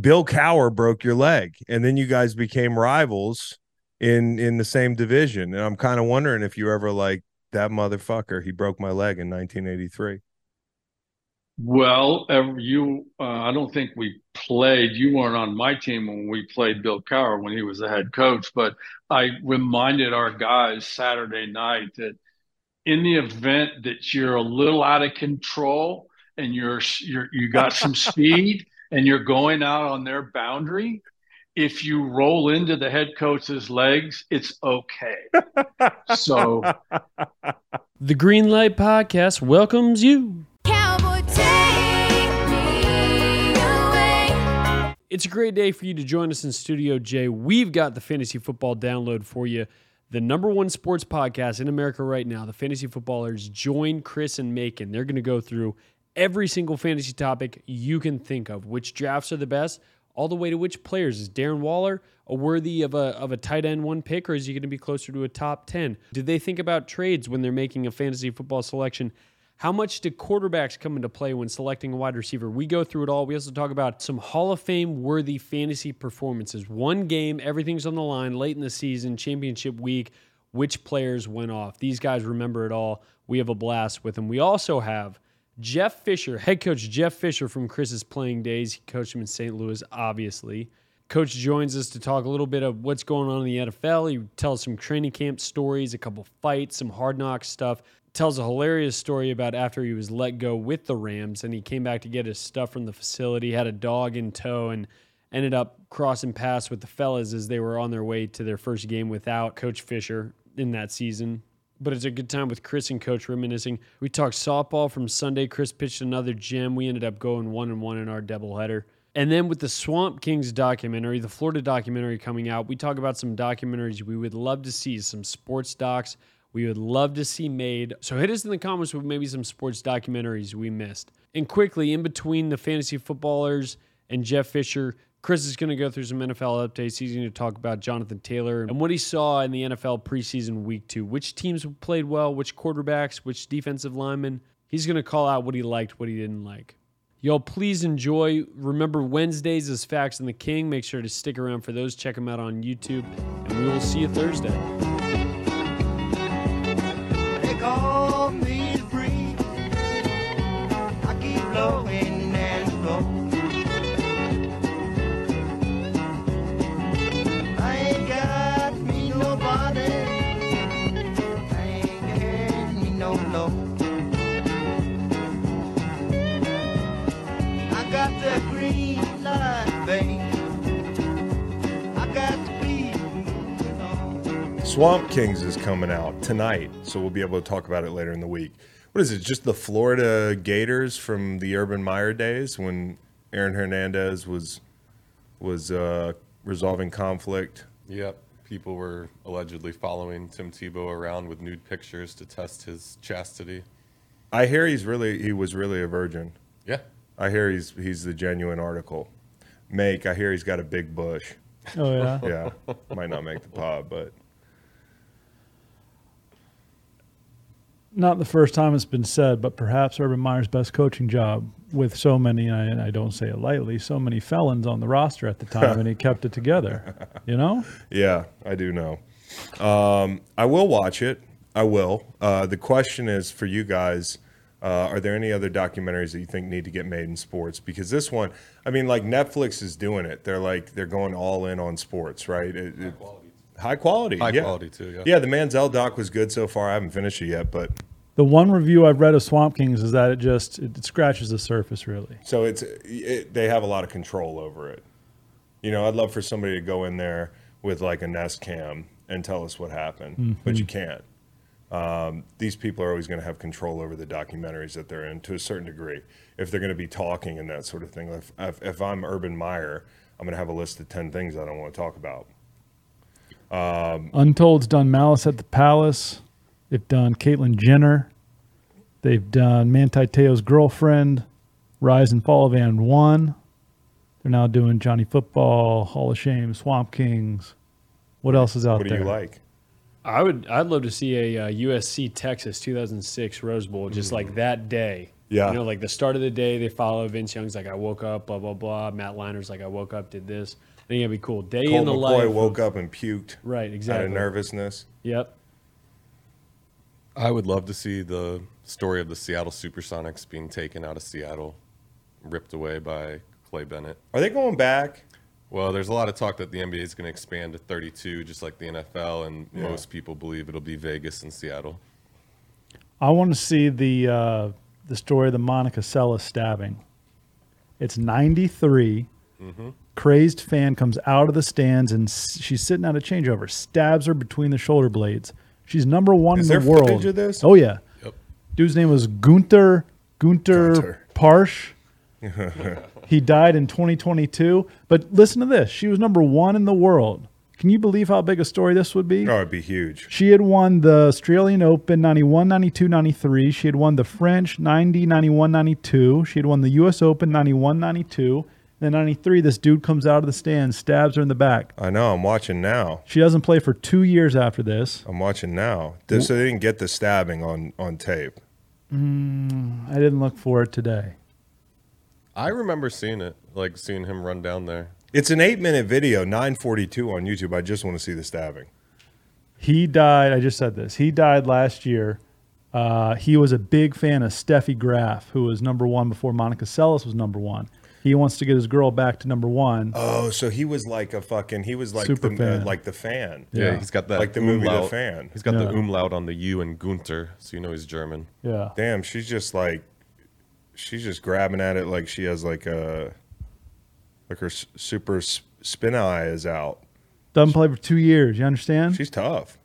Bill Cowher broke your leg, and then you guys became rivals in in the same division. And I'm kind of wondering if you ever like that motherfucker. He broke my leg in 1983. Well, you, uh, I don't think we played. You weren't on my team when we played Bill Cowher when he was the head coach, but I reminded our guys Saturday night that in the event that you're a little out of control and you're, you're you got some speed and you're going out on their boundary, if you roll into the head coach's legs, it's okay. so, the Green Light Podcast welcomes you. It's a great day for you to join us in Studio J. We've got the fantasy football download for you. The number one sports podcast in America right now, the fantasy footballers, join Chris and Macon. They're going to go through every single fantasy topic you can think of. Which drafts are the best? all the way to which players is Darren Waller a worthy of a of a tight end one pick, or is he going to be closer to a top ten? Do they think about trades when they're making a fantasy football selection? How much do quarterbacks come into play when selecting a wide receiver? We go through it all. We also talk about some Hall of Fame worthy fantasy performances. One game, everything's on the line late in the season, championship week. Which players went off? These guys remember it all. We have a blast with them. We also have Jeff Fisher, head coach Jeff Fisher from Chris's playing days. He coached him in St. Louis, obviously. Coach joins us to talk a little bit of what's going on in the NFL. He tells some training camp stories, a couple fights, some hard knock stuff. Tells a hilarious story about after he was let go with the Rams and he came back to get his stuff from the facility, had a dog in tow, and ended up crossing paths with the fellas as they were on their way to their first game without Coach Fisher in that season but it's a good time with Chris and Coach reminiscing. We talked softball from Sunday. Chris pitched another gem. We ended up going one and one in our doubleheader. And then with the Swamp Kings documentary, the Florida documentary coming out, we talk about some documentaries we would love to see, some sports docs we would love to see made. So hit us in the comments with maybe some sports documentaries we missed. And quickly, in between the fantasy footballers and Jeff Fisher, Chris is going to go through some NFL updates. He's going to talk about Jonathan Taylor and what he saw in the NFL preseason week two. Which teams played well, which quarterbacks, which defensive linemen. He's going to call out what he liked, what he didn't like. Y'all, please enjoy. Remember, Wednesdays is Fax and the King. Make sure to stick around for those. Check them out on YouTube. And we will see you Thursday. Swamp Kings is coming out tonight, so we'll be able to talk about it later in the week. What is it? Just the Florida Gators from the Urban Meyer days when Aaron Hernandez was was uh, resolving conflict. Yep, people were allegedly following Tim Tebow around with nude pictures to test his chastity. I hear he's really he was really a virgin. Yeah, I hear he's he's the genuine article. Make I hear he's got a big bush. Oh yeah, yeah. Might not make the pod, but not the first time it's been said, but perhaps Urban Meyer's best coaching job with so many, and I, I don't say it lightly, so many felons on the roster at the time, and he kept it together. You know? Yeah, I do know. Um, I will watch it. I will. Uh, the question is for you guys. Uh, are there any other documentaries that you think need to get made in sports? Because this one, I mean, like Netflix is doing it. They're like they're going all in on sports, right? It, it, high quality. High yeah. quality too. Yeah. Yeah, the Manziel doc was good so far. I haven't finished it yet, but the one review I've read of Swamp Kings is that it just it, scratches the surface really. So it's it, they have a lot of control over it. You know, I'd love for somebody to go in there with like a Nest cam and tell us what happened, mm-hmm. but you can't. Um, these people are always going to have control over the documentaries that they're in to a certain degree. If they're going to be talking and that sort of thing. If, if, if I'm Urban Meyer, I'm going to have a list of 10 things I don't want to talk about. Um, Untold's done Malice at the Palace. They've done Caitlyn Jenner. They've done Manti Te'o's girlfriend, Rise and Fall of and One. They're now doing Johnny Football, Hall of Shame, Swamp Kings. What else is out there? What do you like? I would. I'd love to see a uh, USC Texas 2006 Rose Bowl, just mm. like that day. Yeah. You know, like the start of the day, they follow Vince Young's like, I woke up, blah, blah, blah. Matt Leinart's like, I woke up, did this. I think it'd be cool. Day Colt in the McCoy life. woke of, up and puked Right, exactly. out exactly. of nervousness. Yep. I would love to see the story of the Seattle Supersonics being taken out of Seattle, ripped away by Clay Bennett. Are they going back? Well, there's a lot of talk that the NBA is going to expand to 32, just like the NFL, and Yeah. most people believe it'll be Vegas and Seattle. I want to see the uh, the story of the Monica Seles stabbing. It's 93. Mm-hmm. Crazed fan comes out of the stands and she's sitting at a changeover, stabs her between the shoulder blades. She's number one Is in there the world. of this? Oh yeah. Yep. Dude's name was Gunter Gunter, Gunter. Parche. he died in 2022. But listen to this: she was number one in the world. Can you believe how big a story this would be? Oh, it'd be huge. She had won the Australian Open 91, 92, 93. She had won the French 90, 91, 92. She had won the U.S. Open 91, 92. Then 93, this dude comes out of the stand, stabs her in the back. I know. I'm watching now. She doesn't play for two years after this. I'm watching now. Th- So they didn't get the stabbing on on tape. I didn't look for it today. I remember seeing it, like seeing him run down there. It's an eight minute video, 942 on YouTube. I just want to see the stabbing. He died. I just said this. He died last year. Uh, he was a big fan of Steffi Graf, who was number one before Monica Seles was number one. He wants to get his girl back to number one. Oh, so he was like a fucking. He was like Super the fan. uh, like the fan. Yeah, Yeah. he's got that Like the movie The umlaut. Fan. He's got Yeah. the umlaut on the U and Gunther, so you know he's German. Yeah. Damn, she's just like, she's just grabbing at it like she has like a, like her super spin eye is out. Doesn't play for two years. You understand? She's tough.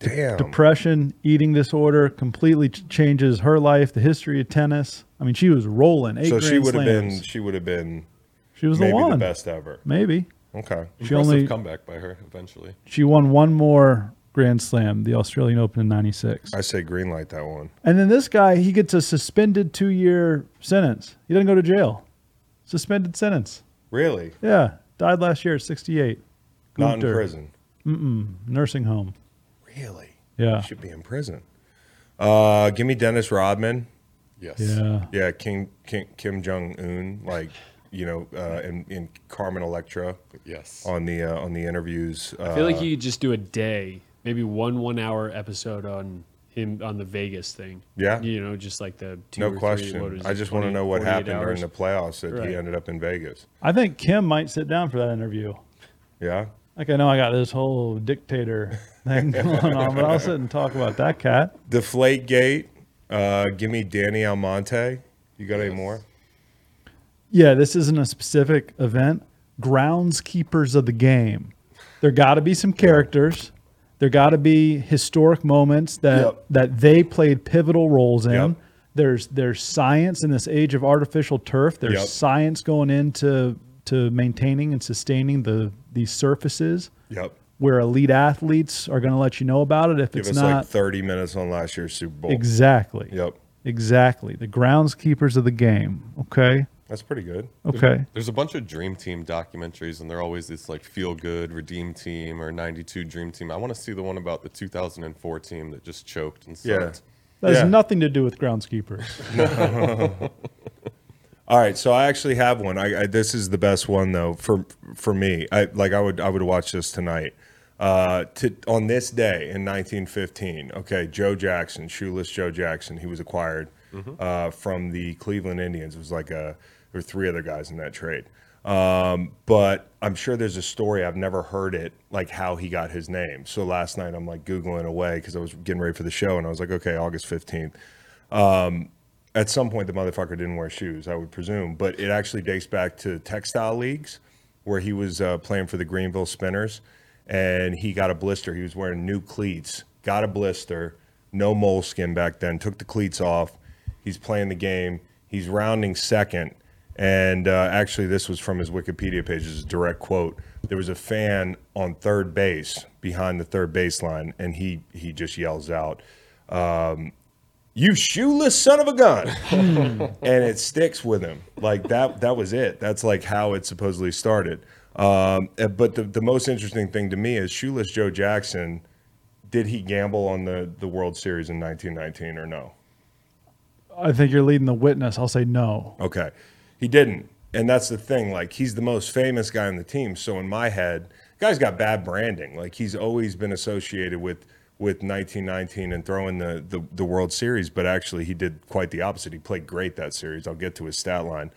Damn. depression, eating disorder completely ch- changes her life, the history of tennis. I mean, she was rolling. Eight so she would have been. She would have been She was maybe the one. the best ever. Maybe Okay. she Impressive only comeback by her eventually. she won one more Grand Slam, the Australian Open in '96. I say green light that one. And then this guy, he gets a suspended two-year sentence. He doesn't go to jail. Suspended sentence. Really? Yeah, died last year at 68. Not in Gunter. prison. Nursing home. Really? Yeah, Should be in prison. Uh, give me Dennis Rodman. Yes. yeah. Yeah, King, King Kim Jong Un, like you know, uh, in, in Carmen Electra Yes. on the uh, on the interviews. Uh, I feel like you could just do a day, maybe one one hour episode on him on the Vegas thing. Yeah. You know, just like the two no or three, question. I it, just want to know what happened hours? during the playoffs that Right. he ended up in Vegas. I think Kim might sit down for that interview. Yeah. Like I know I got this whole dictator thing going on, but I'll sit and talk about that cat. Deflate Gate. Uh, give me Danny Almonte. You got any more? Yeah, this isn't a specific event. Groundskeepers of the game. There got to be some characters. There got to be historic moments that Yep. that they played pivotal roles in. Yep. There's there's science in this age of artificial turf. There's Yep. science going into to maintaining and sustaining the these surfaces Yep. where elite athletes are going to let you know about it if Give it's us not like 30 minutes on last year's Super Bowl. exactly. Yep. Exactly. The groundskeepers of the game. Okay. That's pretty good. Okay. There's a bunch of Dream Team documentaries, and they're always this like feel good Redeem Team or 92 Dream Team. I want to see the one about the 2004 team that just choked and Yeah. sucked. That has nothing to do with groundskeepers. All right, so I actually have one. I, I this is the best one though for for me. I like I would I would watch this tonight. Uh, to on this day in 1915. Okay, Joe Jackson, shoeless Joe Jackson. He was acquired uh, from the Cleveland Indians. It was like a there were three other guys in that trade. Um, but I'm sure there's a story I've never heard it like how he got his name. So last night I'm like googling away because I was getting ready for the show and I was like, okay, August 15th at some point the motherfucker didn't wear shoes, I would presume. But it actually dates back to textile leagues where he was uh, playing for the Greenville Spinners and he got a blister. He was wearing new cleats, got a blister, no moleskin back then, took the cleats off. He's playing the game. He's rounding second. And uh, actually, this was from his Wikipedia page. This is a direct quote. There was a fan on third base behind the third baseline, and he he just yells out, you shoeless son of a gun and it sticks with him like that that was it that's like how it supposedly started um, but the, the most interesting thing to me is shoeless joe jackson did he gamble on the, the world series in 1919 or no I think you're leading the witness. I'll say no. Okay. He didn't. And that's the thing. Like, he's the most famous guy on the team. So, in my head, guy's got bad branding. Like, he's always been associated with with 1919 and throwing the, the, the World Series, but actually, he did quite the opposite. He played great that series. I'll get to his stat line.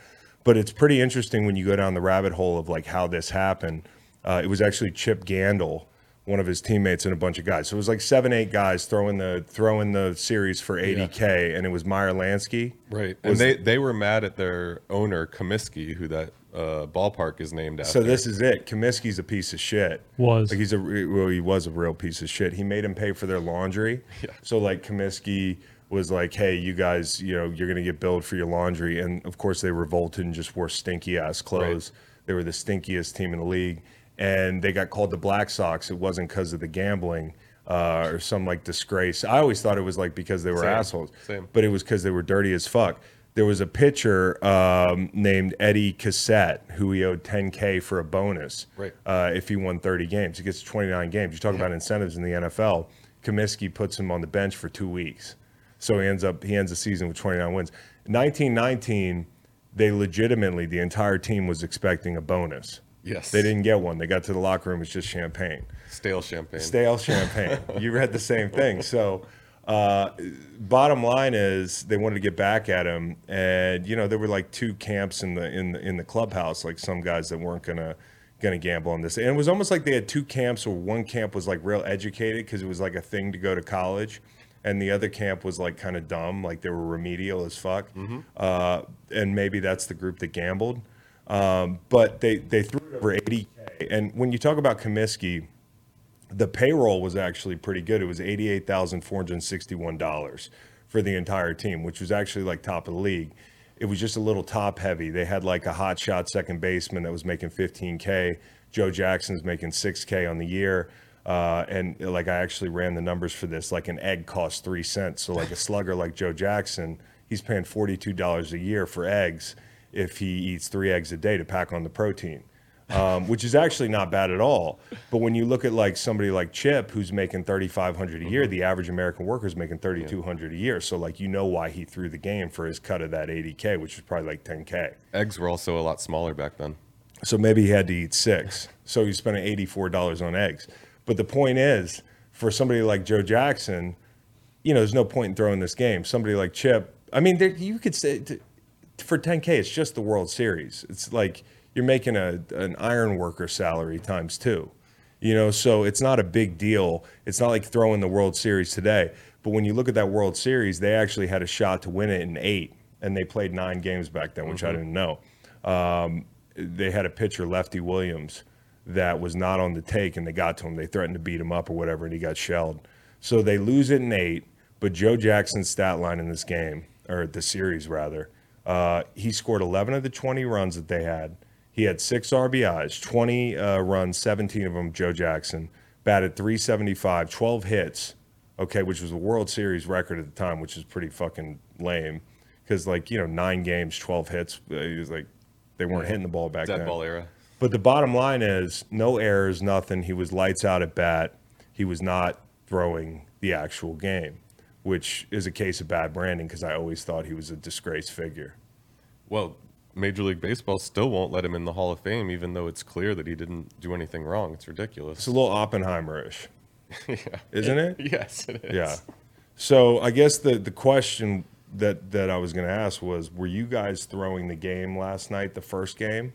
But it's pretty interesting when you go down the rabbit hole of like how this happened. Uh, it was actually Chip Gandil one of his teammates and a bunch of guys. So it was like seven, eight guys throwing the throwing the series for 80k, yeah. and it was Meyer Lansky. Right, and they they were mad at their owner Comiskey, who that uh, ballpark is named after. So this is it. Comiskey's a piece of shit. Was like he's a well, he was a real piece of shit. He made him pay for their laundry. Yeah. So like Comiskey was like, "Hey, you guys, you know, you're gonna get billed for your laundry," and of course they revolted and just wore stinky ass clothes. Right. They were the stinkiest team in the league and they got called the Black Sox. It wasn't because of the gambling uh, or some like disgrace. I always thought it was like because they were Same. assholes, Same. but it was because they were dirty as fuck. There was a pitcher um, named Eddie Cicotte who he owed 10k for a bonus right. uh, if he won 30 games. He gets 29 games. You talk yeah. about incentives in the NFL. Comiskey puts him on the bench for two weeks, so he ends up he ends the season with 29 wins. 1919, they legitimately the entire team was expecting a bonus Yes. They didn't get one. They got to the locker room. It's just champagne. Stale champagne. Stale champagne. you read the same thing. So, uh, bottom line is they wanted to get back at him, and you know there were like two camps in the in the, in the clubhouse. Like some guys that weren't gonna gonna gamble on this, and it was almost like they had two camps, where one camp was like real educated because it was like a thing to go to college. And the other camp was like kind of dumb, like they were remedial as fuck. Mm-hmm. Uh, and maybe that's the group that gambled. Um, but they, they threw it over 80K. And when you talk about Comiskey, the payroll was actually pretty good. It was $88,461 for the entire team, which was actually like top of the league. It was just a little top heavy. They had like a hot shot second baseman that was making 15K. Joe Jackson's making 6K on the year. Uh, and like I actually ran the numbers for this. Like an egg costs three cents. So like a slugger like Joe Jackson, he's paying $42 a year for eggs if he eats three eggs a day to pack on the protein, um, which is actually not bad at all. But when you look at like somebody like Chip, who's making thirty five hundred a year, mm-hmm. the average American worker is making thirty two hundred a year. So like you know why he threw the game for his cut of that eighty k, which was probably like ten k. Eggs were also a lot smaller back then. So maybe he had to eat six. So he's spending eighty four dollars on eggs. But the point is, for somebody like Joe Jackson, you know, there's no point in throwing this game. Somebody like Chip, I mean, there, you could say for 10k it's just the world series it's like you're making a an iron worker salary times two. You know so it's not a big deal. It's not like throwing the world series today. But when you look at that world series they actually had a shot to win it in eight and they played nine games back then which mm-hmm. i didn't know. Um, they had a pitcher lefty williams that was not on the take and they got to him. They threatened to beat him up or whatever and he got shelled. So they lose it in eight but joe jackson's stat line in this game or the series rather uh, he scored 11 of the 20 runs that they had. He had six RBIs, 20 uh, runs, 17 of them Joe Jackson. Batted 375, 12 hits, okay, which was a World Series record at the time, which is pretty fucking lame. Because, like, you know, nine games, 12 hits, uh, he was like, they weren't hitting the ball back Dead then. ball era. But the bottom line is no errors, nothing. He was lights out at bat. He was not throwing the actual game which is a case of bad branding because I always thought he was a disgraced figure. Well, Major League Baseball still won't let him in the Hall of Fame, even though it's clear that he didn't do anything wrong. It's ridiculous. It's a little Oppenheimer-ish, yeah. isn't it? yes, it is. Yeah. So I guess the the question that that I was going to ask was, were you guys throwing the game last night, the first game?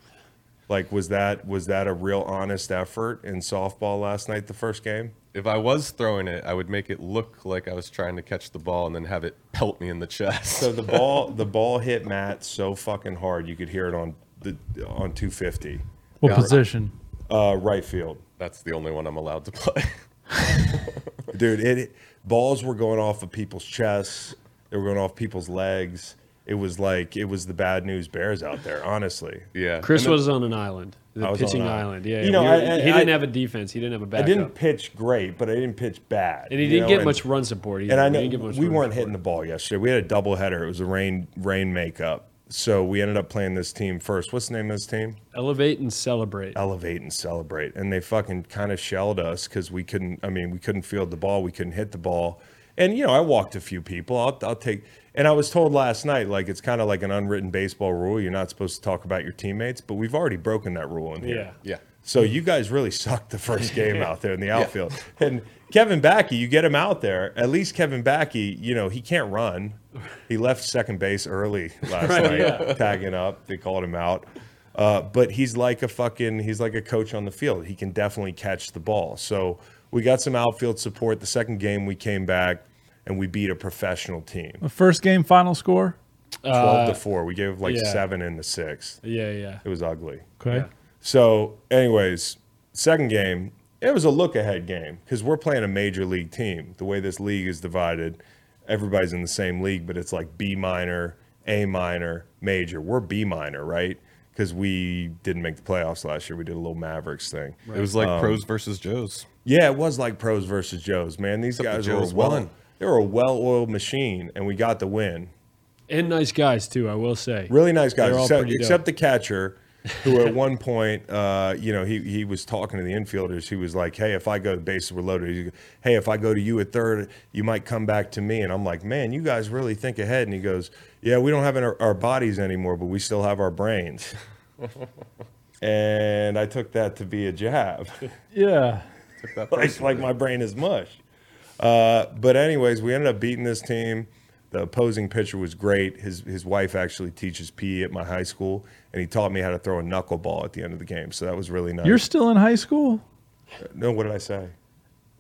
Like, was that was that a real honest effort in softball last night, the first game? if I was throwing it, I would make it look like I was trying to catch the ball and then have it pelt me in the chest. So the ball, the ball hit Matt so fucking hard you could hear it on the on 250. What yeah. position? Uh, right field. That's the only one I'm allowed to play. Dude, it balls were going off of people's chests. They were going off people's legs. It was like it was the bad news bears out there. Honestly. Yeah. Chris then, was on an island. The pitching island. Yeah, you know, I, I, he didn't have a defense. He didn't have a backup. I didn't pitch great, but I didn't pitch bad. And he didn't know? get and, much run support. Either. And I know we weren't hitting the ball yesterday. We had a doubleheader. It was a rain rain makeup. So we ended up playing this team first. What's the name of this team? Elevate and celebrate. Elevate and celebrate. And they fucking kind of shelled us because we couldn't. I mean, we couldn't field the ball. We couldn't hit the ball. And you know, I walked a few people. I'll, I'll take And I was told last night, like it's kind of like an unwritten baseball rule. You're not supposed to talk about your teammates, but we've already broken that rule in here. Yeah. Yeah. So you guys really sucked the first game out there in the outfield. And Kevin Backey, you get him out there. At least Kevin Backey, you know, he can't run. He left second base early last night, tagging up. They called him out. Uh, but he's like a fucking, he's like a coach on the field. He can definitely catch the ball. So we got some outfield support. The second game we came back and we beat a professional team, The first game final score. twelve to uh, four. We gave like yeah. seven in the sixth. Yeah, yeah. It was ugly. Okay. So, anyways, second game, it was a look ahead game because we're playing a major league team. The way this league is divided, everybody's in the same league, but it's like B minor, A minor, major. We're B minor, right? Because we didn't make the playoffs last year. We did a little Mavericks thing. It was like um, pros versus Joes. Yeah, it was like pros versus Joes, man. These Except the guys were Joes well, won. They were a well-oiled machine, and we got the win. And nice guys too, I will say. Really nice guys, all except, except the catcher, who at one point, uh, you know, he he was talking to the infielders. He was like, "Hey, if I go, the bases were loaded. He go, hey, if I go to you at third, you might come back to me." And I'm like, "Man, you guys really think ahead." And he goes, "Yeah, we don't have our, our bodies anymore, but we still have our brains." and I took that to be a jab. Yeah. Like, like my brain is mush. Uh, but anyways, we ended up beating this team. The opposing pitcher was great. His his wife actually teaches PE at my high school, and he taught me how to throw a knuckleball at the end of the game. So that was really nice. You're still in high school? no, what did I say?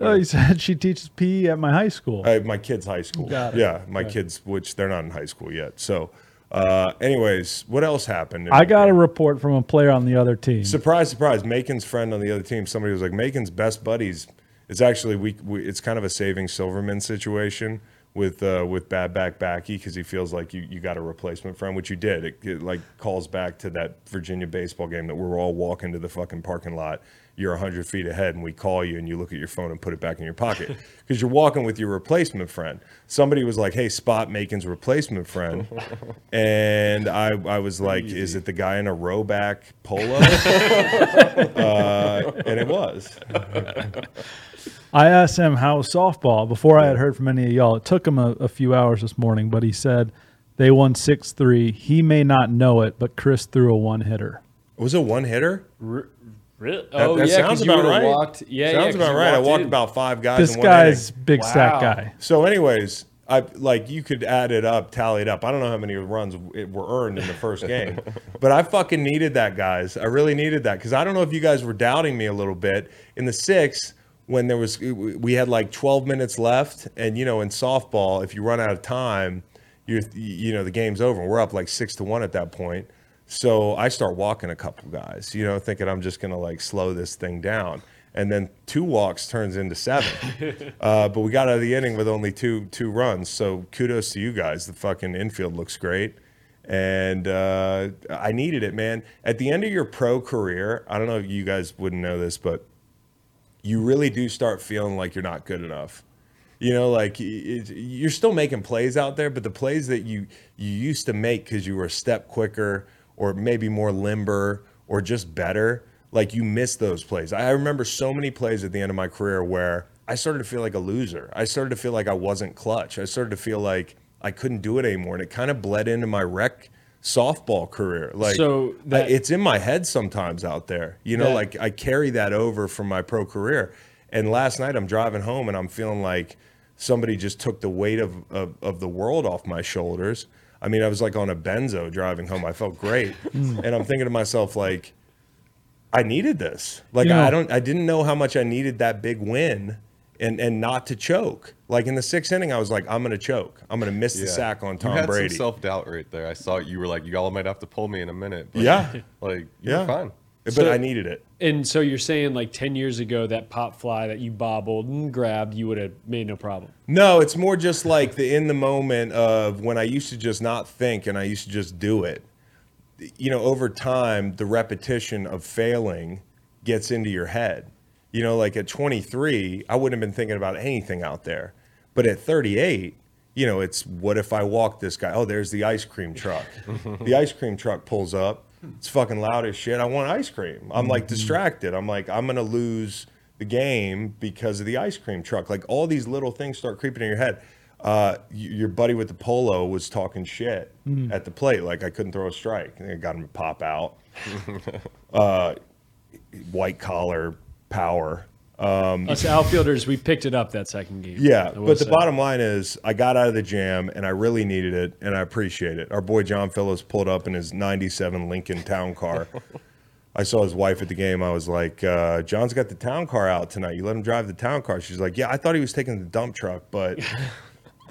Oh, you said she teaches PE at my high school. Uh, my kids' high school. Got it. Yeah, my kids, which they're not in high school yet. So, uh, anyways, what else happened? I got a report from a player on the other team. Surprise, surprise! Macon's friend on the other team. Somebody was like, Macon's best buddies. It's actually we, we it's kind of a saving Silverman situation with uh, with bad back backy because he feels like you, you got a replacement friend, which you did. It, it like calls back to that Virginia baseball game that we're all walking to the fucking parking lot. You're hundred feet ahead, and we call you, and you look at your phone and put it back in your pocket because you're walking with your replacement friend. Somebody was like, "Hey, spot Macon's replacement friend," and I I was like, "Is it the guy in a Rhoback polo?" uh, and it was. I asked him how was softball before I had heard from any of y'all. It took him a, a few hours this morning, but he said they won 6 3. He may not know it, but Chris threw a one hitter. Was it one hitter? Really? That, Oh that yeah, sounds 'cause you about right. Walked, yeah, yeah, about you right. I walked in. about five guys. This in one guy's inning. big stat Wow. guy. So, anyways, I like you could add it up, tally it up. I don't know how many runs it were earned in the first game, but I fucking needed that, guys. I really needed that because I don't know if you guys were doubting me a little bit in the sixth when there was we had like 12 minutes left, and you know in softball, if you run out of time, you you know the game's over. We're up like six to one at that point. So I start walking a couple guys, you know, thinking I'm just gonna like slow this thing down. And then two walks turns into seven. uh, but we got out of the inning with only two two runs. So kudos to you guys. The fucking infield looks great. And uh, I needed it, man. At the end of your pro career, I don't know if you guys wouldn't know this, but you really do start feeling like you're not good enough. You know, like it, you're still making plays out there, but the plays that you you used to make because you were a step quicker or maybe more limber or just better, like you miss those plays. I remember so many plays at the end of my career where I started to feel like a loser. I started to feel like I wasn't clutch. I started to feel like I couldn't do it anymore, and it kind of bled into my rec softball career. Like, So I- that- it's in my head sometimes out there. You know, That- like I carry that over from my pro career. And last night I'm driving home and I'm feeling like somebody just took the weight of, of, of the world off my shoulders. I mean, I was like on a benzo driving home. I felt great. Hmm. and I'm thinking to myself, like, I needed this. Like You know- I don't I didn't know how much I needed that big win and and not to choke. Like in the sixth inning, I was like, I'm gonna choke. I'm gonna miss the Yeah. sack on You Tom had Brady. some self doubt right there. I saw you were like, y'all might have to pull me in a minute. But Yeah. Like, Yeah. you're fine. but So- I needed it. And so you're saying like 10 years ago that pop fly that you bobbled and grabbed, you would have made no problem. No, it's more just like the in the moment of when I used to just not think and I used to just do it. You know, over time, the repetition of failing gets into your head. You know, like at 23, I wouldn't have been thinking about anything out there. But at 38, you know, it's what if I walk this guy? Oh, there's the ice cream truck. the ice cream truck pulls up. It's fucking loud as shit. I want ice cream. I'm like distracted. I'm like, I'm going to lose the game because of the ice cream truck. Like all these little things start creeping in your head. uh, your buddy with the polo was talking shit at the plate, like I couldn't throw a strike. And it got him to pop out. uh, white collar power. Us outfielders, we picked it up that second game. Yeah, but the say. bottom line is, I got out of the jam and I really needed it, and I appreciate it. Our boy John Phillips pulled up in his '97 Lincoln Town Car. I saw his wife at the game. I was like, uh, "John's got the town car out tonight. You let him drive the town car." She's like, "Yeah, I thought he was taking the dump truck, but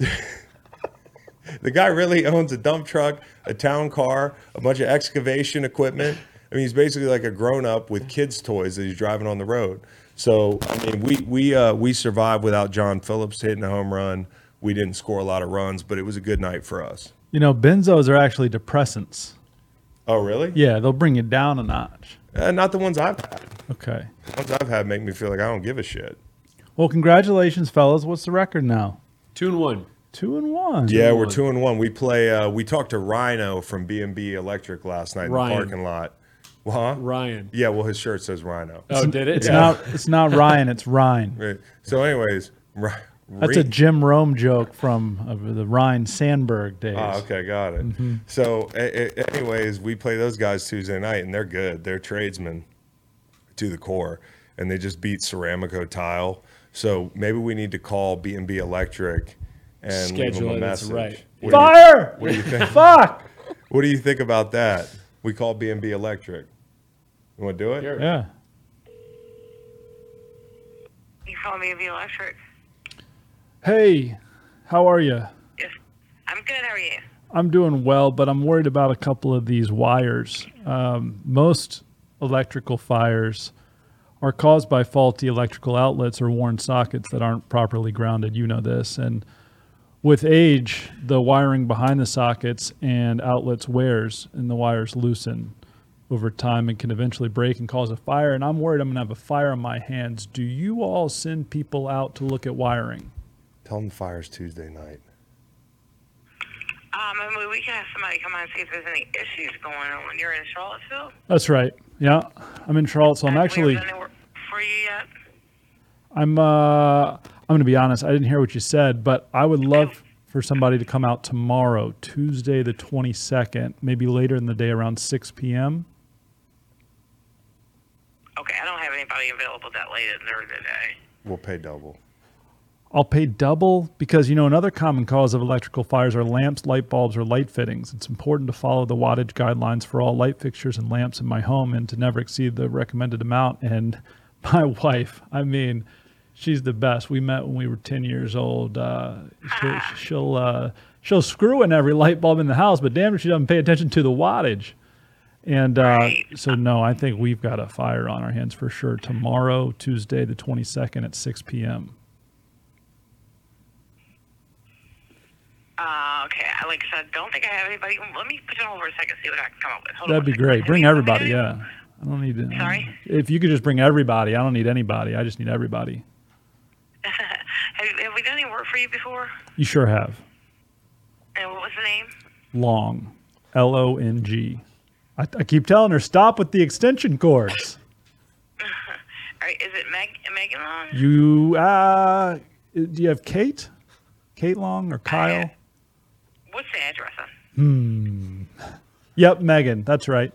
the guy really owns a dump truck, a town car, a bunch of excavation equipment. I mean, he's basically like a grown up with kids' toys that he's driving on the road. So, I mean, we we uh, we survived without John Phillips hitting a home run. We didn't score a lot of runs, but it was a good night for us. You know, benzos are actually depressants. Oh, really? Yeah, they'll bring you down a notch. Uh, not the ones I've had. Okay. The ones I've had make me feel like I don't give a shit. Well, congratulations, fellas. What's the record now? two and one. Two and one. Yeah, we're one. two and one. We play. Uh, we talked to Rhino from B and B Electric last night in the parking lot. Well, huh? Ryan. Yeah, well, his shirt says Rhino. Oh, did it? It's not. It's not Ryan. It's Ryan. Right. So, anyways, Ri- That's a Jim Rome joke from uh, the Ryne Sandberg days. Ah, okay, got it. So, a- a- anyways, we play those guys Tuesday night, and they're good. They're tradesmen to the core, and they just beat Ceramico Tile. So maybe we need to call B and B Electric and leave them Schedule a message. right. What do you- Fire! what do you think? Fuck! What do you think about that? We call B and B Electric. You want to do it? Sure. Yeah. You call me the electric. Hey, how are you? Yes. I'm good. How are you? I'm doing well, but I'm worried about a couple of these wires. Um, most electrical fires are caused by faulty electrical outlets or worn sockets that aren't properly grounded. You know this. And with age, the wiring behind the sockets and outlets wears and the wires loosen over time and can eventually break and cause a fire. And I'm worried I'm going to have a fire on my hands. Do you all send people out to look at wiring? Tell them the fire's Tuesday night. Um, I mean, we can have somebody come out and see if there's any issues going on when you're in Charlottesville. That's right. Yeah. I'm in Charlotte, so I'm actually. done any work for you yet? I'm uh I'm going to be honest, I didn't hear what you said, but I would love for somebody to come out tomorrow, Tuesday the 22nd, maybe later in the day around 6 p.m. Okay, I don't have anybody available that late in during the day. We'll pay double. I'll pay double because you know another common cause of electrical fires are lamps, light bulbs, or light fittings. It's important to follow the wattage guidelines for all light fixtures and lamps in my home and to never exceed the recommended amount. And my wife, I mean, she's the best. We met when we were 10 years old. Uh, she'll she'll, uh, she'll screw in every light bulb in the house, but damn if she doesn't pay attention to the wattage. And uh, Right. so, no, I think we've got a fire on our hands for sure tomorrow, Tuesday, the 22nd at 6 p.m. Uh, okay, I like I said, don't think I have anybody. Let me put on over a second, see what I can come up with. Hold That'd be great. Bring everybody. Yeah. I don't need to. Sorry? If you could just bring everybody, I don't need anybody. I just need everybody. have, have we done any work for you before? You sure have. And what was the name? Long. L O N G. I, I keep telling her, stop with the extension cords. All right, is it Meg Megan Long? You, uh, do you have Kate? Kate Long or Kyle? What's the address on? Yep, Megan. That's right.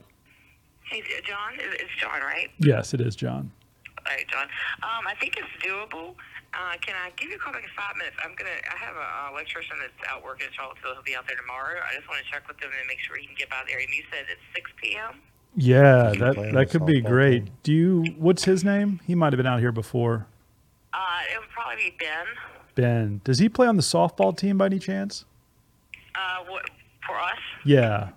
Hey, John. It- It's John, right? Yes, it is John. All right, John. Um, I think it's doable. Uh, can I give you a call back in five minutes? I'm gonna. I have a uh, electrician that's out working in Charlottesville. He'll be out there tomorrow. I just want to check with him and make sure he can get by there. And you said it's 6 p.m. Yeah, you that, that could be great. team? Do you, what's his name? He might have been out here before. Uh, it would probably be Ben. Ben. Does he play on the softball team by any chance? Uh, what for us? Yeah.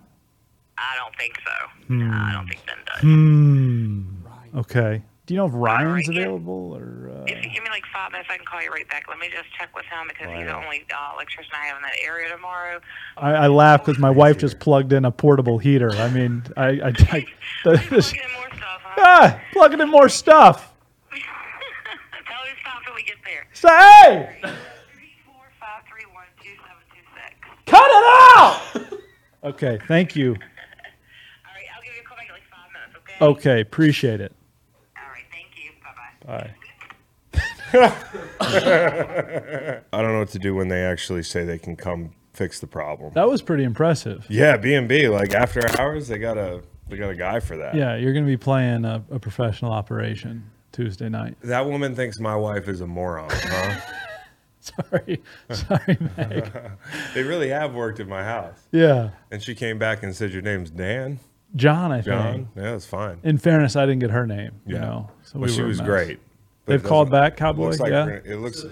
I don't think so. No, I don't think Ben does. Hmm. Okay. Do you know if Ryan's Alright, yeah. available or? Uh... If you give me like five minutes, I can call you right back. Let me just check with him because he's the only uh, electrician I have in that area tomorrow. I, I laugh because my wife just plugged in a portable heater. I mean, I, I, I this- Plug in more stuff, huh? ah, plugging in more stuff. Tell to stop we get there. Say, hey, Three four five three one two seven two six. cut it out. okay, thank you. All right, I'll give you a call back in like five minutes. Okay. Okay, appreciate it. All right. Thank you. Bye bye. Bye. I don't know what to do when they actually say they can come fix the problem. That was pretty impressive. Yeah, B and B. Like after hours, they got a they got a guy for that. Yeah, you're going to be playing a, a professional operation Tuesday night. That woman thinks my wife is a moron, huh? Sorry, sorry, Meg. they really have worked at my house. Yeah, And she came back and said, "Your name's Dan, John. I think. John." Yeah, that's fine. In fairness, I didn't get her name. You Yeah. know, so Well, we she was mess. great. They've called back, Cowboy. Looks like yeah. we're gonna- it looks.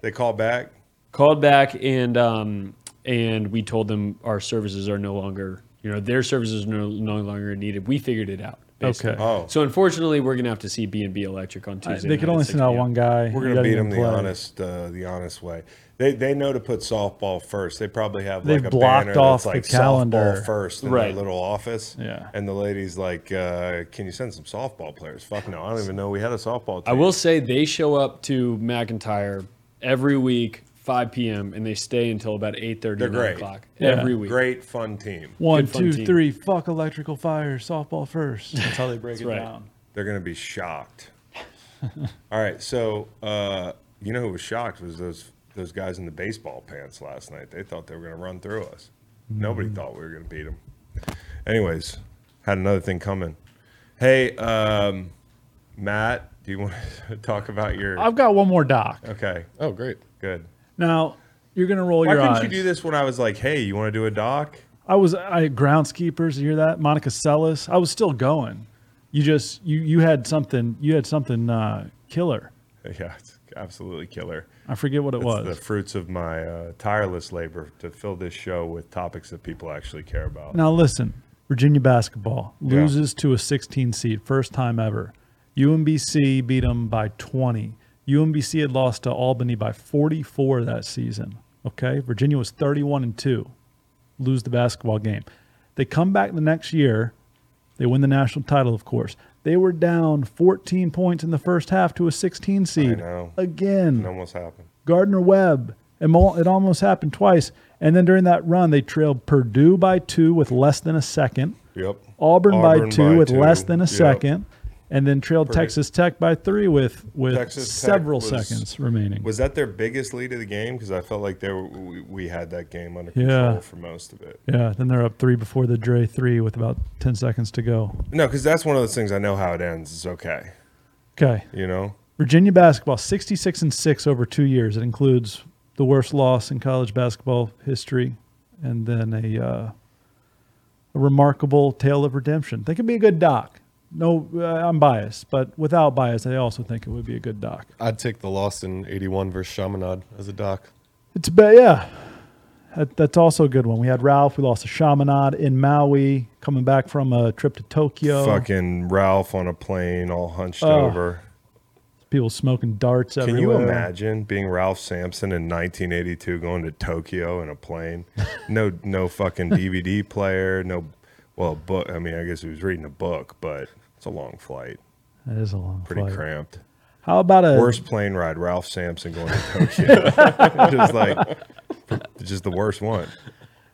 They called back. Called back and um, and we told them our services are no longer, you know, their services are no, no longer needed. We figured it out. basically. Okay. Oh, So unfortunately, we're gonna have to see B and B Electric on I- Tuesday. they could only 6 send out one guy. we're gonna beat even them the play. honest, uh, the honest way. They they know to put softball first. They probably have They've like a blocked banner off that's like the calendar. softball first in Right. their little office. Yeah. And the lady's like, uh, "Can you send some softball players?" Fuck no, I don't even know we had a softball. I will say they show up to McIntire every week, 5 p.m., and they stay until about 8:30, They're 9 great. o'clock Yeah. every week. Great fun team. One, Good fun two, team. three. Fuck electrical fire. Softball first. That's how they break it right. down. They're gonna be shocked. All right, so uh, you know who was shocked was those those guys in the baseball pants last night. They thought they were gonna run through us. Nobody Mm-hmm. thought we were gonna beat them. Anyways, had another thing coming. Hey, um, Matt, do you want to talk about your? I've got one more doc. Okay, Oh, great. good. Now you're gonna roll Why your couldn't you do this when I was like, "Hey, you want to do a doc?" I was I groundskeepers. You hear that? Monica Seles. I was still going. You just you you had something. You had something uh, killer. Yeah, it's absolutely killer. I forget what it It's was. the fruits of my uh, tireless labor to fill this show with topics that people actually care about. Now listen, Virginia basketball Yeah. loses to a 16 seed, first time ever. UMBC beat them by 20. UMBC had lost to Albany by 44 that season. Okay, Virginia was 31 and two, lose the basketball game. They come back the next year. They win the national title, of course. They were down 14 points in the first half to a 16 seed. know. Again. It almost happened. Gardner Webb. It, almost happened twice. And then during that run, they trailed Purdue by two with less than a second, Yep. Auburn, by two by with two. less than a Yep. second, and then trailed Pretty- Texas Tech by three with with Texas several was- seconds remaining. Was that their biggest lead of the game? Because I felt like they were, we, we had that game under Yeah. control for most of it. yeah, then they're up three before the Dre three with about ten seconds to go. No, because that's one of those things I know how it ends. It's okay. Okay, You know? Virginia basketball sixty six and six over two years. It includes the worst loss in college basketball history, and then a uh, a remarkable tale of redemption. Think it'd be a good doc. No, uh, I'm biased, but without bias, I also think it would be a good doc. I'd take the loss in 81 versus Chaminade as a doc. It's ba- yeah. That, that's also a good one. We had Ralph. We lost to Chaminade in Maui, coming back from a trip to Tokyo. Fucking Ralph on a plane, all hunched Oh, over. People smoking darts everywhere. Can everywhere. you imagine being Ralph Sampson in 1982 going to Tokyo in a plane? No, no fucking DVD player. No, well, book. I mean, I guess he was reading a book, but it's a long flight. That is a long flight. Pretty flight. cramped. How about a Worst plane ride, Ralph Sampson going to Tokyo. just like, just the worst one.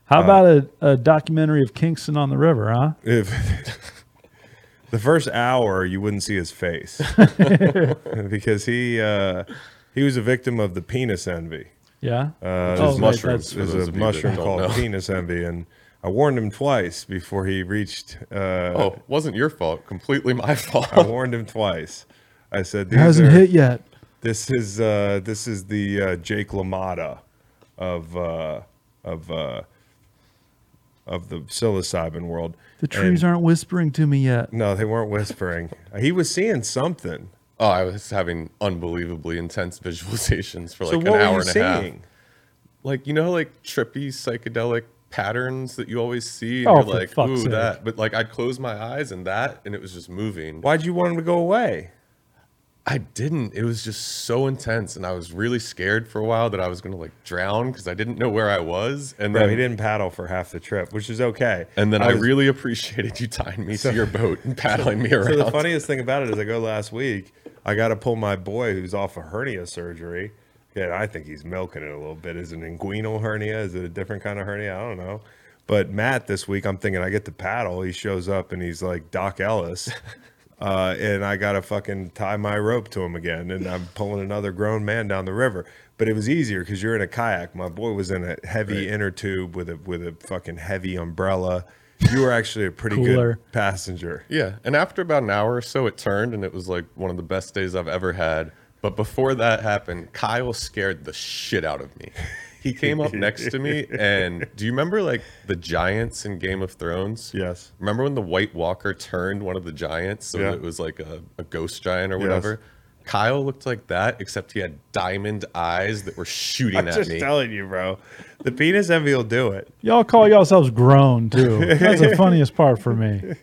How about a, a documentary of Kingston on the River? Huh? If the first hour you wouldn't see his face because he uh, he was a victim of the penis envy. Yeah. Uh, Oh, there's right, mushrooms. that's- There's a of you that mushroom called know. penis envy, and I warned him twice before he reached. Uh, Oh, wasn't your fault. Completely my fault. I warned him twice. I said, It hasn't are, hit yet. This is uh, this is the uh, Jake LaMotta of uh, of uh, of the psilocybin world. The trees And- aren't whispering to me yet. No, they weren't whispering. he was seeing something. Oh, I was having unbelievably intense visualizations for like so an hour were you and a half. Like you know, like trippy psychedelic patterns that you always see, and Oh, you're like, ooh, sake. that. But like, I'd close my eyes and that, and it was just moving. Why'd you want him to go away? I didn't. It was just so intense, and I was really scared for a while that I was gonna like drown because I didn't know where I was. And Bro, then he didn't paddle for half the trip, which is okay. And then I, was- really appreciated you tying me So- to your boat and paddling me around. So the funniest thing about it is, I go last week. I got to pull my boy who's off a hernia surgery. Yeah, I think he's milking it a little bit. Is it an inguinal hernia? Is it a different kind of hernia? I don't know. But Matt, this week, I'm thinking I get to paddle. He shows up and he's like Doc Ellis. uh, and I got to fucking tie my rope to him again, and I'm pulling another grown man down the river. But it was easier because you're in a kayak. My boy was in a heavy inner tube with a with a fucking heavy umbrella. You were actually a pretty good passenger. Yeah, and after about an hour or so, it turned, and it was like one of the best days I've ever had. But before that happened, Kyle scared the shit out of me. He came up next to me, and do you remember like the giants in Game of Thrones? Yes. Remember when the White Walker turned one of the giants, so Yeah. it was like a, a ghost giant or Yes. whatever? Kyle looked like that, except he had diamond eyes that were shooting at me. I'm at just me. telling you, bro. The penis envy will do it. Y'all call yourselves grown too. That's the funniest part for me.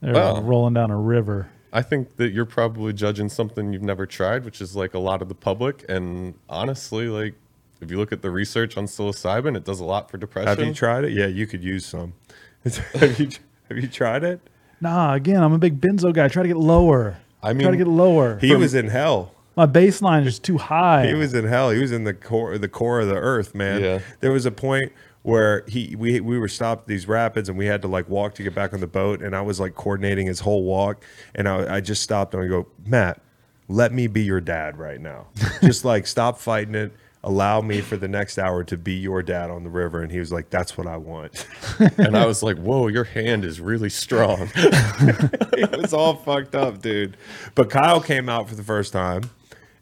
They're Well. rolling down a river. I think that you're probably judging something you've never tried, which is like a lot of the public. And honestly, like if you look at the research on psilocybin, it does a lot for depression. Have you tried it? Yeah, you could use some. have you have you tried it? Nah, again, I'm a big benzo guy. Try to get lower. I mean, try to get lower. He was in hell. My baseline is too high. He was in hell. He was in the core the core of the earth, man. Yeah. There was a point where he we we were stopped at these rapids and we had to like walk to get back on the boat and I was like coordinating his whole walk and I, I just stopped and I go, Matt, let me be your dad right now. just like stop fighting it. Allow me for the next hour to be your dad on the river. And he was like, That's what I want. and I was like, whoa, your hand is really strong. it was all fucked up, dude. But Kyle came out for the first time,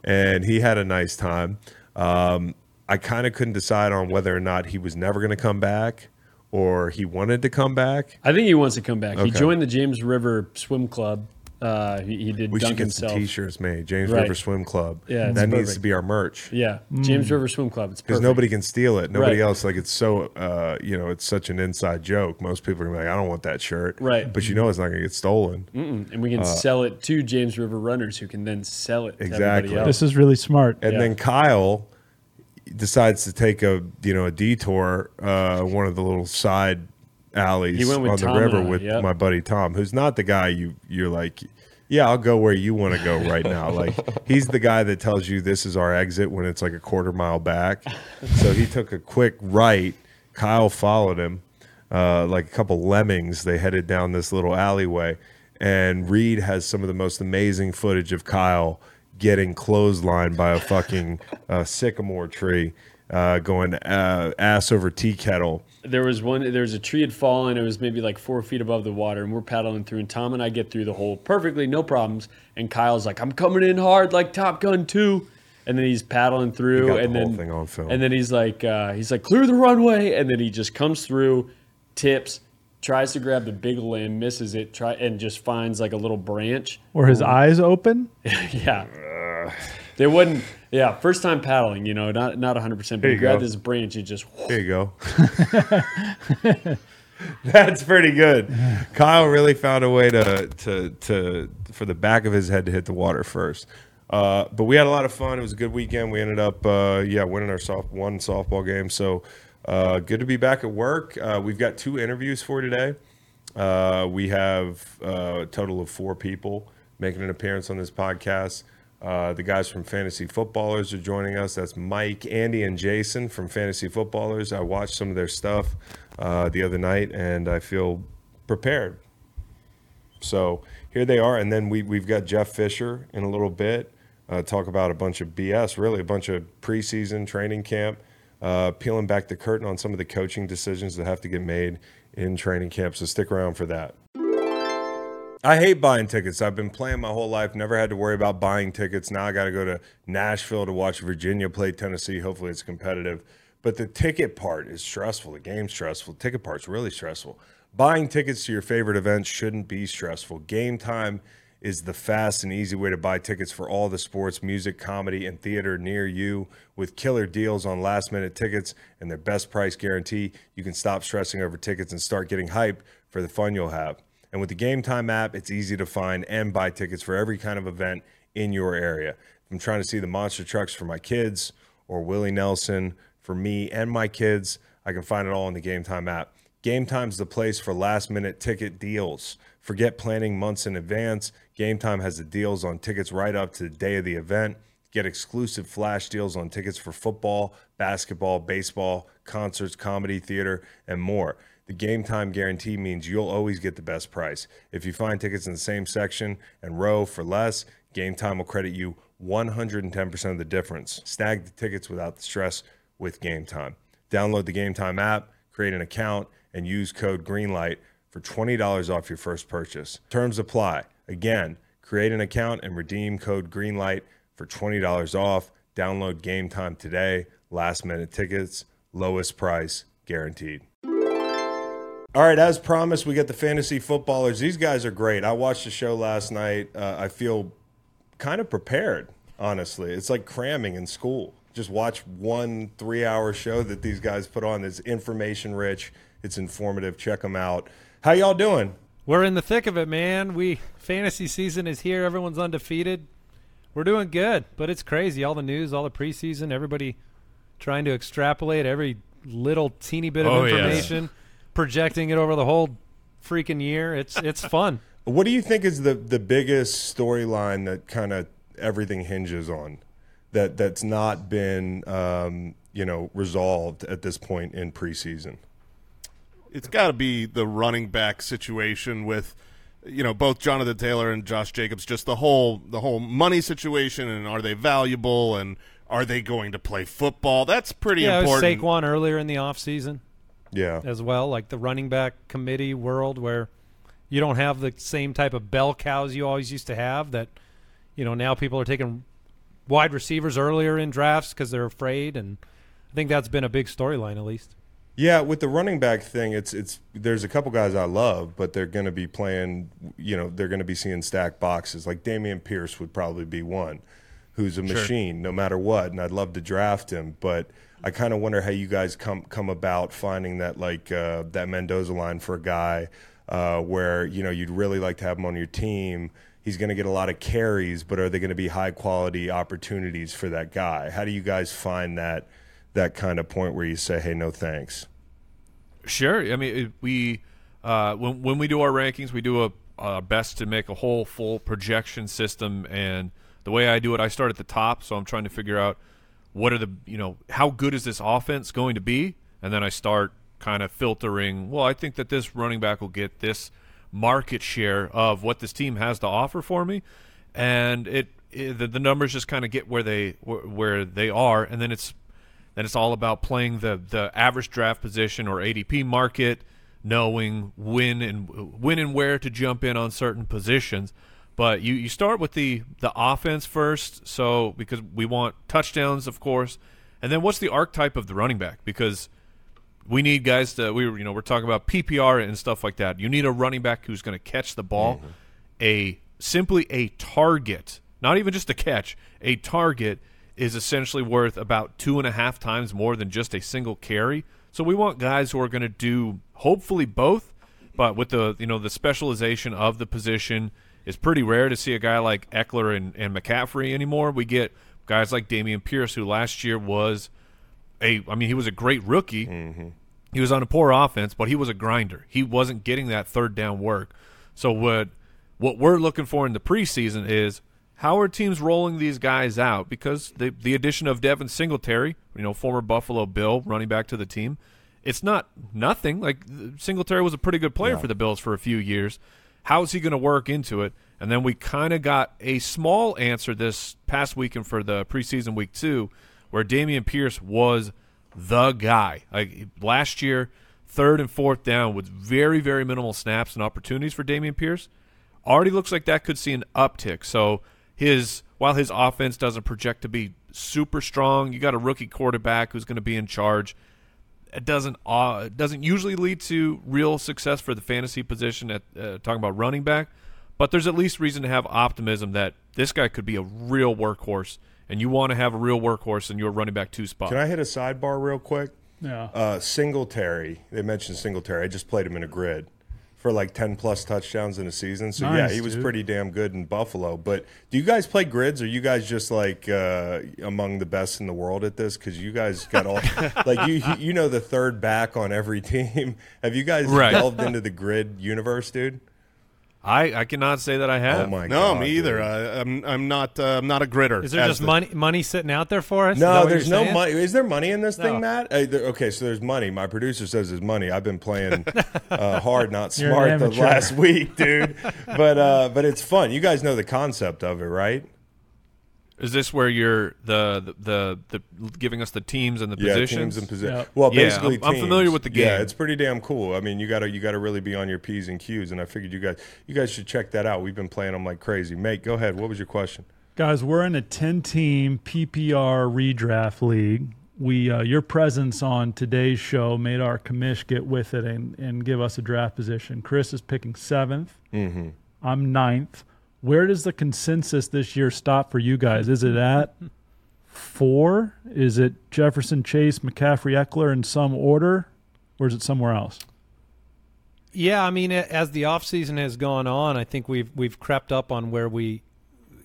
and he had a nice time. Um, I kind of couldn't decide on whether or not he was never going to come back or he wanted to come back. I think he wants to come back. He joined the James River Swim Club. Uh, he, he did We dunk should get himself. some T-shirts made. James Right. River Swim Club. Yeah, it's that needs to be our merch Yeah, James River Swim Club. It's because nobody can steal it. Nobody Right. else like it's so uh, you know it's such an inside joke. Most people are gonna be like, I don't want that shirt. Right. But you know it's not gonna get stolen. Mm-mm. and we can sell it to James River runners, who can then sell it Uh, Exactly. everybody else. this is really smart. And Yeah. then Kyle decides to take a you know a detour, uh, one of the little side alleys He went on the Tom river I, with yep. my buddy Tom, who's not the guy you you're like. Yeah, I'll go where you want to go right now. Like he's the guy that tells you this is our exit when it's like a quarter mile back. So he took a quick right. Kyle followed him, uh, like a couple lemmings. They headed down this little alleyway, and Reed has some of the most amazing footage of Kyle getting clotheslined by a fucking uh, sycamore tree, uh, going uh, ass over tea kettle. there was one there was a tree had fallen it was maybe like four feet above the water and we're paddling through and tom and i get through the hole perfectly no problems and kyle's like i'm coming in hard like top gun 2 and then he's paddling through got the and whole then thing on film. and then he's like uh, he's like clear the runway and then he just comes through tips tries to grab the big limb misses it try and just finds like a little branch Or his eyes open. yeah they wouldn't yeah first time paddling you know not not 100% but There he you grab this branch you just There you go. That's pretty good. Kyle really found a way to to to for the back of his head to hit the water first. Uh, but we had a lot of fun. It was a good weekend. We ended up, uh, yeah, winning our soft one softball game. So uh, good to be back at work. Uh, we've got two interviews for today. Uh, we have uh, a total of four people making an appearance on this podcast. Uh, the guys from Fantasy Footballers are joining us. That's Mike, Andy, and Jason from Fantasy Footballers. I watched some of their stuff uh, the other night, and I feel prepared. So here they are, and then we we've got Jeff Fisher in a little bit. Uh, talk about a bunch of BS, really a bunch of preseason training camp, uh, peeling back the curtain on some of the coaching decisions that have to get made in training camp. So stick around for that. I hate buying tickets. I've been playing my whole life, never had to worry about buying tickets. Now I got to go to Nashville to watch Virginia play Tennessee. Hopefully it's competitive. But the ticket part is stressful. The game's stressful. The ticket part's really stressful. Buying tickets to your favorite events shouldn't be stressful. Game time is the fast and easy way to buy tickets for all the sports, music, comedy, and theater near you. With killer deals on last minute tickets and their best price guarantee, you can stop stressing over tickets and start getting hyped for the fun you'll have. And with the Game Time app, it's easy to find and buy tickets for every kind of event in your area. I'm trying to see the monster trucks for my kids or Willie Nelson for me and my kids, I can find it all in the Game Time app. Game Time's the place for last minute ticket deals. Forget planning months in advance. Game Time has the deals on tickets right up to the day of the event. Get exclusive flash deals on tickets for football, basketball, baseball, concerts, comedy, theater, and more. The game time guarantee means you'll always get the best price. If you find tickets in the same section and row for less, Game Time will credit you 110% of the difference. Snag the tickets without the stress with Game Time. Download the Game Time app, create an account, and use code GREENLIGHT for $20 off your first purchase. Terms apply. Again, create an account and redeem code GREENLIGHT for $20 off. Download Game Time today. Last minute tickets, lowest price guaranteed. All right, as promised, we get the fantasy footballers. These guys are great. I watched the show last night. Uh, I feel kind of prepared, honestly. It's like cramming in school. Just watch one three hour show that these guys put on. It's information rich, it's informative. Check them out. How y'all doing? We're in the thick of it, man. We fantasy season is here. Everyone's undefeated. We're doing good, but it's crazy. All the news, all the preseason, everybody trying to extrapolate every little teeny bit of Oh, yes. information, projecting it over the whole freaking year. It's it's fun. What do you think is the the biggest storyline that kind of everything hinges on that that's not been um, you know resolved at this point in preseason? it's got to be the running back situation with you know both Jonathan Taylor and Josh Jacobs just the whole the whole money situation and are they valuable and are they going to play football that's pretty yeah, it was important Saquon earlier in the offseason Yeah, as well, like the running back committee world where you don't have the same type of bell cows you always used to have that you know now people are taking wide receivers earlier in drafts because they're afraid and I think that's been a big storyline at least. Yeah, with the running back thing, it's it's there's a couple guys I love, but they're going to be playing. You know, they're going to be seeing stacked boxes. Like Dameon Pierce would probably be one, who's a machine no matter what, and I'd love to draft him. But I kind of wonder how you guys come come about finding that like uh, that Mendoza line for a guy uh, where you know you'd really like to have him on your team. He's going to get a lot of carries, but are they going to be high quality opportunities for that guy? How do you guys find that? that kind of point where you say, "Hey, no thanks." Sure. I mean, we uh, when when we do our rankings, we do a, our best to make a whole full projection system. And the way I do it, I start at the top, so I'm trying to figure out what are the you know how good is this offense going to be, and then I start kind of filtering. Well, I think that this running back will get this market share of what this team has to offer for me, and it, it the, the numbers just kind of get where they where, where they are, and then it's then it's all about playing the the average draft position or ADP market, knowing when and when and where to jump in on certain positions. But you, you start with the the offense first, so because we want touchdowns, of course, and then what's the archetype of the running back? Because we need guys to we you know we're talking about PPR and stuff like that. You need a running back who's going to catch the ball, mm-hmm. a simply a target, not even just a catch, a target is essentially worth about two and a half times more than just a single carry. So we want guys who are going to do hopefully both, but with the you know the specialization of the position is pretty rare to see a guy like Ekeler and, and McCaffrey anymore. We get guys like Dameon Pierce, who last year was a I mean he was a great rookie. Mm-hmm. He was on a poor offense, but he was a grinder. He wasn't getting that third down work. So what what we're looking for in the preseason is how are teams rolling these guys out? Because the the addition of Devin Singletary, you know, former Buffalo Bill running back to the team, it's not nothing. Like Singletary was a pretty good player for the Bills for a few years. How is he going to work into it? And then we kind of got a small answer this past weekend for the preseason week two, where Dameon Pierce was the guy. Like last year, third and fourth down with very, very minimal snaps and opportunities for Dameon Pierce. Already looks like that could see an uptick. So his while his offense doesn't project to be super strong, you got a rookie quarterback who's going to be in charge. It doesn't uh, it doesn't usually lead to real success for the fantasy position at uh, talking about running back, but there's at least reason to have optimism that this guy could be a real workhorse, and you want to have a real workhorse in your running back two spot. Can I hit a sidebar real quick? Yeah. Uh, Singletary, they mentioned Singletary. I just played him in a grid for like 10 plus touchdowns in a season. So, yeah, he was dude. pretty damn good in Buffalo. But do you guys play grids? Are you guys just like uh, among the best in the world at this? Because you guys got all, like, you you know the third back on every team. Have you guys Right. delved into the grid universe, dude? I, I cannot say that I have. Oh my No, god! me either. dude. I, I'm I'm not uh, I'm not a gritter. Is there just the- money money sitting out there for us? No, there's no saying? money. Is there money in this No. thing, Matt? Uh, there- okay, so there's money. My producer says there's money. I've been playing uh, hard, not smart, the last week, dude. But uh, but it's fun. You guys know the concept of it, right? Is this where you're the the the, the giving us the teams and the Yeah, positions? teams and positions. Yep. Well, Yeah, basically, I'm- I'm familiar with the game. Yeah, it's pretty damn cool. I mean, you gotta you gotta really be on your p's and q's, and I figured you guys you guys should check that out. We've been playing them like crazy. Mate, go ahead. What was your question? Guys, we're in a 10 team PPR redraft league. We uh, your presence on today's show made our commish get with it and, and give us a draft position. Chris is picking 7th Mm-hmm. I'm ninth. Where does the consensus this year stop for you guys? Is it at four? Is it Jefferson, Chase, McCaffrey, Ekeler in some order, or is it somewhere else? Yeah, I mean, as the offseason has gone on, I think we've we've crept up on where we,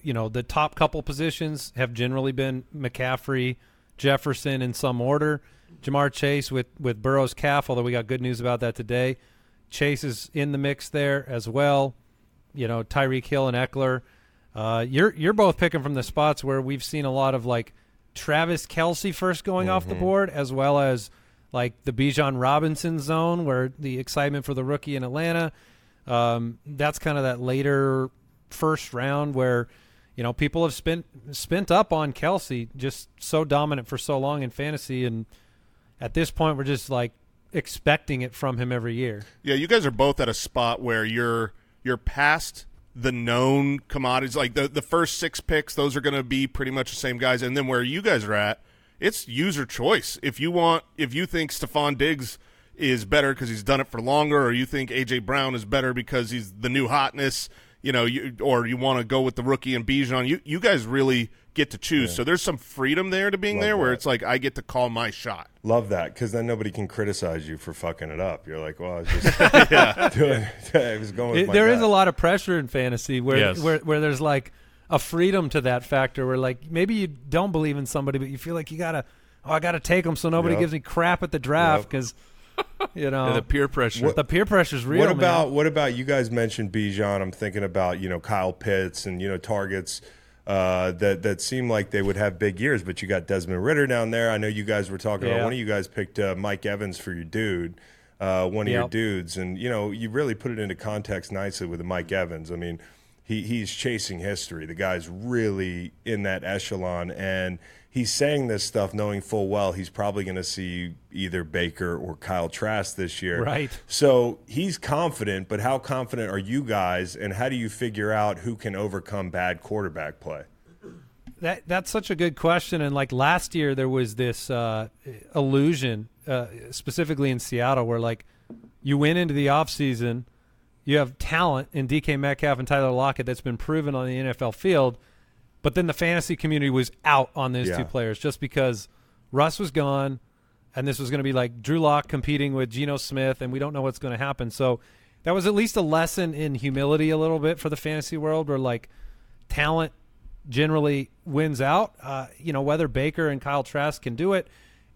you know, the top couple positions have generally been McCaffrey, Jefferson in some order, Ja'Marr Chase with with Burrow's calf. Although we got good news about that today, Chase is in the mix there as well. You know, Tyreek Hill and Ekeler. Uh, you're you're both picking from the spots where we've seen a lot of like Travis Kelce first going off the board, as well as like the Bijan Robinson zone, where the excitement for the rookie in Atlanta. Um, that's kind of that later first round where you know people have spent spent up on Kelce, just so dominant for so long in fantasy, and at this point we're just like expecting it from him every year. Yeah, you guys are both at a spot where you're you're past the known commodities. Like the the first six picks, those are going to be pretty much the same guys. And then where you guys are at, it's user choice. If you want, if you think Stefon Diggs is better because he's done it for longer, or you think AJ Brown is better because he's the new hotness, you know, you, or you want to go with the rookie and Bijan, you you guys really get to choose. So there's some freedom there to being Love there, where that. it's like I get to call my shot. Love that because then nobody can criticize you for fucking it up. You're like, well, I was just doing. I was going. With It- my there is gut. a lot of pressure in fantasy where Yes. where where there's like a freedom to that factor where like maybe you don't believe in somebody but you feel like you gotta oh I gotta take them so nobody Yep. gives me crap at the draft Yep. because you know Yeah, the peer pressure. What, the peer pressure is real. What man. about what about you guys mentioned Bijan? I'm thinking about you know Kyle Pitts and you know targets uh, that that seem like they would have big years, but you got Desmond Ridder down there. I know you guys were talking about one of you guys picked uh, Mike Evans for your dude, uh, one of your dudes, and you know you really put it into context nicely with the Mike Evans. I mean. He, he's chasing history. The guy's really in that echelon, and he's saying this stuff knowing full well he's probably going to see either Baker or Kyle Trask this year. Right. So he's confident, but how confident are you guys, and how do you figure out who can overcome bad quarterback play? That that's such a good question. And like last year, there was this uh, illusion, uh, specifically in Seattle, where like you went into the offseason, you have talent in DK Metcalf and Tyler Lockett that's been proven on the NFL field, but then the fantasy community was out on those Yeah. two players just because Russ was gone, and this was going to be like Drew Lock competing with Geno Smith, and we don't know what's going to happen. So that was at least a lesson in humility a little bit for the fantasy world, where like talent generally wins out. Uh, you know, whether Baker and Kyle Trask can do it,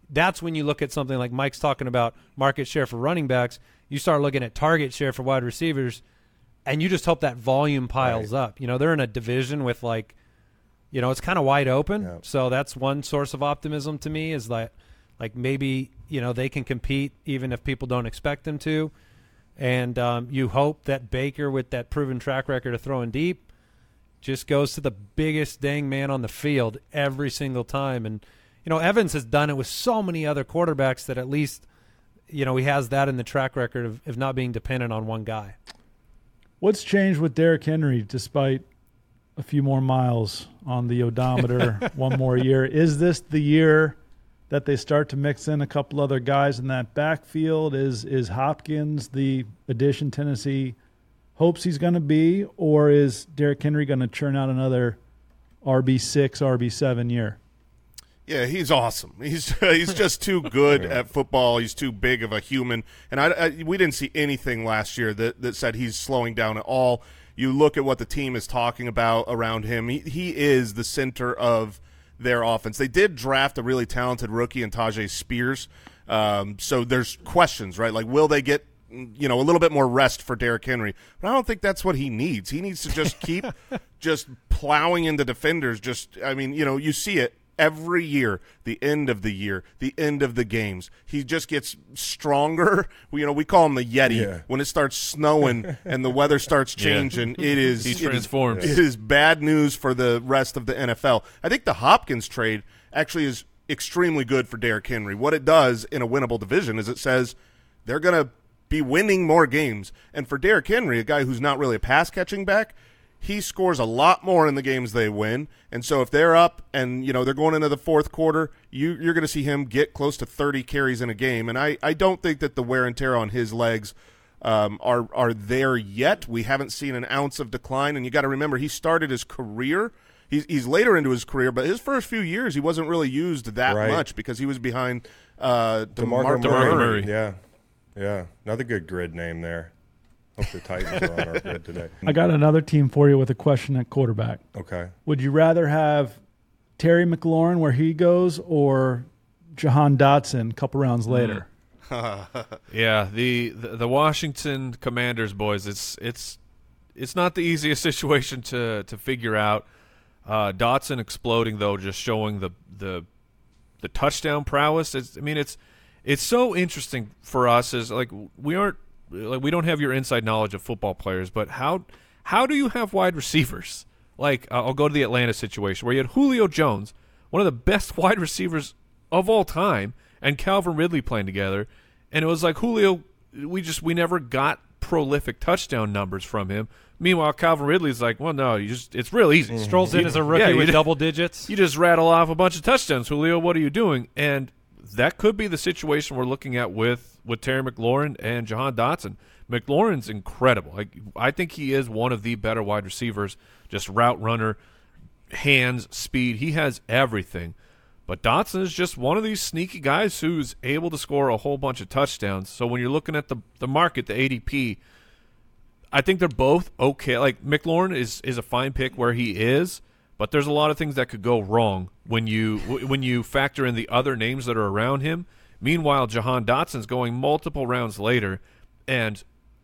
that's when you look at something like Mike's talking about market share for running backs. You start looking at target share for wide receivers, and you just hope that volume piles up. You know, they're in a division with like, you know, it's kind of wide open. Yeah. So that's one source of optimism to me is that, like maybe you know they can compete even if people don't expect them to, and um, you hope that Baker with that proven track record of throwing deep just goes to the biggest dang man on the field every single time. And, you know, Evans has done it with so many other quarterbacks that at least, you know, he has that in the track record of, of not being dependent on one guy. What's changed with Derrick Henry despite a few more miles on the odometer, one more year? Is this the year that they start to mix in a couple other guys in that backfield? Is is Hopkins the addition Tennessee hopes he's going to be, or is Derrick Henry going to churn out another RB six, RB seven year? Yeah, he's awesome. He's he's just too good at football. He's too big of a human, and I, I we didn't see anything last year that that said he's slowing down at all. You look at what the team is talking about around him. He he is the center of their offense. They did draft a really talented rookie in Tyjae Spears, um, so there's questions, right? Like, will they get you know, a little bit more rest for Derrick Henry. But I don't think that's what he needs. He needs to just keep just plowing into defenders. Just, I mean, you know, you see it every year, the end of the year, the end of the games. He just gets stronger. You know, we call him the Yeti. Yeah. When it starts snowing and the weather starts Yeah. changing, it is He it is- transforms. It is bad news for the rest of the NFL. I think the Hopkins trade actually is extremely good for Derrick Henry. What it does in a winnable division is it says they're going to be winning more games. And for Derrick Henry, a guy who's not really a pass catching back, he scores a lot more in the games they win. And so if they're up and you know they're going into the fourth quarter, you, you're going to see him get close to 30 carries in a game. And I, I don't think that the wear and tear on his legs um, are are there yet. We haven't seen an ounce of decline. And you got to remember, he started his career. He's, he's later into his career, but his first few years he wasn't really used that Right. much because he was behind uh, DeMarco DeMar- Murray. Murray. Yeah. Yeah. Another good grid name there. Hope the Titans are on our grid today. I got another team for you with a question at quarterback. Okay. Would you rather have Terry McLaurin where he goes or Jahan Dotson a couple rounds later? Yeah, the, the the Washington Commanders boys. It's it's it's not the easiest situation to to figure out. Uh, Dotson exploding though, just showing the the the touchdown prowess. It's, I mean, it's it's so interesting for us as like we aren't like we don't have your inside knowledge of football players, but how how do you have wide receivers? Like uh, I'll go to the Atlanta situation where you had Julio Jones, one of the best wide receivers of all time, and Calvin Ridley playing together, and it was like Julio. We just we never got prolific touchdown numbers from him. Meanwhile, Calvin Ridley's like, well, no, you just it's real easy. Strolls in as a rookie Yeah, with d- double digits. You just rattle off a bunch of touchdowns, Julio. What are you doing? And that could be the situation we're looking at with with Terry McLaurin and Jahan Dotson. McLaurin's incredible. Like I think he is one of the better wide receivers. Just route runner, hands, speed. He has everything. But Dotson is just one of these sneaky guys who's able to score a whole bunch of touchdowns. So when you're looking at the the market, the ADP, I think they're both okay. Like McLaurin is is a fine pick where he is, but there's a lot of things that could go wrong when you when you factor in the other names that are around him. Meanwhile, Jahan Dotson's going multiple rounds later, and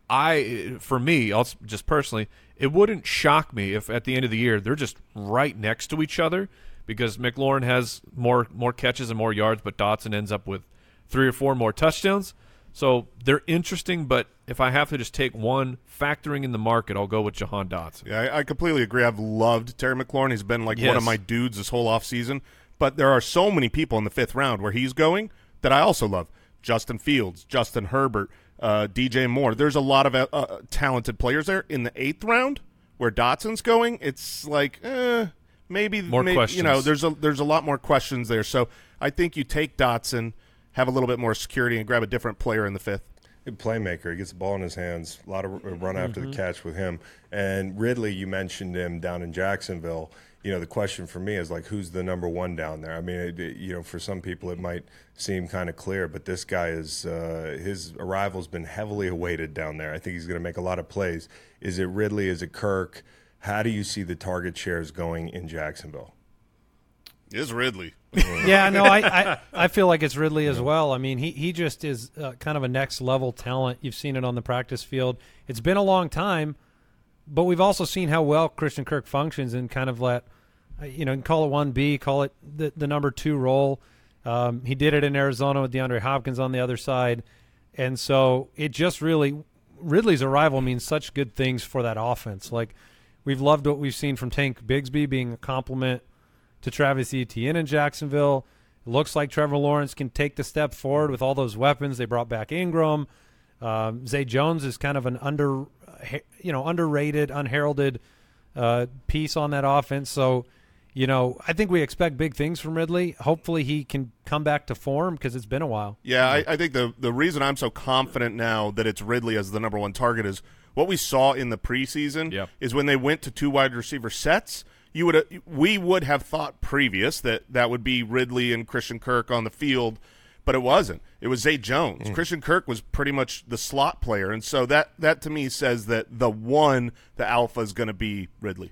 I, for me, I'll just personally, it wouldn't shock me if at the end of the year they're just right next to each other because McLaurin has more more catches and more yards, but Dotson ends up with three or four more touchdowns. So they're interesting, but if I have to just take one factoring in the market, I'll go with Jahan Dotson. Yeah, I, I completely agree. I've loved Terry McLaurin. He's been like one of my dudes this whole offseason. But there are so many people in the fifth round where he's going that I also love. Justin Fields, Justin Herbert, uh, DJ Moore. There's a lot of uh, uh, talented players there. In the eighth round, where Dotson's going, it's like eh, maybe More may- You know, there's a there's a lot more questions there. So I think you take Dotson, have a little bit more security, and grab a different player in the fifth. Good playmaker. He gets the ball in his hands. A lot of run after Mm-hmm. the catch with him. And Ridley, you mentioned him down in Jacksonville. You know, the question for me is like, who's the number one down there? I mean, it, it- you know, for some people it might seem kind of clear, but this guy is uh, his arrival's been heavily awaited down there. I think he's going to make a lot of plays. Is it Ridley? Is it Kirk? How do you see the target shares going in Jacksonville? Is Ridley? yeah, no, I, I I feel like it's Ridley as well. I mean, he he just is uh, kind of a next level talent. You've seen it on the practice field. It's been a long time, but we've also seen how well Christian Kirk functions and kind of let uh, you know, call it one B, call it the the number two role. Um, he did it in Arizona with DeAndre Hopkins on the other side, and so it just really Ridley's arrival means such good things for that offense. Like we've loved what we've seen from Tank Bigsby being a compliment to Travis Etienne in Jacksonville. It looks like Trevor Lawrence can take the step forward with all those weapons. They brought back Engram. Um, Zay Jones is kind of an under, you know, underrated, unheralded uh, piece on that offense. So, you know, I think we expect big things from Ridley. Hopefully, he can come back to form because it's been a while. Yeah, I, I think the the reason I'm so confident now that it's Ridley as the number one target is what we saw in the preseason Yep. is when they went to two wide receiver sets. You would we would have thought previous that that would be Ridley and Christian Kirk on the field, but it wasn't. It was Zay Jones. Mm. Christian Kirk was pretty much the slot player, and so that that to me says that the one, the alpha, is going to be Ridley.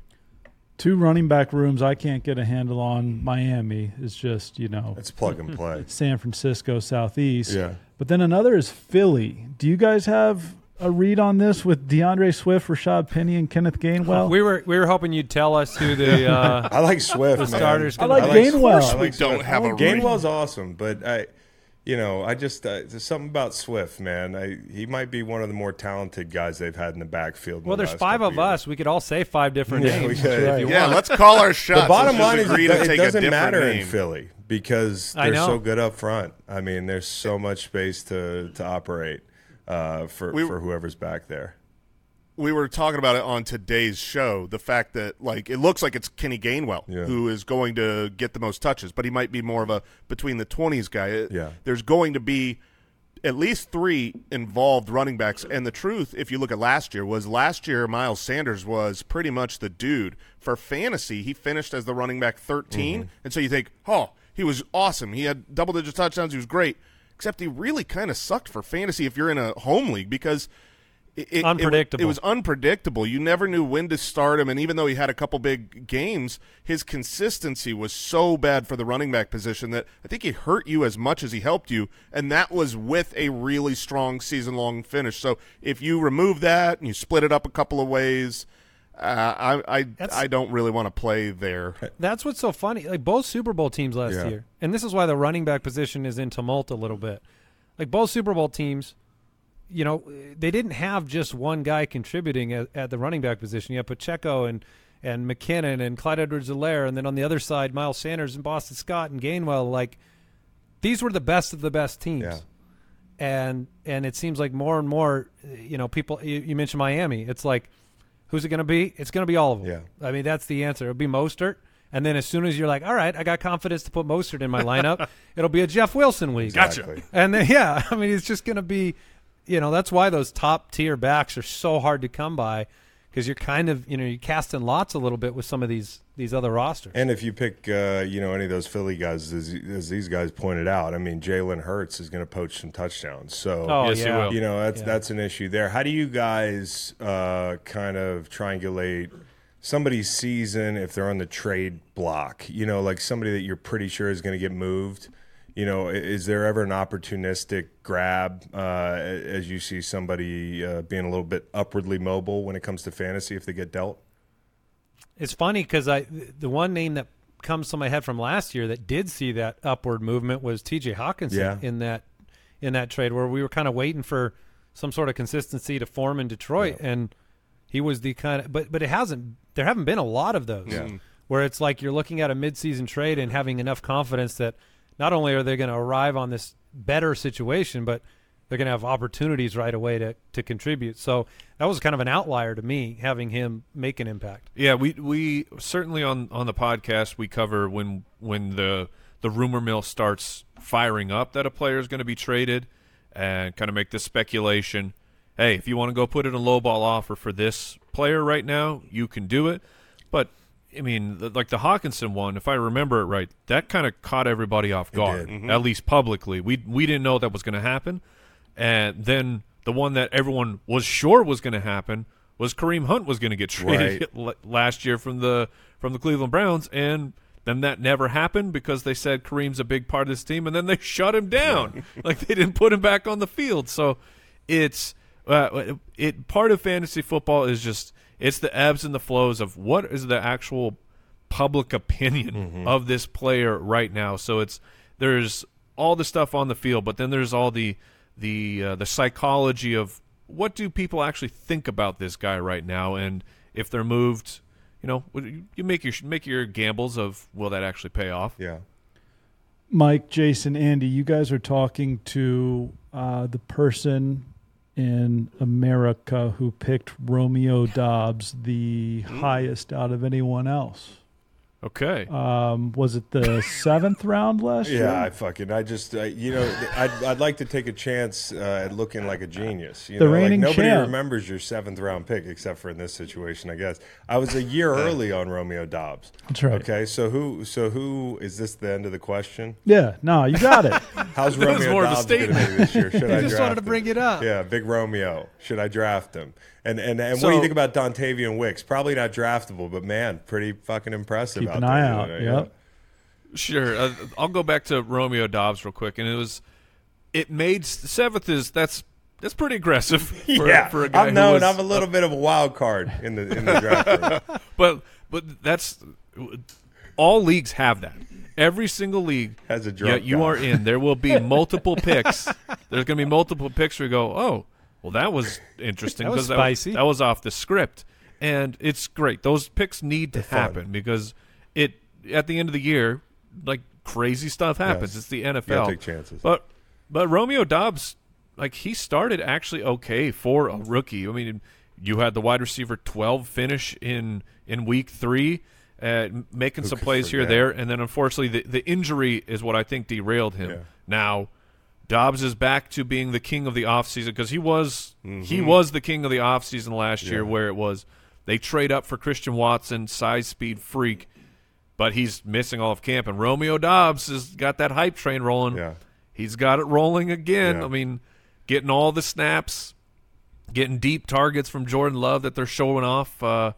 two running back rooms I can't get a handle on. Miami is just you know It's plug and play. San Francisco Southeast. Yeah. But then another is Philly. Do you guys have a read on this with D'Andre Swift, Rashad Penny, and Kenneth Gainwell? we were we were hoping you'd tell us who the uh, I like Swift. the man. starters. I gonna like be. Gainwell. I we like don't Swift. have a Gainwell's awesome, but I, you know, I just uh, there's something about Swift, man. I he might be one of the more talented guys they've had in the backfield. Well, the there's five of years. us. We could all say five different Yeah, we names. could. if you Yeah, want. let's call our shots. The bottom line is agree it, it doesn't matter name. in Philly because they're so good up front. I mean, there's so much space to to operate uh, for We- for whoever's back there. we were talking about it on today's show. The fact that like it looks like it's Kenny Gainwell Yeah. who is going to get the most touches, but he might be more of a between the twenties guy. It- Yeah. there's going to be at least three involved running backs. And the truth, if you look at last year, was last year Miles Sanders was pretty much the dude for fantasy. He finished as the running back 13, Mm-hmm. and so you think, oh, he was awesome. He had double digit touchdowns. He was great. Except he really kind of sucked for fantasy if you're in a home league because it, it- it- Unpredictable. It, was unpredictable. You never knew when to start him, and even though he had a couple big games, his consistency was so bad for the running back position that I think he hurt you as much as he helped you, and that was with a really strong season-long finish. So if you remove that and you split it up a couple of ways, uh, I I, That's- I don't really want to play there. That's what's so funny. Like both Super Bowl teams last Yeah. year, and this is why the running back position is in tumult a little bit. Like both Super Bowl teams, you know, they didn't have just one guy contributing at, at the running back position. You had Pacheco and and McKinnon and Clyde Edwards-Helaire, and then on the other side, Miles Sanders and Boston Scott and Gainwell. Like these were the best of the best teams. Yeah. And and it seems like more and more, you know, people. You, you mentioned Miami. It's like, who's it going to be? It's going to be all of them. Yeah. I mean, that's the answer. It'll be Mostert. And then as soon as you're like, all right, I got confidence to put Mostert in my lineup, it'll be a Jeff Wilson week. Exactly. And then, yeah, I mean, it's just going to be, you know, that's why those top tier backs are so hard to come by because you're kind of, you know, you're casting lots a little bit with some of these these other rosters. And if you pick, uh, you know, any of those Philly guys, as, as these guys pointed out, I mean, Jalen Hurts is going to poach some touchdowns. So, oh, Yes, yeah. you know, that's Yeah. that's an issue there. How do you guys uh, kind of triangulate somebody's season if they're on the trade block? You know, like somebody that you're pretty sure is going to get moved. You know, is there ever an opportunistic grab uh, as you see somebody uh, being a little bit upwardly mobile when it comes to fantasy if they get dealt? It's funny because I the one name that comes to my head from last year that did see that upward movement was T.J. Hockenson Yeah. in that in that trade where we were kind of waiting for some sort of consistency to form in Detroit, and he was the kind of but but it hasn't there haven't been a lot of those Yeah. where it's like you're looking at a midseason trade and having enough confidence that not only are they going to arrive on this better situation, but they're going to have opportunities right away to to contribute. So that was kind of an outlier to me having him make an impact. Yeah, we we certainly on on the podcast we cover when when the the rumor mill starts firing up that a player is going to be traded and kind of make this speculation. Hey, if you want to go put in a low ball offer for this player right now, you can do it. But I mean, the, like the Hockenson one, if I remember it right, that kind of caught everybody off guard, did. at least publicly. We we didn't know that was going to happen, and then the one that everyone was sure was going to happen was Kareem Hunt was going to get traded l- last year from the from the Cleveland Browns, and then that never happened because they said Kareem's a big part of this team, and then they shut him down, like they didn't put him back on the field. So it's uh, it part of fantasy football is just it's the ebbs and the flows of what is the actual public opinion of this player right now. So it's there's all the stuff on the field, but then there's all the the uh, the psychology of what do people actually think about this guy right now, and if they're moved, you know, you you make your make your gambles of will that actually pay off? Yeah. Mike, Jason, Andy, you guys are talking to uh, the person in America who picked Romeo Doubs the mm. highest out of anyone else. Okay. Um, was it the seventh round last year? Yeah, I fucking, I just, uh, you know, I'd, I'd like to take a chance uh, at looking like a genius. You The know, reigning like nobody champ. remembers your seventh round pick except for in this situation, I guess. I was a year early on Romeo Doubs. That's right. Okay, so who, so who is this the end of the question? Yeah, no, you got it. How's That Romeo more of a Doubs going to be this year? Should I just wanted to him? bring it up. Yeah, big Romeo. Should I draft him? And and, and what do you think about Dontayvion Wicks? Probably not draftable, but man, pretty fucking impressive. Keep out an there eye the out. other day, Yep. Sure. Uh, I'll go back to Romeo Doubs real quick, and it was it made seventh is that's that's pretty aggressive for, yeah, for a guy I'm who known. was- I'm a little bit of a wild card in the in the draft. but but that's all leagues have that. Every single league Has a draft. yeah, you guy. are in. There will be multiple picks. There's going to be multiple picks where you go, oh, well, that was interesting because spicy. that, was off the script, and it's great. Those picks need to fun. happen because it at the end of the year, like crazy stuff happens. Yes. It's the NFL. take chances. But but Romeo Doubs, like he started actually okay for a rookie. I mean, you had the wide receiver twelve finish in in week three, uh, making some could plays here there, and then unfortunately the the injury is what I think derailed him. Yeah. Now. Doubs is back to being the king of the offseason because he was he Mm-hmm. was the king of the offseason last year where it was they trade up for Christian Watson, size speed freak, but he's missing all of camp and Romeo Doubs has got that hype train rolling. Yeah. He's got it rolling again. Yeah. I mean, getting all the snaps, getting deep targets from Jordan Love that they're showing off uh,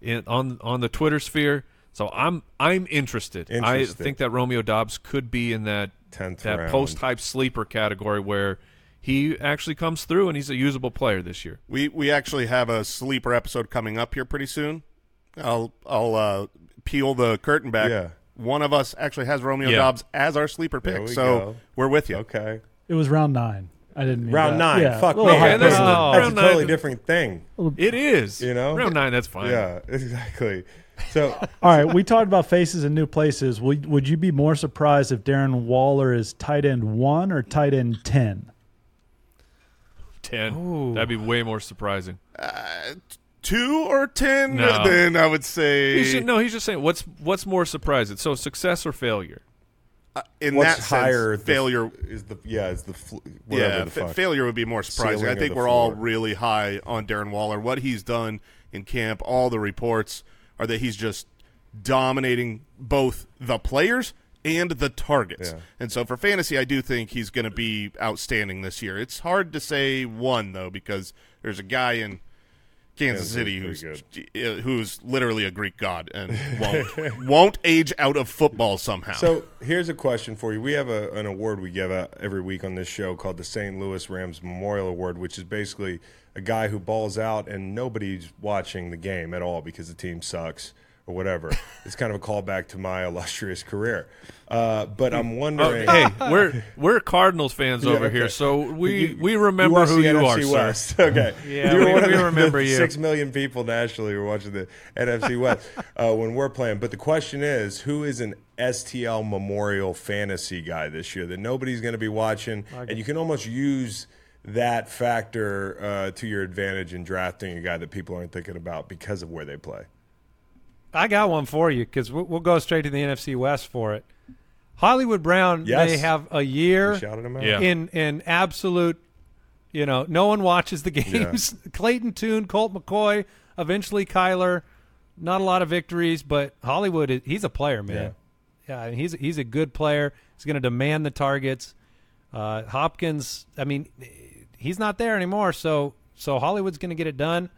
in, on on the Twitter sphere. So I'm I'm interested. I think that Romeo Doubs could be in that 10th that round. post hype sleeper category where he actually comes through and he's a usable player this year. We we actually have a sleeper episode coming up here pretty soon. I'll I'll uh, peel the curtain back. Yeah. One of us actually has Romeo Yeah. Doubs as our sleeper There pick, we so go. we're with you. Okay. It was round nine. I didn't mean Round that. nine. Yeah, Fuck me. Yeah, that's- Oh. That's a totally nine. different thing. It is. You know? Round nine, that's fine. Yeah, exactly. So All right, we talked about faces in new places. Would, would you be more surprised if Darren Waller is tight end one or tight end ten? Ten. Ooh. That'd be way more surprising. Two or ten? No. Then I would say He's ju- no, he's just saying what's what's more surprising. So success or failure? uh, in what's that higher? sense, the- failure. is the yeah is the fl- whatever Yeah, the fa- fuck. failure would be more surprising. Ceiling I think we're all really high on Darren Waller. What he's done in camp, all the reports are that he's just dominating both the players and the targets. Yeah. And so for fantasy, I do think he's going to be outstanding this year. It's hard to say one though because there's a guy in Kansas City who's uh, who's literally a Greek god and won't won't age out of football somehow. So here's a question for you. We have a, an award we give out every week on this show called the St. Louis Rams Memorial Award, which is basically a guy who balls out and nobody's watching the game at all because the team sucks or whatever. it's kind of a callback to my illustrious career. Uh, but I'm Oh, wondering. hey, we're we're Cardinals fans over okay. here, so we You- we remember watch who you NFC are, sir. Okay. Yeah, you were we- one we the, remember the you. Six million people nationally are watching the NFC West uh, when we're playing. But the question is, who is an STL Memorial fantasy guy this year that nobody's going to be watching, and you can almost use that factor uh, to your advantage in drafting a guy that people aren't thinking about because of where they play. I got one for you because we'll, we'll go straight to the NFC West for it. Hollywood Brown Yes. may have a year him out. Yeah. in in absolute. You know, no one watches the games. Clayton Tune, Colt McCoy, eventually Kyler. Not a lot of victories, but Hollywood, is- he's a player, man. Yeah, he's he's a good player. He's going to demand the targets. Uh, Hopkins, I mean, he's not there anymore, so so Hollywood's going to get it done.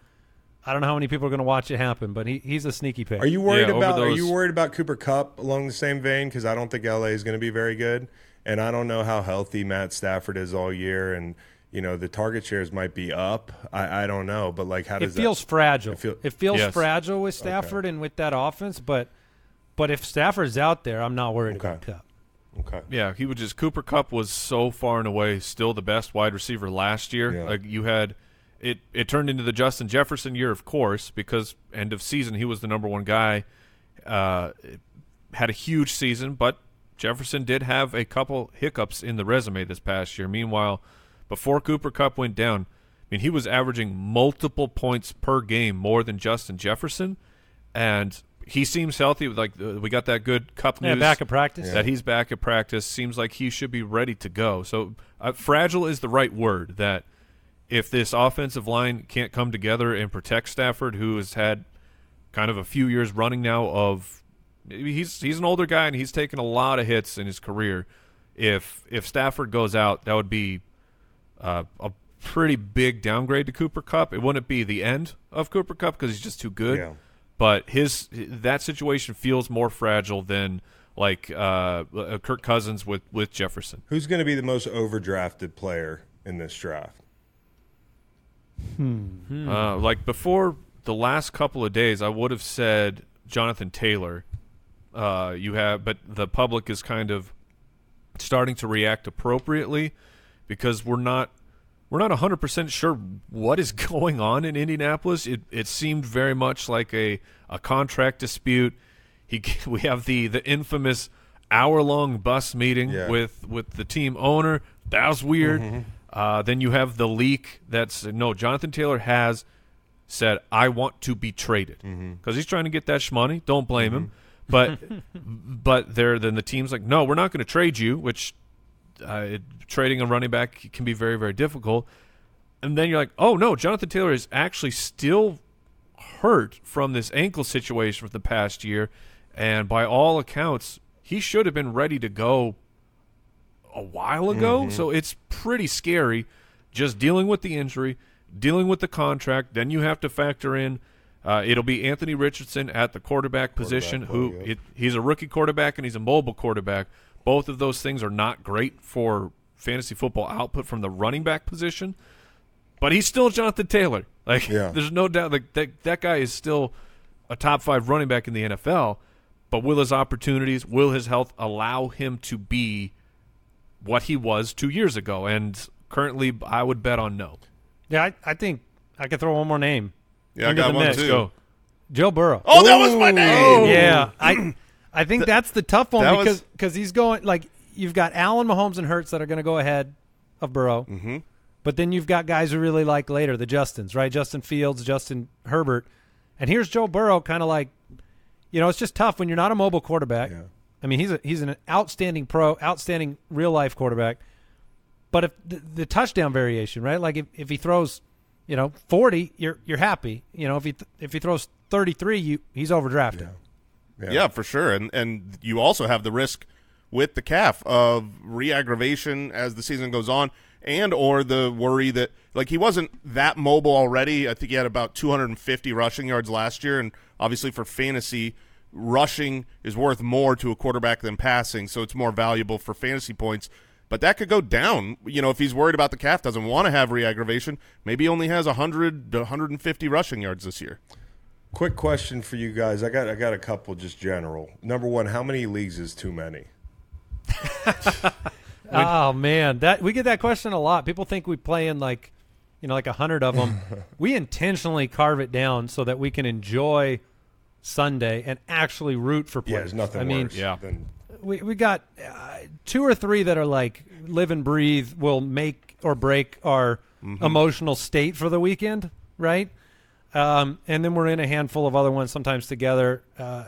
I don't know how many people are going to watch it happen, but he, he's a sneaky pick. Are you worried Yeah, over about? Are you worried about Cooper Kupp along the same vein? Because I don't think LA is going to be very good, and I don't know how healthy Matt Stafford is all year, and you know the target shares might be up. I, I don't know, but like, how does it feels that, fragile. It feel- it feels Yes. fragile with Stafford and with that offense, but but if Stafford's out there, I'm not worried Okay. about Kupp. Okay. Yeah, he would just Cooper Kupp was so far and away still the best wide receiver last year. Yeah. Like you had it it turned into the Justin Jefferson year, of course, because end of season he was the number one guy. Uh, had a huge season, but Jefferson did have a couple hiccups in the resume this past year. Meanwhile, before Cooper Kupp went down, I mean he was averaging multiple points per game more than Justin Jefferson, and he seems healthy. Like uh, we got that good Kupp Yeah, news back at practice. that he's back at practice. Seems like he should be ready to go. So uh, fragile is the right word. That if this offensive line can't come together and protect Stafford, who has had kind of a few years running now of he's he's an older guy and he's taken a lot of hits in his career. If if Stafford goes out, that would be uh, a pretty big downgrade to Cooper Kupp. It wouldn't be the end of Cooper Kupp because he's just too good. Yeah. But his that situation feels more fragile than like uh, uh, Kirk Cousins with with Jefferson. Who's going to be the most overdrafted player in this draft? Uh, like before the last couple of days, I would have said Jonathan Taylor. Uh, you have, but the public is kind of starting to react appropriately because we're not we're not 100% sure what is going on in Indianapolis. It it seemed very much like a a contract dispute. He we have the the infamous hour long bus meeting Yeah. with with the team owner. That was weird. Mm-hmm. Uh, then you have the leak that's no Jonathan Taylor has said I want to be traded mm-hmm. because he's trying to get that shmoney. Don't blame him. Mm-hmm. But but there then the team's like no we're not going to trade you, which uh, it, trading a running back can be very very difficult. And then you're like oh no Jonathan Taylor is actually still hurt from this ankle situation for the past year, and by all accounts he should have been ready to go a while ago. So it's pretty scary just dealing with the injury, dealing with the contract. Then you have to factor in uh, it'll be Anthony Richardson at the quarterback position, who it, he's a rookie quarterback and he's a mobile quarterback. Both of those things are not great for fantasy football output from the running back position. But he's still Jonathan Taylor. Like, Yeah. there's no doubt like that that guy is still a top five running back in the NFL. But will his opportunities, will his health allow him to be what he was two years ago? And currently, I would bet on no. Yeah, I, I think I could throw one more name. Yeah, I got the one mix. too. Go. Joe Burrow. Oh, that was my name. Yeah, I I think that's the tough one That because was- because he's going like you've got Allen, Mahomes, and Hurts that are going to go ahead of Burrow, mm-hmm. but then you've got guys who really like later the Justins, right? Justin Fields, Justin Herbert, and here's Joe Burrow, kind of like you know it's just tough when you're not a mobile quarterback. Yeah. I mean he's a, he's an outstanding pro, outstanding real life quarterback, but if the, the touchdown variation, right? Like if, if he throws, you know, 40, you're you're happy. You know, if he th- if he throws 33, you he's overdrafted. Yeah. For sure. And and you also have the risk with the calf of re-aggravation as the season goes on and or the worry that like he wasn't that mobile already. I think he had about 250 rushing yards last year and obviously for fantasy rushing is worth more to a quarterback than passing, so it's more valuable for fantasy points. But that could go down. You know, if he's worried about the calf, doesn't want to have re-aggravation, maybe he only has 100 to 150 rushing yards this year. Quick question for you guys. I got I got a couple just general. Number one, how many leagues is too many? Oh man, that we get that question a lot. People think we play in like, you know, like a hundred of them. we intentionally carve it down so that we can enjoy Sunday and actually root for Yeah, players. there's nothing I mean, yeah. than we we got uh, two or three that are like live and breathe will make or break our emotional state for the weekend, right? Um, and then we're in a handful of other ones sometimes together. Uh,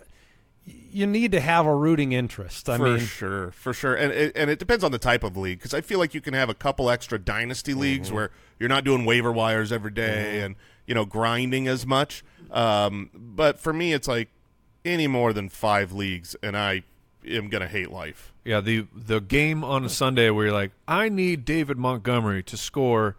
you need to have a rooting interest. I for mean, sure, for sure, and it, and it depends on the type of league because I feel like you can have a couple extra dynasty leagues where you're not doing waiver wires every day and you know grinding as much. Um, but for me, it's like any more than five leagues, and I am gonna hate life. Yeah, the the game on a Sunday where you're like, I need David Montgomery to score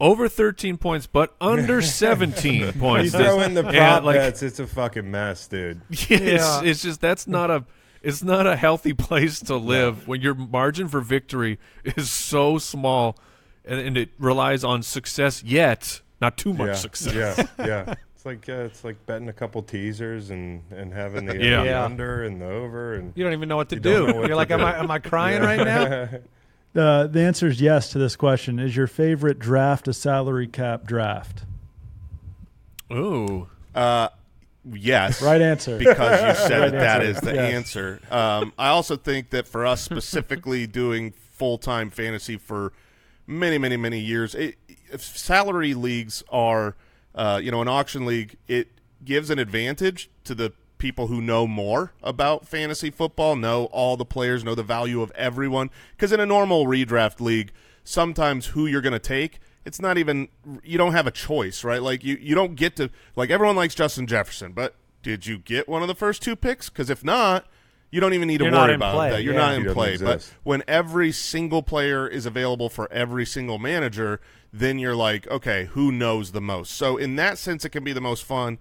over 13 points, but under 17 points. you points. throw in the Yeah, prop like, bets, it's a fucking mess, dude. It's, Yeah. it's just that's not a it's not a healthy place to live when your margin for victory is so small, and, and it relies on success yet not too much yeah, success. Yeah, yeah. It's like uh, it's like betting a couple teasers and and having the, Yeah. the Yeah. under and the over and you don't even know what to do. what You're to like, am. I am I crying right now? Uh, the answer is yes to this question. Is your favorite draft a salary cap draft? Ooh, Uh, yes, Right answer. because you said Right that that answer. is the Yes. answer. Um, I also think that for us specifically doing full time fantasy for many, many, many years, it, if salary leagues are, uh, you know, an auction league, it gives an advantage to the people who know more about fantasy football, know all the players, know the value of everyone. Because in a normal redraft league, sometimes who you're going to take it's not even you don't have a choice, right? Like you you don't get to like everyone likes Justin Jefferson, but did you get one of the first two picks? Because if not, you don't even need to You're not worry about play, that. You're yeah. not He in doesn't play. But when every single player is available for every single manager, then you're like, okay, who knows the most? So in that sense, it can be the most fun.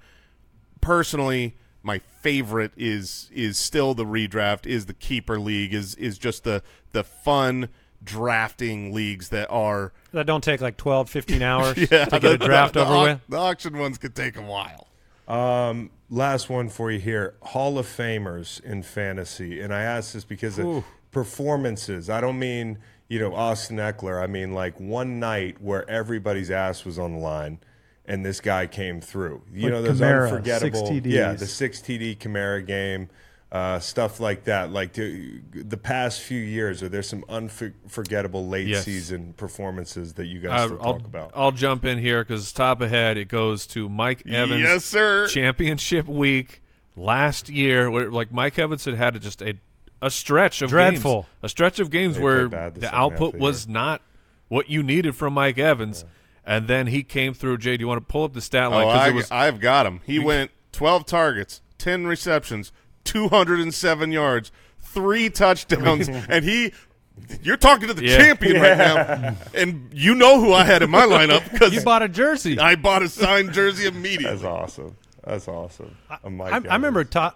Personally, my favorite is is still the redraft, is the keeper league, is is just the the fun drafting leagues that are That don't take like 12, 15 hours yeah, to get a the- draft the, over au- with. The auction ones could take a while. Um, last one for you here. Hall of Famers in fantasy, and I ask this because of performances. I don't mean you know Austin Ekeler. I mean like one night where everybody's ass was on the line, and this guy came through. You Like know those Kamara, unforgettable, six yeah, the six TD Kamara game. Uh, stuff like that, like the, the past few years, are there some unforgettable late Yes. season performances that you guys Uh, still I'll, talk about? I'll jump in here because top ahead it goes to Mike Evans. Yes, sir. Championship week last year, where like Mike Evans had had just a a stretch of Dreadful. games, a stretch of games They where the the second half output was not what you needed from Mike Evans, and then he came through. Jay, do you want to pull up the stat line? Oh, 'Cause I, was, I've got him. He went 12 targets, 10 receptions, 207 yards, three touchdowns, and he. You're talking to the Yeah. champion right now, and you know who I had in my lineup because You bought a jersey. I bought a signed jersey immediately. That's awesome. That's awesome. A Mike I, I remember Todd.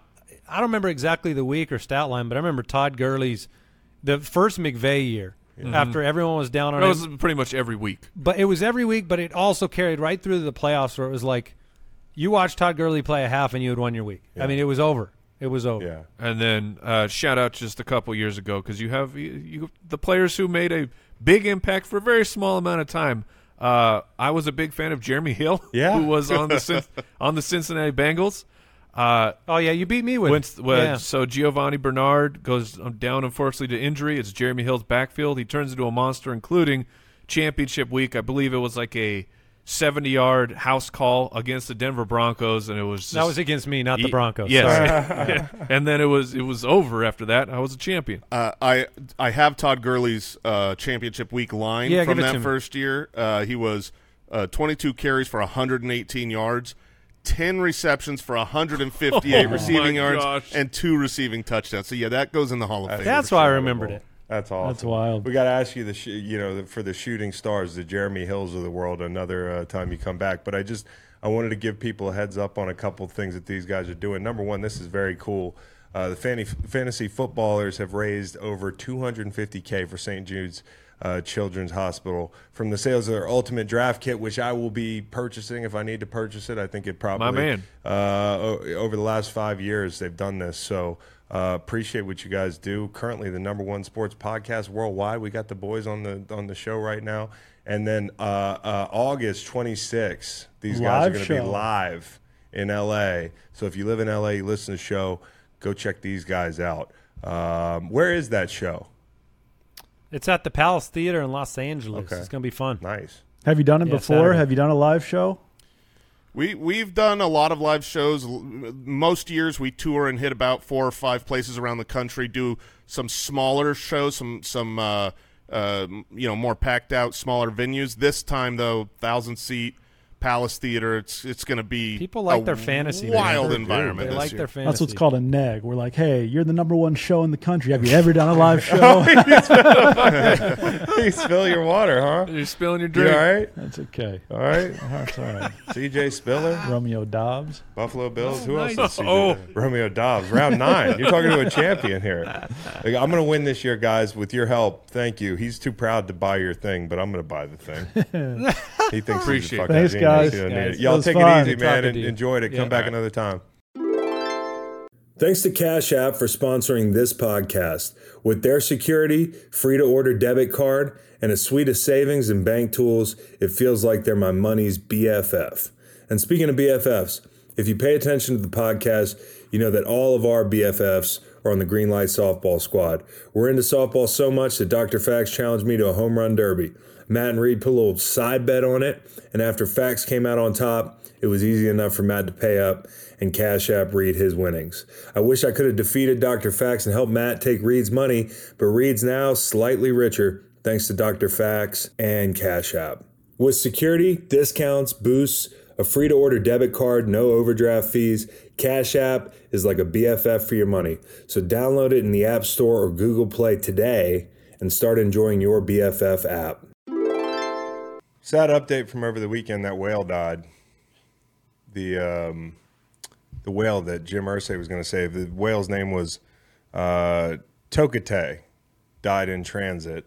I don't remember exactly the week or stat line, but I remember Todd Gurley's the first McVay year after everyone was down on it, him. was pretty much every week. but it was every week. But it also carried right through the playoffs, where it was like you watched Todd Gurley play a half and you had won your week. I mean, it was over. It was over. Yeah. And then uh, shout out just a couple years ago because you have you, you the players who made a big impact for a very small amount of time. Uh, I was a big fan of Jeremy Hill, Yeah. who was on the on the Cincinnati Bengals. Uh, Oh yeah, you beat me with. when, it. yeah. So Giovani Bernard goes down, unfortunately, to injury. It's Jeremy Hill's backfield. He turns into a monster, including championship week. I believe it was like a 70 yard house call against the Denver Broncos, and it was just, that was against me, not the Broncos. Yes, Sorry. Yeah. and then it was it was over after that. I was a champion. Uh, I I have Todd Gurley's uh, championship week line Yeah, from give it to that first year. Uh, he was uh, 22 carries for 118 yards, 10 receptions for 158 Oh, receiving yards, gosh. and two receiving touchdowns. So yeah, that goes in the Hall of Fame. That's why I remembered it. That's awesome. That's wild. We got to ask you the sh- you know the, for the shooting stars, the Jeremy Hills of the world, another uh, time you come back. But I just I wanted to give people a heads up on a couple things that these guys are doing. Number one, this is very cool. Uh, the fanny, fantasy footballers have raised over 250k for St. Jude's uh, Children's Hospital from the sales of their Ultimate Draft Kit, which I will be purchasing if I need to purchase it. I think it probably my man. uh, over the last five years they've done this. So uh, appreciate what you guys do. Currently, the number one sports podcast worldwide. We got the boys on the on the show right now, and then uh, uh, August 26th, these guys are going to be live in LA. So if you live in LA, you listen to the show, go check these guys out. Um, where is that show? It's at the Palace Theater in Los Angeles. Okay. It's gonna be fun. Nice. Have you done it Yeah, before? Saturday. Have you done a live show? We we've done a lot of live shows. Most years we tour and hit about four or five places around the country. Do some smaller shows, some some uh, uh, you know more packed out, smaller venues. This time though, thousand seat Palace Theater. It's it's going to be People like a their fantasy. wild man. environment. They this like year. their fantasy. That's what's called a neg. We're like, hey, you're the number one show in the country. Have you ever done a live oh, show? you spill your water, huh? You're spilling your You drink. all right? That's okay. All right. That's all right. CJ Spiller. Romeo Doubs. Buffalo Bills. Who oh, else is CJ? Oh. Romeo Doubs. Round nine. You're talking to a champion here. Like, I'm going to win this year, guys, with your help. Thank you. He's too proud to buy your thing, but I'm going to buy the thing. he thinks Appreciate he's a fucking Thanks, genius. Guys. He Guys. Y'all take fun. it easy, man, and to you. enjoyed it. Yeah. Come back All right. another time. Thanks to Cash App for sponsoring this podcast. With their security, free to order debit card, and a suite of savings and bank tools, it feels like they're my money's BFF. And speaking of BFFs, if you pay attention to the podcast, you know that all of our BFFs are on the Greenlight softball squad. We're into softball so much that Dr. Fax challenged me to a home run derby. Matt and Reed put a little side bet on it, and after Fax came out on top, it was easy enough for Matt to pay up and Cash App Reed his winnings. I wish I could have defeated Dr. Fax and helped Matt take Reed's money, but Reed's now slightly richer thanks to Dr. Fax and Cash App. With security, discounts, boosts, A free to order debit card, no overdraft fees. Cash App is like a BFF for your money. So download it in the App Store or Google Play today and start enjoying your BFF app. Sad update from over the weekend that whale died. The um, the whale that Jim Irsay was going to save. The whale's name was uh, Tokitae. Died in transit.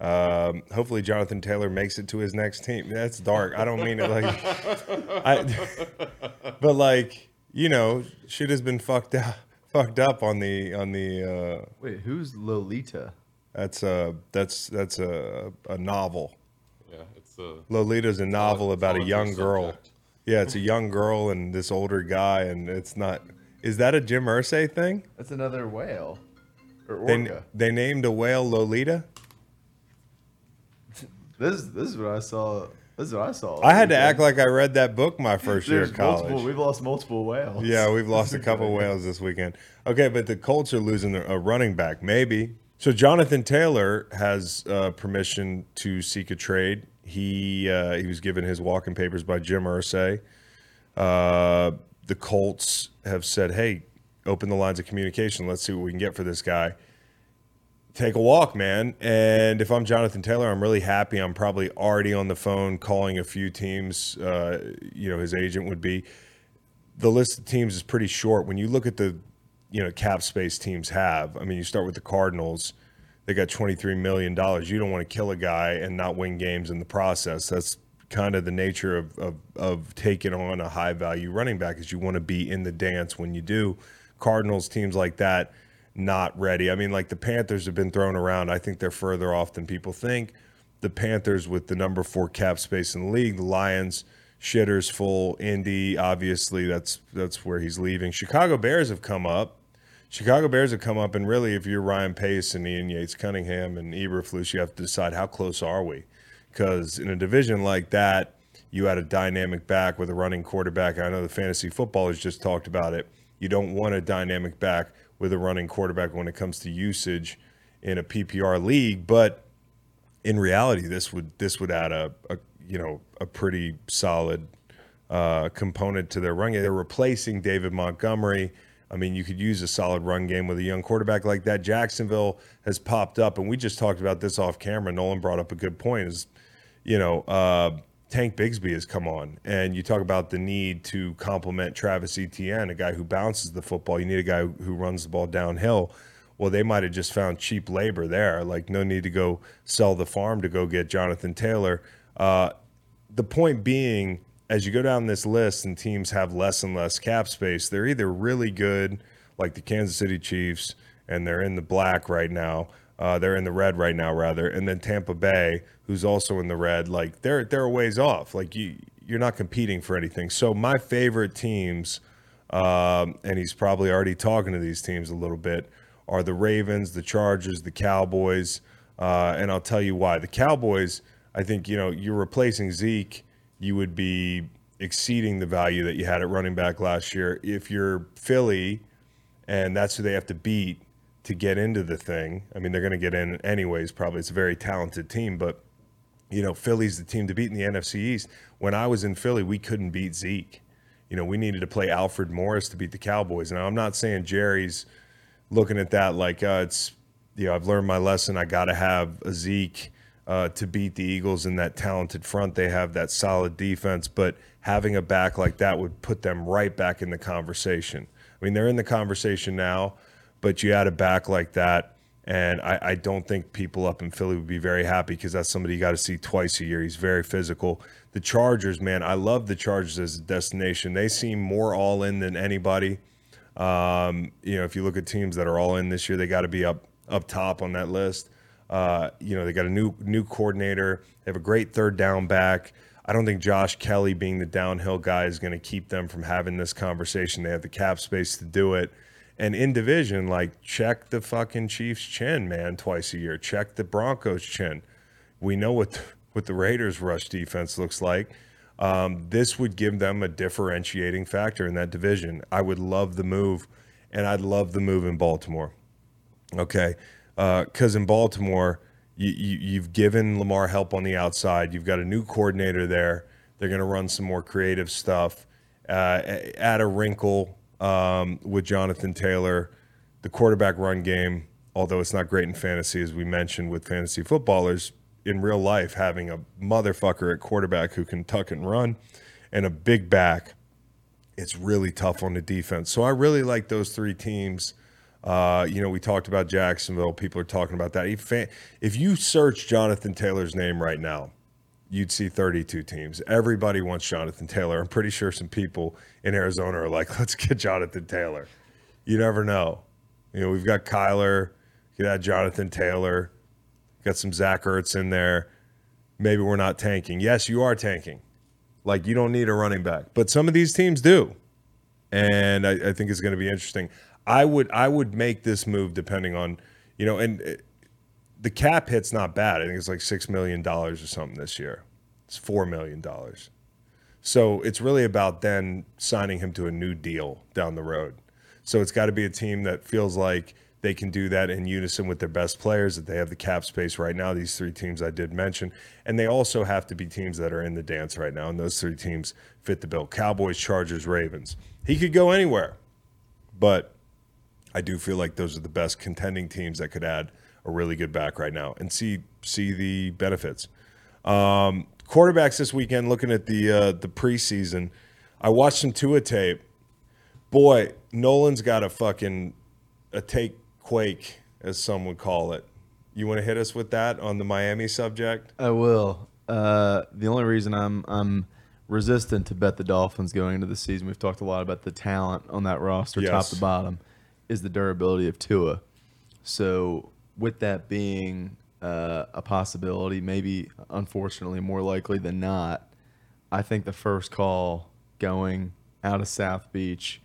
Um, hopefully, Jonathan Taylor makes it to his next team. That's dark. I don't mean it like, I, but like you know, shit has been fucked up, fucked up on the on the. Uh, Wait, who's Lolita? that's a that's that's a a novel. Yeah, it's a Lolita's a novel about a young girl. subject. Yeah, it's a young girl and this older guy, and it's not. Is that a Jim Irsay thing? That's another whale. Or They, orca. they named a whale Lolita. This this is what I saw. This is what I saw. I had to act like I read that book my first year of college. multiple. We've lost multiple whales. Yeah, we've lost a couple whales this weekend. Okay, but the Colts are losing a running back, maybe. So Jonathan Taylor has uh, permission to seek a trade. He uh, he was given his walking papers by Jim Irsay. Uh, the Colts have said, "Hey, open the lines of communication. Let's see what we can get for this guy." Take a walk, man. And if I'm Jonathan Taylor, I'm really happy. I'm probably already on the phone calling a few teams. Uh, you know, his agent would be the list of teams is pretty short. When you look at the, you know, cap space teams have, I mean, you start with the Cardinals. They got $23 million. You don't want to kill a guy and not win games in the process. That's kind of the nature of, of, of taking on a high value running back is you want to be in the dance when you do. Cardinals, teams like that, not ready. I mean, like the Panthers have been thrown around. I think they're further off than people think. The Panthers with the number four cap space in the league, the Lions, shitters full. Indy, obviously, that's that's where he's leaving. Chicago Bears have come up. Chicago Bears have come up, and really, if you're Ryan Pace and Ian Yates, Cunningham, and Eberflus, you have to decide how close are we? Because in a division like that, you had a dynamic back with a running quarterback. I know the fantasy footballers just talked about it. You don't want a dynamic back with a running quarterback when it comes to usage in a PPR league, but in reality, this would this would add a, a you know a pretty solid uh, component to their running. They're replacing David Montgomery. I mean, you could use a solid run game with a young quarterback like that. Jacksonville has popped up, and we just talked about this off camera. Nolan brought up a good point: is you know uh, Tank Bigsby has come on, and you talk about the need to complement Travis Etienne, a guy who bounces the football. You need a guy who runs the ball downhill. Well, they might have just found cheap labor there. Like, no need to go sell the farm to go get Jonathan Taylor. Uh, the point being, as you go down this list and teams have less and less cap space, they're either really good, like the Kansas City Chiefs, and they're in the black right now. Uh, they're in the red right now, rather, and then Tampa Bay, who's also in the red. Like they're they're a ways off. Like you you're not competing for anything. So my favorite teams, um, and he's probably already talking to these teams a little bit, are the Ravens, the Chargers, the Cowboys, uh, and I'll tell you why. The Cowboys, I think you know you're replacing Zeke, you would be exceeding the value that you had at running back last year. If you're Philly, and that's who they have to beat to get into the thing. I mean, they're going to get in anyways. Probably it's a very talented team, but you know, Philly's the team to beat in the NFC East. When I was in Philly, we couldn't beat Zeke. You know, we needed to play Alfred Morris to beat the Cowboys. Now, I'm not saying Jerry's looking at that like uh, it's, you know, I've learned my lesson. I got to have a Zeke uh, to beat the Eagles in that talented front. They have that solid defense, but having a back like that would put them right back in the conversation. I mean, they're in the conversation now, but you add a back like that. And I, I don't think people up in Philly would be very happy because that's somebody you got to see twice a year. He's very physical. The Chargers, man, I love the Chargers as a destination. They seem more all in than anybody. Um, you know, if you look at teams that are all in this year, they got to be up up top on that list. Uh, you know, they got a new new coordinator. They have a great third down back. I don't think Josh Kelley being the downhill guy is going to keep them from having this conversation. They have the cap space to do it. And in division, like check the fucking Chiefs chin, man, twice a year. Check the Broncos chin. We know what what the Raiders rush defense looks like. Um, this would give them a differentiating factor in that division. I would love the move, and I'd love the move in Baltimore. Okay, because in Baltimore, you, you, you've given Lamar help on the outside. You've got a new coordinator there. They're going to run some more creative stuff, uh, add a wrinkle um, with Jonathan Taylor. The quarterback run game, although it's not great in fantasy, as we mentioned with fantasy footballers, in real life, having a motherfucker at quarterback who can tuck and run and a big back, it's really tough on the defense. So I really like those three teams. Uh, you know, we talked about Jacksonville. People are talking about that. If, if you search Jonathan Taylor's name right now, you'd see 32 teams. Everybody wants Jonathan Taylor. I'm pretty sure some people in Arizona are like, let's get Jonathan Taylor. You never know. You know, we've got Kyler, you got Jonathan Taylor, got some Zach Ertz in there. Maybe we're not tanking. Yes, you are tanking. Like you don't need a running back, but some of these teams do, and I, I think it's going to be interesting. I would I would make this move depending on, you know, and uh, the cap hit's not bad. I think it's like six million dollars or something this year. It's four million dollars. So it's really about then signing him to a new deal down the road. So it's got to be a team that feels like they can do that in unison with their best players, that they have the cap space right now, these three teams I did mention. And they also have to be teams that are in the dance right now. And those three teams fit the bill Cowboys, Chargers, Ravens. He could go anywhere, but I do feel like those are the best contending teams that could add a really good back right now and see see the benefits. Um, quarterbacks this weekend, looking at the uh, the preseason, I watched some Tua tape. Boy, Nolan's got a fucking a take quake, as some would call it. You want to hit us with that on the Miami subject? I will. Uh, the only reason I'm I'm resistant to bet the Dolphins going into the season, we've talked a lot about the talent on that roster, top to bottom, is the durability of Tua. So, with that being uh, a possibility, maybe unfortunately more likely than not, I think the first call going out of South Beach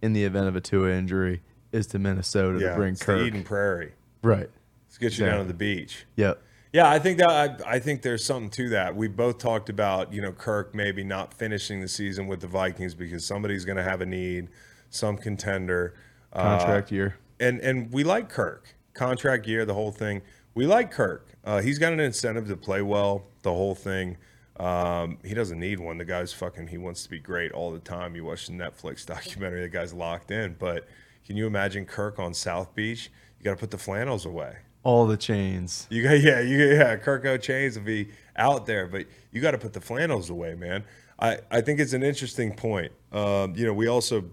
in the event of a Tua injury is to Minnesota to bring it's Kirk. Eden Prairie. Right. Let's get you down to the beach. Yep. Yeah, I think that I, I think there's something to that. We both talked about you know Kirk maybe not finishing the season with the Vikings because somebody's going to have a need, some contender. Uh, Contract year. and and we like Kirk contract year, the whole thing. We like Kirk. Uh, he's got an incentive to play well, the whole thing. Um, he doesn't need one. The guy's fucking. He wants to be great all the time. You watch the Netflix documentary. The guy's locked in. But can you imagine Kirk on South Beach? You got to put the flannels away. All the chains. You got yeah, you yeah, Kirko chains will be out there, but you got to put the flannels away, man. I I think it's an interesting point. Um, you know, we also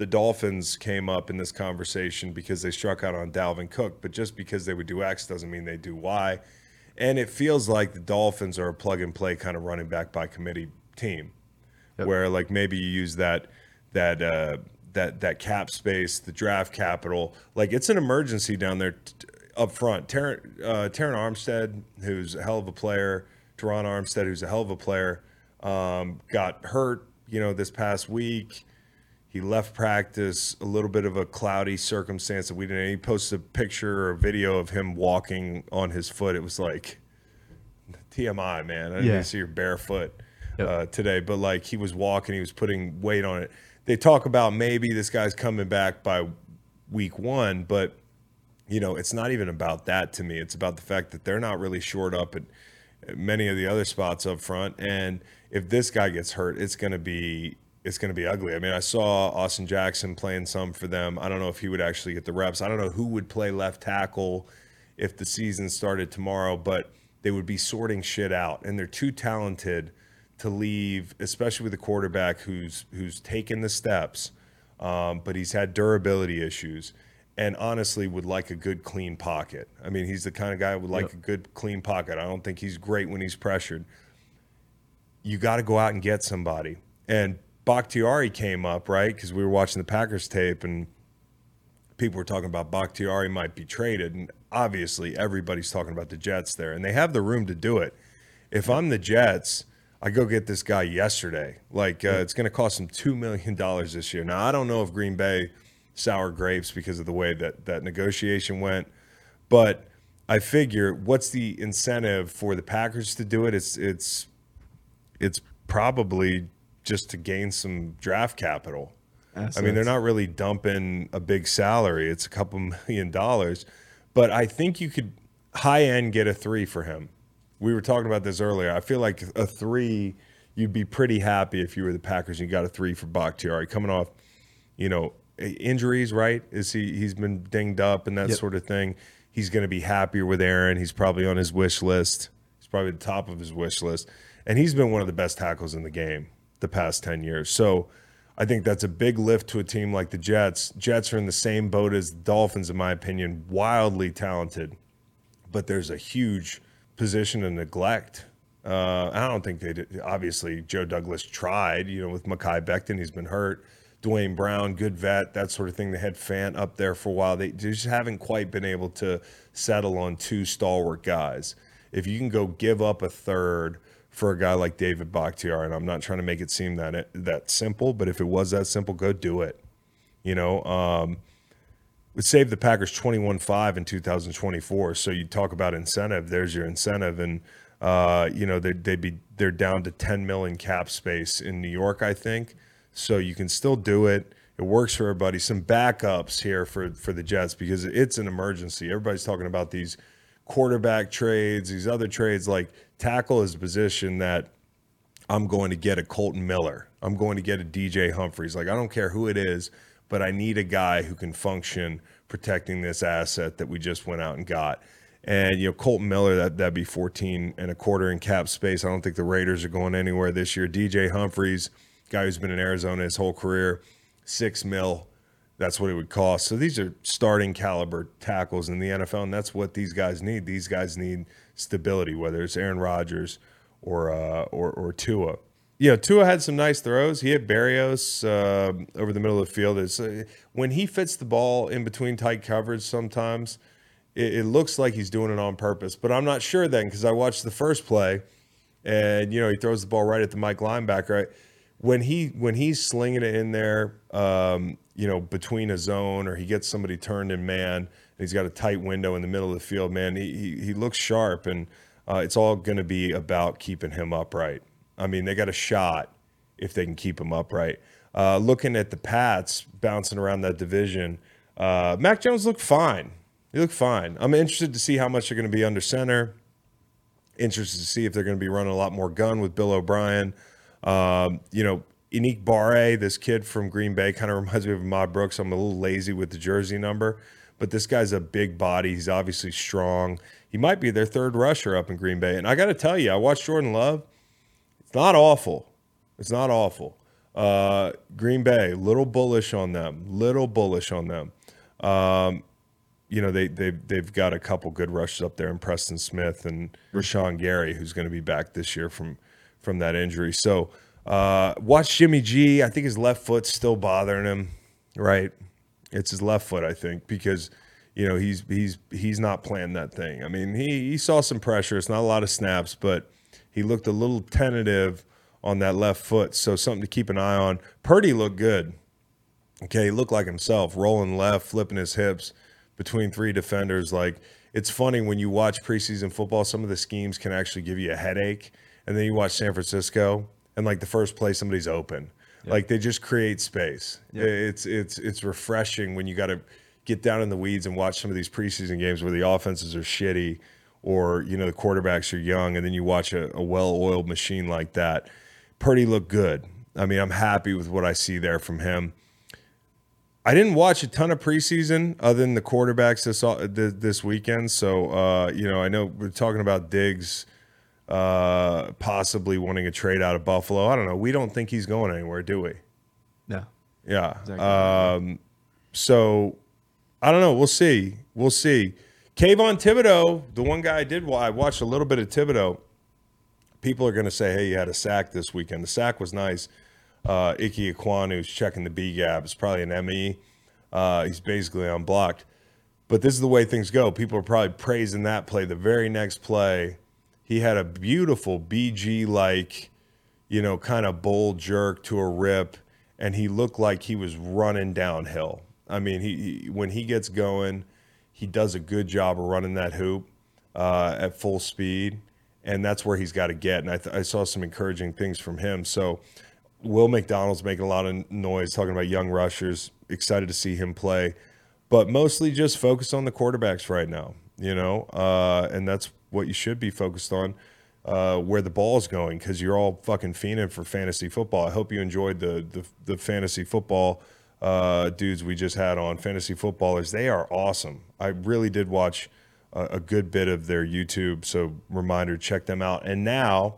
the Dolphins came up in this conversation because they struck out on Dalvin Cook, but just because they would do X doesn't mean they do Y. And it feels like the Dolphins are a plug and play kind of running back by committee team, where like maybe you use that that uh, that that cap space, the draft capital. Like it's an emergency down there t- up front. Terron uh, Armstead, who's a hell of a player, Terron Armstead, who's a hell of a player, um, got hurt. You know, this past week. He left practice a little bit of a cloudy circumstance that we didn't. He posted a picture or a video of him walking on his foot. It was like TMI, man. I didn't Yeah. even see your barefoot Yep. uh, today, but like he was walking, he was putting weight on it. They talk about maybe this guy's coming back by week one, but you know, it's not even about that to me. It's about the fact that they're not really shored up at at many of the other spots up front. And if this guy gets hurt, it's going to be it's going to be ugly. I mean, I saw Austin Jackson playing some for them. I don't know if he would actually get the reps. I don't know who would play left tackle if the season started tomorrow, but they would be sorting shit out. And they're too talented to leave, especially with a quarterback who's who's taken the steps, um, but he's had durability issues. And honestly, would like a good clean pocket. I mean, he's the kind of guy who would like Yep. a good clean pocket. I don't think he's great when he's pressured. You got to go out and get somebody. And Bakhtiari came up right because we were watching the Packers tape, and people were talking about Bakhtiari might be traded, and obviously everybody's talking about the Jets there, and they have the room to do it. If I'm the Jets, I go get this guy yesterday. Like uh, it's going to cost him two million dollars this year. Now I don't know if Green Bay sour grapes because of the way that that negotiation went, but I figure what's the incentive for the Packers to do it? It's it's it's probably just to gain some draft capital. I mean, they're not really dumping a big salary. It's a couple million dollars. But I think you could high end get a three for him. We were talking about this earlier. I feel like a three, you'd be pretty happy if you were the Packers and you got a three for Bakhtiari coming off, you know, injuries. Right? Is he? He's been dinged up and that Yep. sort of thing. He's going to be happier with Aaron. He's probably on his wish list. He's probably the top of his wish list, and he's been one of the best tackles in the game the past ten years. So. I think that's a big lift to a team like the Jets. Jets are in the same boat as the Dolphins, in my opinion, wildly talented, but there's a huge position of neglect. Uh, I don't think they did. Obviously, Joe Douglas tried, you know, with Mekhi Becton, he's been hurt. Duane Brown, good vet, that sort of thing. They had Fant up there for a while. They just haven't quite been able to settle on two stalwart guys. If you can go give up a third for a guy like David Bakhtiari, and I'm not trying to make it seem that that simple, but if it was that simple, go do it. You know, um, would save the Packers 21-5 in 2024. So you talk about incentive. There's your incentive, and uh, you know they they'd be they're down to 10 million cap space in New York, I think. So you can still do it. It works for everybody. Some backups here for for the Jets because it's an emergency. Everybody's talking about these quarterback trades, these other trades. Like tackle is a position that I'm going to get a Colton Miller. I'm going to get a DJ Humphries. Like I don't care who it is, but I need a guy who can function protecting this asset that we just went out and got. And you know, Colton Miller, that that'd be 14 and a quarter in cap space. I don't think the Raiders are going anywhere this year. DJ Humphries, guy who's been in Arizona his whole career, six mil. That's what it would cost. So these are starting caliber tackles in the NFL, and that's what these guys need. These guys need stability, whether it's Aaron Rodgers or uh, or or Tua. Yeah, Tua had some nice throws. He hit Berrios uh, over the middle of the field. It's, uh, when he fits the ball in between tight coverage, sometimes it, it looks like he's doing it on purpose. But I'm not sure then because I watched the first play, and you know he throws the ball right at the Mike linebacker. Right? When he when he's slinging it in there, um, you know, between a zone or he gets somebody turned in man, he's got a tight window in the middle of the field. Man, he he, he looks sharp, and uh, it's all going to be about keeping him upright. I mean, they got a shot if they can keep him upright. Uh, looking at the Pats bouncing around that division, uh, Mac Jones looked fine. He looked fine. I'm interested to see how much they're going to be under center. Interested to see if they're going to be running a lot more gun with Bill O'Brien. Um, you know, Unique Barre, this kid from Green Bay, kind of reminds me of Ahmad Brooks. I'm a little lazy with the jersey number, but this guy's a big body. He's obviously strong. He might be their third rusher up in Green Bay. And I got to tell you, I watched Jordan Love. It's not awful. It's not awful. Uh, Green Bay, little bullish on them. Little bullish on them. Um, you know, they they they've got a couple good rushes up there in Preston Smith and Rashan Gary, who's going to be back this year from from that injury. So uh, watch Jimmy G. I think his left foot's still bothering him. Right, it's his left foot. I think because you know he's he's he's not playing that thing. I mean, he he saw some pressure. It's not a lot of snaps, but he looked a little tentative on that left foot. So something to keep an eye on. Purdy looked good. Okay, he looked like himself, rolling left, flipping his hips between three defenders. Like it's funny when you watch preseason football, some of the schemes can actually give you a headache. And then you watch San Francisco and like the first play somebody's open. Like they just create space. It's it's it's refreshing when you got to get down in the weeds and watch some of these preseason games where the offenses are shitty or you know the quarterbacks are young and then you watch a, a well-oiled machine like that. Purdy looked good. I mean, I'm happy with what I see there from him. I didn't watch a ton of preseason other than the quarterbacks this this weekend. So uh, you know, I know we're talking about Diggs uh, possibly wanting a trade out of Buffalo. I don't know. We don't think he's going anywhere, do we? No. Yeah. Exactly. Um, so I don't know. We'll see. We'll see. Kayvon Thibodeaux, the one guy I did. wa- I watched a little bit of Thibodeaux. People are going to say, "Hey, you had a sack this weekend." The sack was nice. Uh, Ike Ekwonu's checking the B gap. It's probably an ME. Uh, he's basically unblocked. But this is the way things go. People are probably praising that play. The very next play, he had a beautiful BG like, you know, kind of bold jerk to a rip, and he looked like he was running downhill. I mean, he, he when he gets going, he does a good job of running that hoop uh, at full speed, and that's where he's got to get. And I, th- I saw some encouraging things from him. So, Will McDonald's making a lot of noise talking about young rushers. Excited to see him play, but mostly just focus on the quarterbacks right now. You know, uh, and that's what you should be focused on. uh, where the ball is going because you're all fucking fiending for fantasy football. I hope you enjoyed the the, the fantasy football uh, dudes we just had on fantasy footballers. They are awesome. I really did watch a, a good bit of their YouTube, so reminder check them out. And now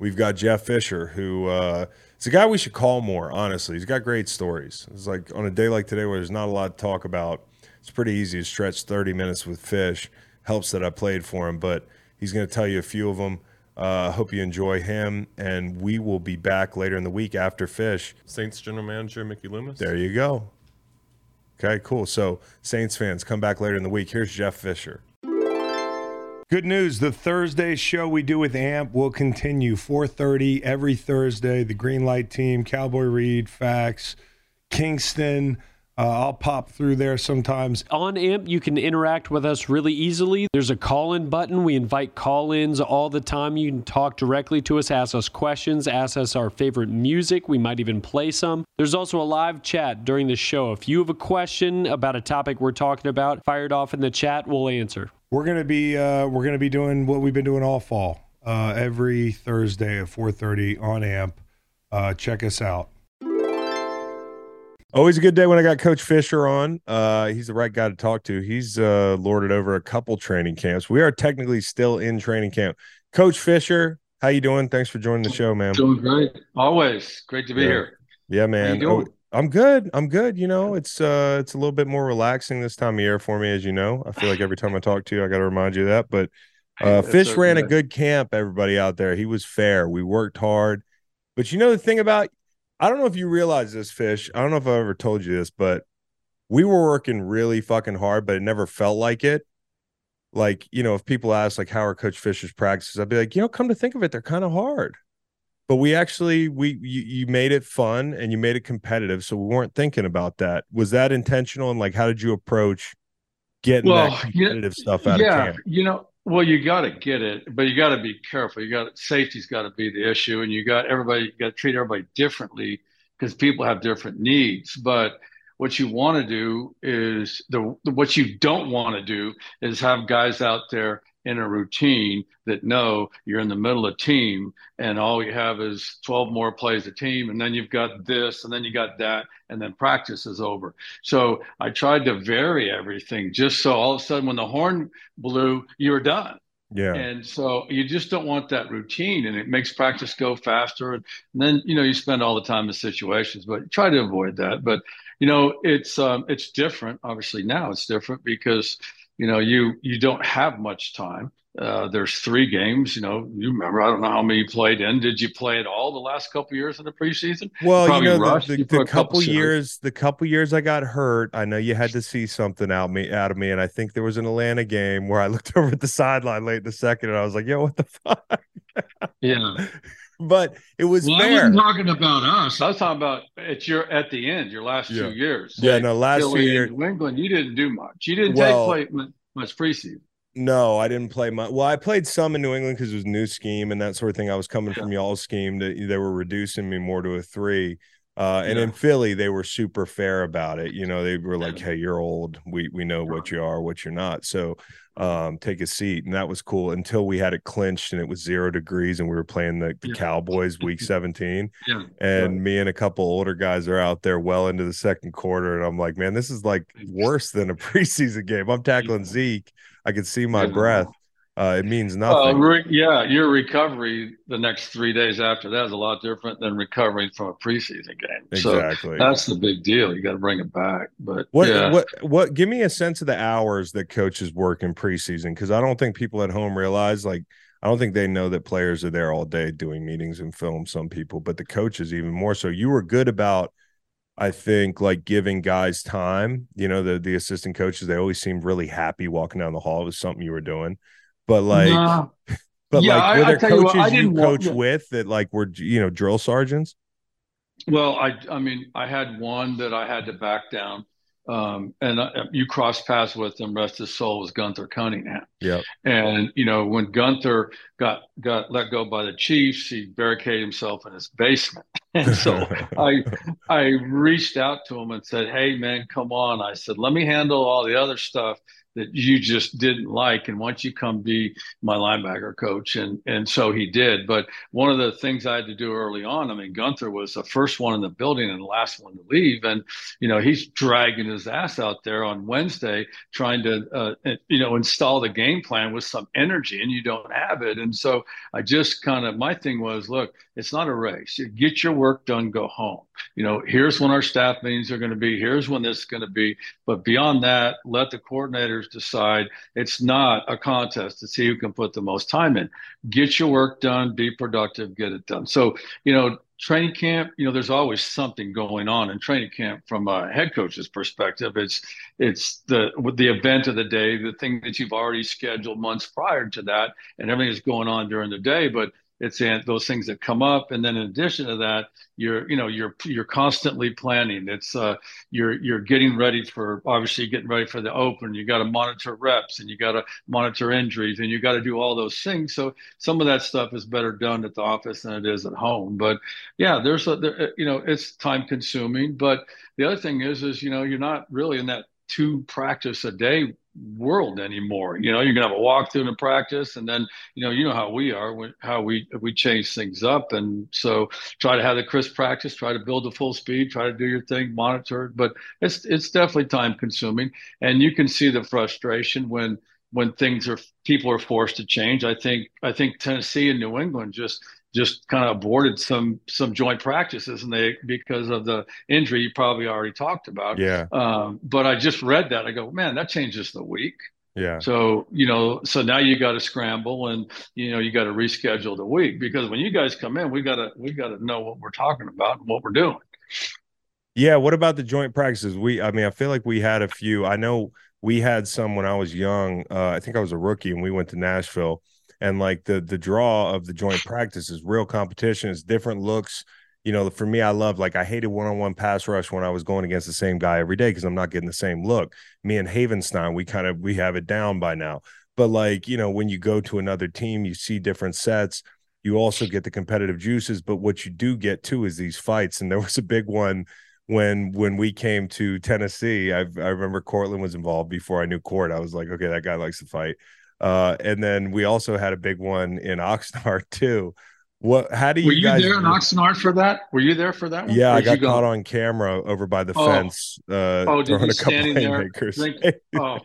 we've got Jeff Fisher, who uh, it's a guy we should call more. Honestly, he's got great stories. It's like on a day like today where there's not a lot to talk about. It's pretty easy to stretch 30 minutes with Fish. Helps that I played for him, but he's going to tell you a few of them. I uh, hope you enjoy him, and we will be back later in the week after Fish. Saints general manager Mickey Loomis. There you go. Okay, cool. So, Saints fans, come back later in the week. Here's Jeff Fisher. Good news, the Thursday show we do with AMP will continue 4:30 every Thursday. The Green Light team, Cowboy Reed, Fax, Kingston, uh, I'll pop through there sometimes. On AMP, you can interact with us really easily. There's a call in button. We invite call ins all the time. You can talk directly to us, ask us questions, ask us our favorite music. We might even play some. There's also a live chat during the show. If you have a question about a topic we're talking about, fire it off in the chat. We'll answer. We're gonna be uh, we're gonna be doing what we've been doing all fall. Uh, every Thursday at 4:30 on AMP. Uh, check us out. Always a good day when I got Coach Fisher on. Uh, he's the right guy to talk to. He's uh, lorded over a couple training camps. We are technically still in training camp. Coach Fisher, how you doing? Thanks for joining the show, man. Doing great. Always great to be yeah. here. Yeah, man. Oh, I'm good. I'm good. You know, it's uh, it's a little bit more relaxing this time of year for me, as you know. I feel like every time I talk to you, I got to remind you of that. But uh, Fish so ran good. a good camp. Everybody out there, he was fair. We worked hard. But you know the thing about I don't know if you realize this, Fish. I don't know if I ever told you this, but we were working really fucking hard, but it never felt like it. Like, you know, if people ask like how are Coach Fisher's practices, I'd be like, you know, come to think of it, they're kind of hard. But we actually we you, you made it fun and you made it competitive. So we weren't thinking about that. Was that intentional? And like how did you approach getting well, that competitive yeah, stuff out yeah, of camp? You know, well, you got to get it, but you got to be careful. You got safety's got to be the issue, and you got everybody. You got to treat everybody differently because people have different needs. But what you want to do is the what you don't want to do is have guys out there in a routine that know you're in the middle of team and all you have is 12 more plays a team and then you've got this and then you got that and then practice is over. So i tried to vary everything just so all of a sudden when the horn blew you were done. Yeah. And so you just don't want that routine and it makes practice go faster. And then you know you spend all the time in situations but try to avoid that. But you know it's um, it's different obviously now it's different because you know, you you don't have much time. Uh, there's three games. You know, you remember. I don't know how many you played in. Did you play at all the last couple years in the preseason? Well, Probably you know, the, the, the couple, couple years, the couple years I got hurt. I know you had to see something out me out of me, and I think there was an Atlanta game where I looked over at the sideline late in the second, and I was like, "Yo, what the fuck?" yeah. But it was well, fair. I wasn't talking about us. I was talking about at your at the end, your last yeah. two years. Yeah, no, last Philly two years. New England, you didn't do much. You didn't well, take play much preseason. No, I didn't play much. Well, I played some in New England because it was new scheme and that sort of thing. I was coming yeah. from y'all's scheme that they were reducing me more to a three. Uh, and yeah. in Philly, they were super fair about it. You know, they were like, "Hey, you're old. We we know what you are, what you're not. So, um, take a seat." And that was cool until we had it clinched and it was zero degrees and we were playing the, the yeah. Cowboys week 17. Yeah. And me and a couple older guys are out there well into the second quarter, and I'm like, "Man, this is like worse than a preseason game." I'm tackling Zeke. I could see my breath uh, it means nothing. Uh, re- yeah, your recovery the next three days after that is a lot different than recovering from a preseason game. Exactly. So that's the big deal. You got to bring it back. But what, yeah. what, what? Give me a sense of the hours that coaches work in preseason because I don't think people at home realize like. I don't think they know that players are there all day doing meetings and film. Some people, but the coaches even more so. You were good about I think like giving guys time, you know, the the assistant coaches, they always seemed really happy walking down the hall. It was something you were doing but like, nah. but yeah, like, were there coaches what, you coach want, with that like were you know drill sergeants? Well, I I mean I had one that I had to back down, um, and uh, you cross paths with him. Rest his soul was Gunther Cunningham. Yeah. And you know when Gunther got got let go by the Chiefs, he barricaded himself in his basement. And so I I reached out to him and said, "Hey man, come on!" I said, "Let me handle all the other stuff." That you just didn't like. And once you come be my linebacker coach? And and so he did. But one of the things i had to do early on i mean gunther was the first one in the building and the last one to leave. And you know he's dragging his ass out there on wednesday trying to uh, you know install the game plan with some energy and you don't have it. And so i just kind of my thing was look it's not a race you get your work done go home you know here's when our staff meetings are going to be here's when this is going to be but beyond that let the coordinators decide. It's not a contest to see who can put the most time in. Get your work done, be productive, get it done. So, you know, training camp, you know, there's always something going on in training camp from a head coach's perspective. It's it's the the event of the day, the thing that you've already scheduled months prior to that, and everything is going on during the day. But it's those things that come up. And then in addition to that you're you know you're you're constantly planning. It's uh you're you're getting ready for obviously getting ready for the open. You got to monitor reps and you got to monitor injuries and you got to do all those things. So some of that stuff is better done at the office than it is at home. But yeah there's a there, you know it's time consuming. But the other thing is is you know you're not really in that two practice a day world anymore. You know, you're gonna have a walkthrough and a practice, and then you know, you know how we are, how we we change things up, and so try to have the crisp practice, try to build the full speed, try to do your thing, monitor it. But it's it's definitely time consuming, and you can see the frustration when when things are people are forced to change. I think I think Tennessee and New England just just kind of aborted some some joint practices and they because of the injury you probably already talked about. Yeah. Um, but i just read that. I go man that changes the week. Yeah. So you know so now you got to scramble and you know you got to reschedule the week because when you guys come in we got to we got to know what we're talking about and what we're doing. Yeah what about the joint practices? We i mean i feel like we had a few. I know we had some when i was young. Uh, i think i was a rookie and we went to nashville and like the the draw of the joint practice is real competition it's different looks. You know for me i love like i hated one-on-one pass rush when i was going against the same guy every day because i'm not getting the same look. Me and havenstein we kind of we have it down by now. But like you know when you go to another team you see different sets you also get the competitive juices but what you do get too is these fights and there was a big one when when we came to tennessee. I, I remember Cortland was involved before i knew court. I was like okay that guy likes to fight uh, and then we also had a big one in Oxnard too. What? How do you? Were you guys there in Oxnard for that? Were you there for that? One? Yeah, I got caught on camera over by the oh. fence. Uh, oh, did you standing there? Drink, oh,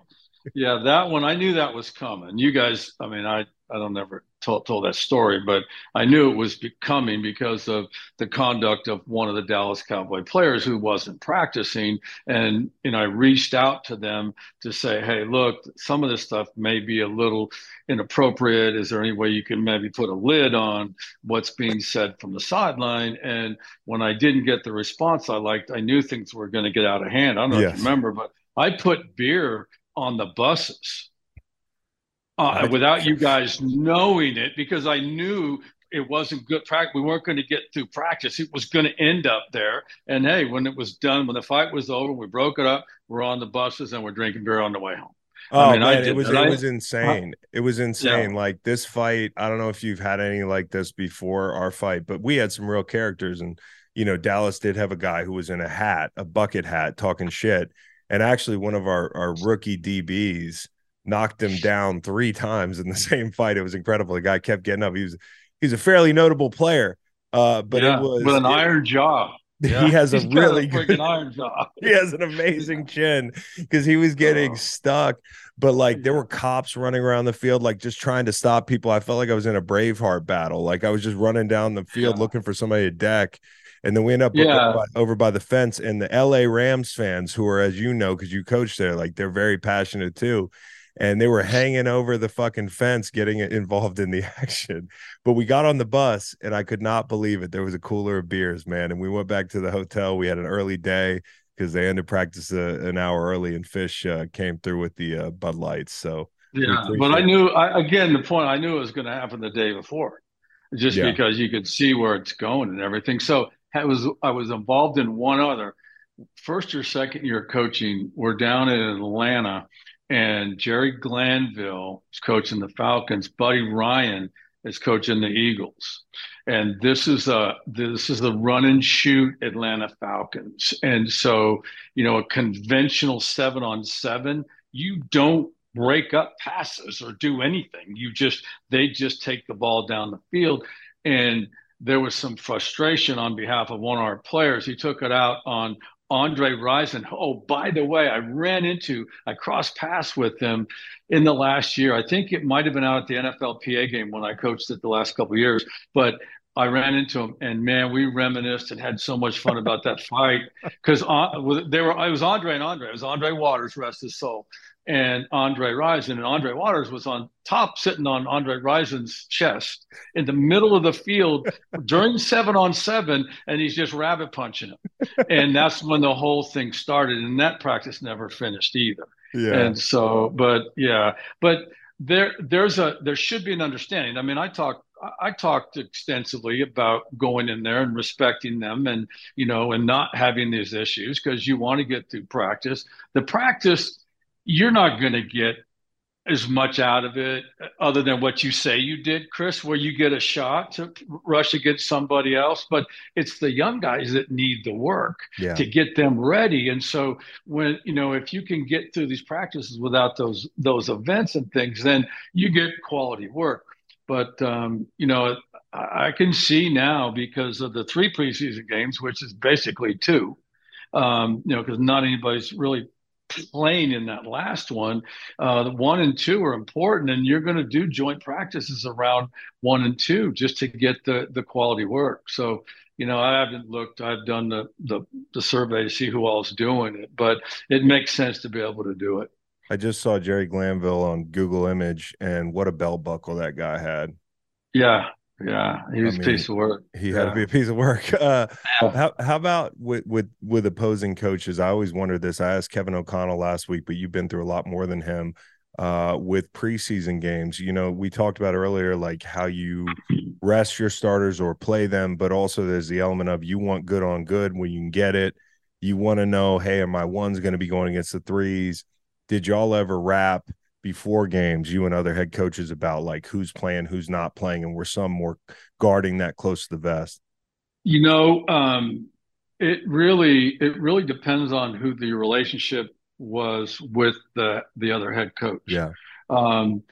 yeah, that one. I knew that was coming. You guys, I mean, I I don't ever told, told that story, but I knew it was coming because of the conduct of one of the Dallas Cowboy players who wasn't practicing. And, you know, I reached out to them to say, hey, look, some of this stuff may be a little inappropriate. Is there any way you can maybe put a lid on what's being said from the sideline? And when I didn't get the response I liked, I knew things were going to get out of hand. I don't know yes. if you remember, but I put beer on the buses uh, without you guys knowing it because I knew it wasn't good practice. We weren't going to get through practice. It was going to end up there. And hey, when it was done, when the fight was over, we broke it up. We're on the buses and we're drinking beer on the way home. Oh I mean, man, it was it I, was insane. it was insane. Yeah. Like this fight, I don't know if you've had any like this before our fight, but we had some real characters. And you know, Dallas did have a guy who was in a hat, a bucket hat, talking shit. And actually, one of our our rookie DBs knocked him down three times in the same fight. It was incredible. The guy kept getting up. He was he's a fairly notable player. Uh, but yeah, it was with an it, iron jaw. Yeah. He has a really good iron jaw. he has an amazing chin because he was getting oh. stuck. But like there were cops running around the field, like just trying to stop people. I felt like I was in a Braveheart battle. Like I was just running down the field yeah. looking for somebody to deck. And then we end up yeah. over, by, over by the fence. And the LA Rams fans, who are, as you know, because you coach there, like they're very passionate too and they were hanging over the fucking fence getting involved in the action. But we got on the bus and i could not believe it. There was a cooler of beers man. And we went back to the hotel. We had an early day because they ended practice uh, an hour early and fish uh, came through with the uh, bud lights so yeah but i knew I, again the point i knew it was going to happen the day before just yeah. because you could see where it's going and everything. So I was i was involved in one other. First or second year coaching we're down in atlanta and Jerry Glanville is coaching the Falcons. Buddy Ryan is coaching the Eagles. And this is a this is the run and shoot Atlanta Falcons. And so, you know, a conventional seven on seven, you don't break up passes or do anything. You just they just take the ball down the field, and there was some frustration on behalf of one of our players. He took it out on Andre Rison. Oh, by the way, I ran into, I crossed paths with him in the last year. I think it might have been out at the NFLPA game when I coached it the last couple years. But I ran into him, and man, we reminisced and had so much fun about that fight because uh, they were. It was Andre and Andre. It was Andre Waters, rest his soul, and Andre Rison. And Andre Waters was on top, sitting on Andre Rison's chest in the middle of the field during seven on seven, and he's just rabbit punching him. And that's when the whole thing started. And that practice never finished either. Yeah. And so, but yeah, but there, there's a, there should be an understanding. I mean, I talk I talked extensively about going in there and respecting them and, you know, and not having these issues because you want to get through practice. The practice, you're not going to get as much out of it other than what you say you did, Chris, where you get a shot to rush against somebody else. But it's the young guys that need the work yeah. to get them ready. And so when, you know, if you can get through these practices without those those events and things, then you get quality work. But um, you know, I, I can see now because of the three preseason games, which is basically two. Um, you know, because not anybody's really playing in that last one. Uh, the one and two are important, and you're going to do joint practices around one and two just to get the the quality work. So, you know, I haven't looked. I've done the the, the survey to see who else doing it, but it makes sense to be able to do it. I just saw Jerry Glanville on Google Image, and what a belt buckle that guy had. Yeah, yeah, he was I mean, a piece of work. He yeah. had to be a piece of work. Uh, yeah. how, how about with, with with opposing coaches? I always wondered this. I asked Kevin O'Connell last week, but you've been through a lot more than him uh, with preseason games. You know, we talked about earlier, like how you rest your starters or play them, but also there's the element of you want good on good when you can get it. You want to know, hey, are my ones going to be going against the threes? did y'all ever rap before games, you and other head coaches, about like who's playing, who's not playing, and were some more guarding that close to the vest? You know, um, it really it really depends on who the relationship was with the the other head coach. Yeah. Um,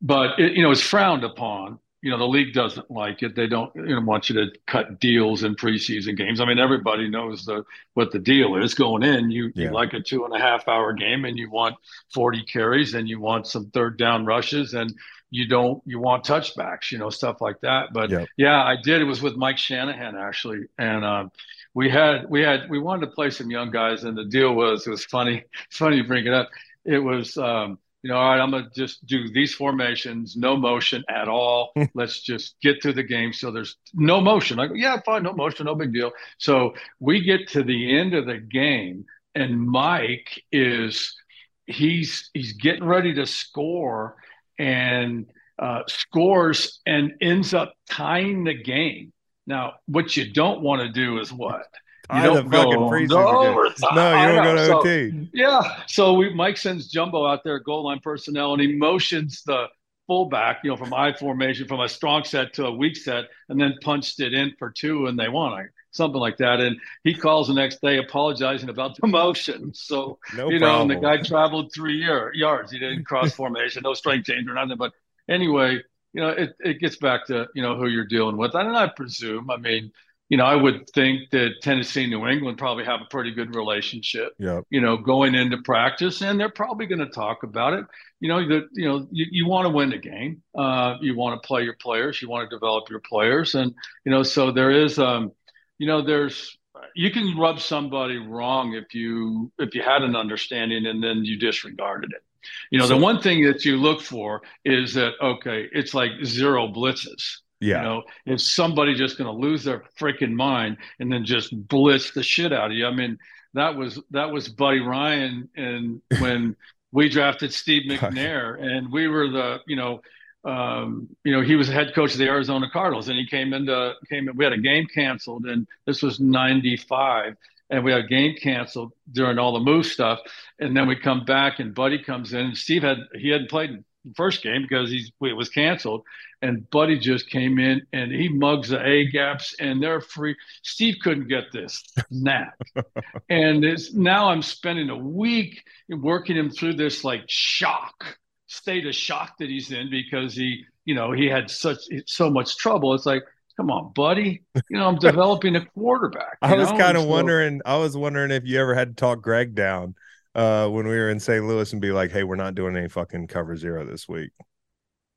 but it, you know, it's frowned upon you know the league doesn't like it. They don't you know, want you to cut deals in preseason games. I mean, everybody knows the what the deal is going in. You, yeah. you like a two and a half hour game, and you want forty carries, and you want some third down rushes, and you don't you want touchbacks, you know, stuff like that. But yep. yeah, I did. It was with Mike Shanahan actually, and uh, we had we had we wanted to play some young guys, and the deal was it was funny. It's funny you bring it up. It was. Um, you know, all right, I'm going to just do these formations, no motion at all. Let's just get through the game. So there's no motion. I go, yeah, fine, no motion, no big deal. So we get to the end of the game, and Mike is he's he's getting ready to score and uh, scores and ends up tying the game. Now, what you don't want to do is what? You don't go no, no, you don't go to so, OT. Yeah. So we Mike sends Jumbo out there, goal line personnel, and he motions the fullback, you know, from I formation from a strong set to a weak set, and then punched it in for two, and they won. Something like that. And he calls the next day apologizing about the motion. So, no you know, and the guy traveled three year, yards. He didn't cross formation, no strength change or nothing. But anyway, you know, it, it gets back to, you know, who you're dealing with. And I presume, I mean, you know, I would think that Tennessee and New England probably have a pretty good relationship. Yeah. You know, going into practice, and they're probably going to talk about it. You know, that you know, you, you want to win the game. Uh, you want to play your players. You want to develop your players, and you know, so there is, um, you know, there's you can rub somebody wrong if you if you had an understanding and then you disregarded it. You know, so, the one thing that you look for is that okay, it's like zero blitzes yeah. You know, if somebody just going to lose their freaking mind and then just blitz the shit out of you. I mean, that was that was Buddy Ryan and when we drafted Steve McNair and we were the, you know, um, you know, he was head coach of the Arizona Cardinals and he came into came in, we had a game canceled and this was 95 and we had a game canceled during all the move stuff. And then we come back and Buddy comes in and Steve had he hadn't played first game because he's it was canceled, and Buddy just came in and he mugs the A gaps and they're free. Steve couldn't get this snap, and it's now I'm spending a week working him through this like shock state of shock that he's in because he, you know, he had such so much trouble. It's like, come on, buddy. You know, I'm developing a quarterback. I was kind of So- wondering. I was wondering if you ever had to talk Gregg down uh, when we were in St. Louis and be like, "Hey, we're not doing any fucking cover zero this week."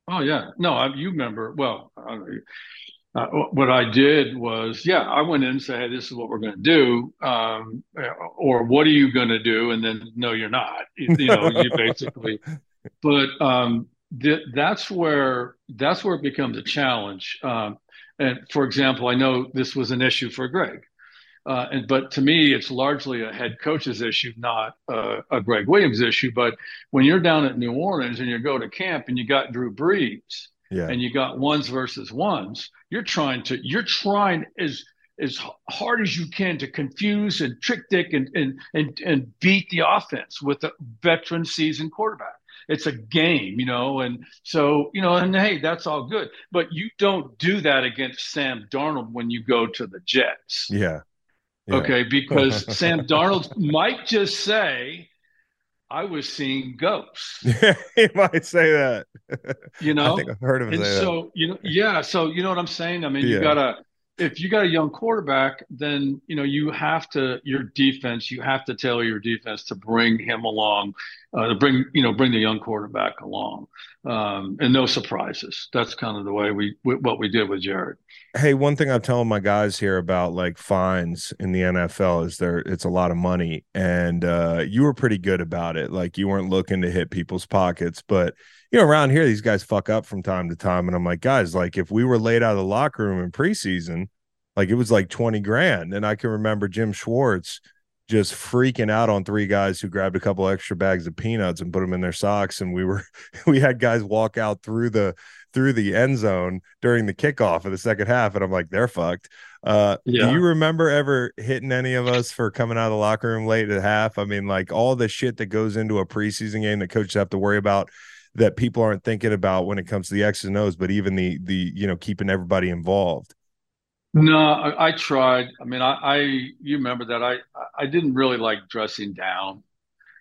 Oh yeah, no, I, you remember well. Uh, uh, what I did was, yeah, I went in and said, "Hey, this is what we're going to do," um, or "What are you going to do?" And then, no, you're not. You, you know, you basically. But um, th- that's where that's where it becomes a challenge. Um, and for example, I know this was an issue for Gregg, uh, and but to me, it's largely a head coach's issue, not uh, a Gregg Williams issue. But when you're down at New Orleans and you go to camp and you got Drew Brees Yeah, and you got ones versus ones, you're trying to you're trying as as hard as you can to confuse and trick Dick and and and, and beat the offense with a veteran seasoned quarterback. It's a game, you know, and so you know, and hey, that's all good. But you don't do that against Sam Darnold when you go to the Jets. yeah. Yeah. Okay, because Sam Darnold might just say, I was seeing ghosts. he might say that. You know? I think I've heard him and say that. so you know yeah so you know what i'm saying i mean Yeah. you gotta if you got a young quarterback then you know you have to your defense you have to tailor your defense to bring him along uh, to bring you know bring the young quarterback along. Um, and no surprises. That's kind of the way we what we did with jared. Hey, one thing I'm telling my guys here about like fines in the NFL is there it's a lot of money. And uh you were pretty good about it. Like you weren't looking to hit people's pockets, but you know, around here these guys fuck up from time to time and I'm like, guys, like if we were laid out of the locker room in preseason, like it was like 20 grand and I can remember Jim Schwartz just freaking out on three guys who grabbed a couple extra bags of peanuts and put them in their socks and we were we had guys walk out through the through the end zone during the kickoff of the second half, and I'm like, they're fucked. Uh, Yeah. Do you remember ever hitting any of us for coming out of the locker room late at half? I mean, like all the shit that goes into a preseason game that coaches have to worry about that people aren't thinking about when it comes to the X's and O's, but even the the you know keeping everybody involved. no i, I tried i mean I, I you remember that i i didn't really like dressing down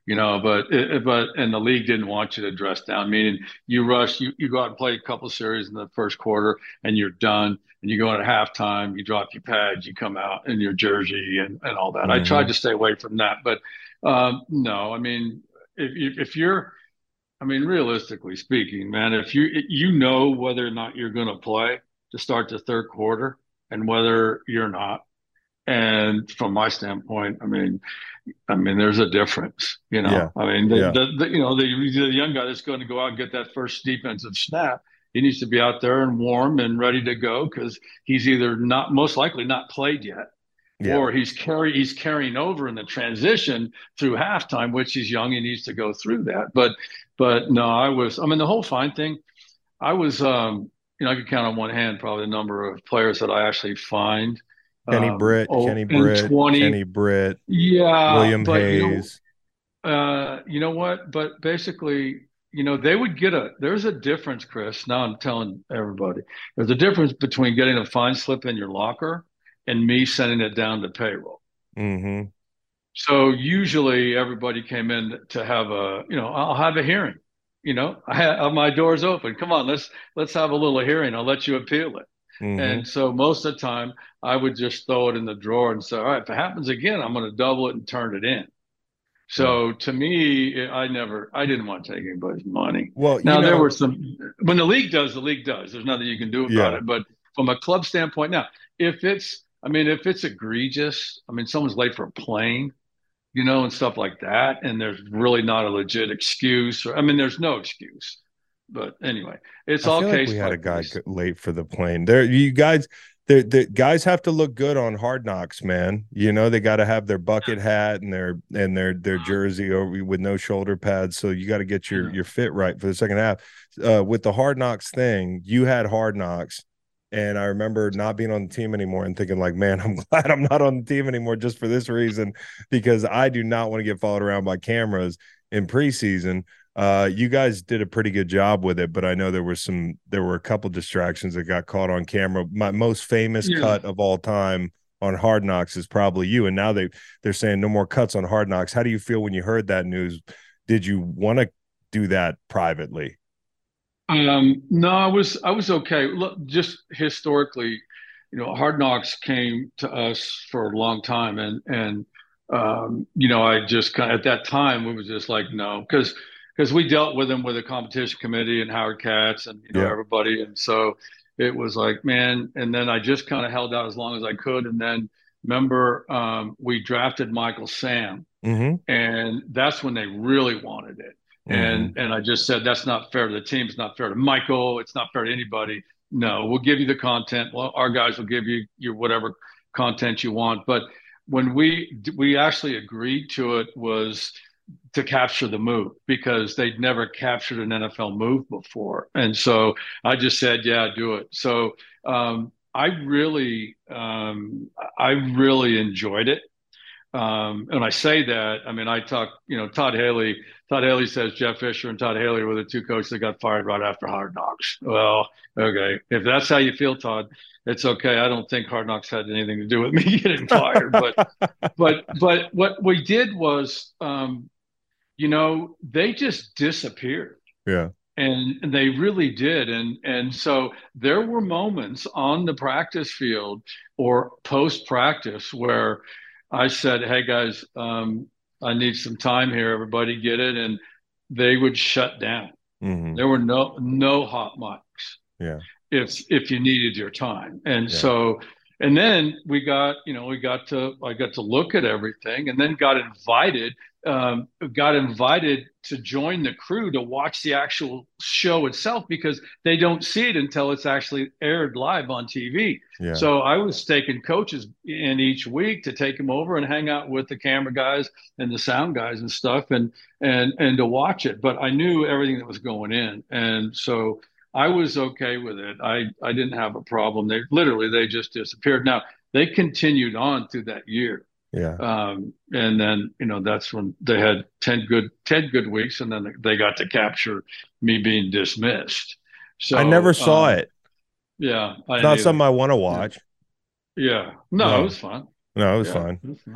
you know, but it, but and the league didn't want you to dress down. Meaning you rush, you, you go out and play a couple series in the first quarter, and you're done. And you go in at halftime, you drop your pads, you come out in your jersey and, and all that. I Mhm. tried to stay away from that, but um, no, I mean, if if you're, I mean, realistically speaking, man, if you you know whether or not you're going to play to start the third quarter, and whether you're not. And from my standpoint, I mean, I mean, there's a difference, you know. Yeah. I mean, the, Yeah. the, the you know the, the young guy that's going to go out and get that first defensive snap, he needs to be out there and warm and ready to go because he's either not most likely not played yet, Yeah. or he's carry he's carrying over in the transition through halftime, which he's young, he needs to go through that. But but no, I was I mean the whole fine thing, I was um you know I could count on one hand probably the number of players that I actually fined. Kenny um, Britt, oh, Kenny Britt, 20 Kenny Britt, yeah, William but you know- Hayes. uh, you know what? But basically, you know, they would get a. There's a difference, Chris. Now I'm telling everybody. There's a difference between getting a fine slip in your locker and me sending it down to payroll. hmm So usually everybody came in to have a, you know, I'll have a hearing. You know, I have my doors open. Come on, let's let's have a little hearing. I'll let you appeal it. hmm And so most of the time, I would just throw it in the drawer and say, all right, if it happens again, I'm going to double it and turn it in. So to me, I never, I didn't want to take anybody's money. Well, Now there were some, when the league does, the league does. There's nothing you can do about Yeah. it. But from a club standpoint, now, if it's, I mean, if it's egregious, I mean, someone's late for a plane, you know, and stuff like that, and there's really not a legit excuse, or I mean, there's no excuse. But anyway, it's I all feel like case we by had a guy case. late for the plane. There, you guys, the the guys have to look good on Hard Knocks, man. You know they got to have their bucket hat and their and their their jersey over with no shoulder pads. So you got to get your Yeah. your fit right for the second half. Uh, with the Hard Knocks thing, you had Hard Knocks, and I remember not being on the team anymore and thinking like, man, I'm glad I'm not on the team anymore just for this reason because I do not want to get followed around by cameras in preseason. Uh, you guys did a pretty good job with it, but I know there were some, there were a couple distractions that got caught on camera. My most famous Yeah. cut of all time on Hard Knocks is probably you, and now they they're saying no more cuts on Hard Knocks. How do you feel when you heard that news? Did you want to do that privately? Um, no, I was I was okay. Look, just historically, you know, Hard Knocks came to us for a long time, and and um, you know, I just kind of, at that time we was just like no, because because we dealt with them with a competition committee and Howard Katz and you know Yeah. everybody, and so it was like man, and then I just kind of held out as long as I could, and then remember um, we drafted Michael Sam, Mm-hmm. and that's when they really wanted it. And and I just said that's not fair to the team. It's not fair to Michael. It's not fair to anybody. No, we'll give you the content. Well, our guys will give you your whatever content you want. But when we we actually agreed to it was to capture the move because they'd never captured an NFL move before, and so I just said, yeah, do it. So um, I really um, I really enjoyed it. Um, and I say that, I mean, I talk, you know, Todd Haley, Todd Haley says Jeff Fisher and Todd Haley were the two coaches that got fired right after Hard Knocks. Well, okay. If that's how you feel, Todd, it's okay. I don't think Hard Knocks had anything to do with me getting fired, but, but, but what we did was, um, you know, they just disappeared Yeah. and and they really did and and so there were moments on the practice field or post practice where i said hey guys um, i need some time here everybody get it and they would shut down Mm-hmm. there were no no hot mics Yeah. if if you needed your time and Yeah. so and then we got you know we got to i got to look at everything and then got invited um, got invited to join the crew to watch the actual show itself because they don't see it until it's actually aired live on tv Yeah. so i was taking coaches in each week to take them over and hang out with the camera guys and the sound guys and stuff and and and to watch it but i knew everything that was going in and so I was okay with it. I, I didn't have a problem. They literally they just disappeared. Now they continued on through that year, yeah. um, and then you know that's when they had ten good ten good weeks, and then they got to capture me being dismissed. So I never saw um, it. Yeah, I not neither. something I want to watch. Yeah, no, No. it was fun. No, it was Yeah, fine. it was. Yeah,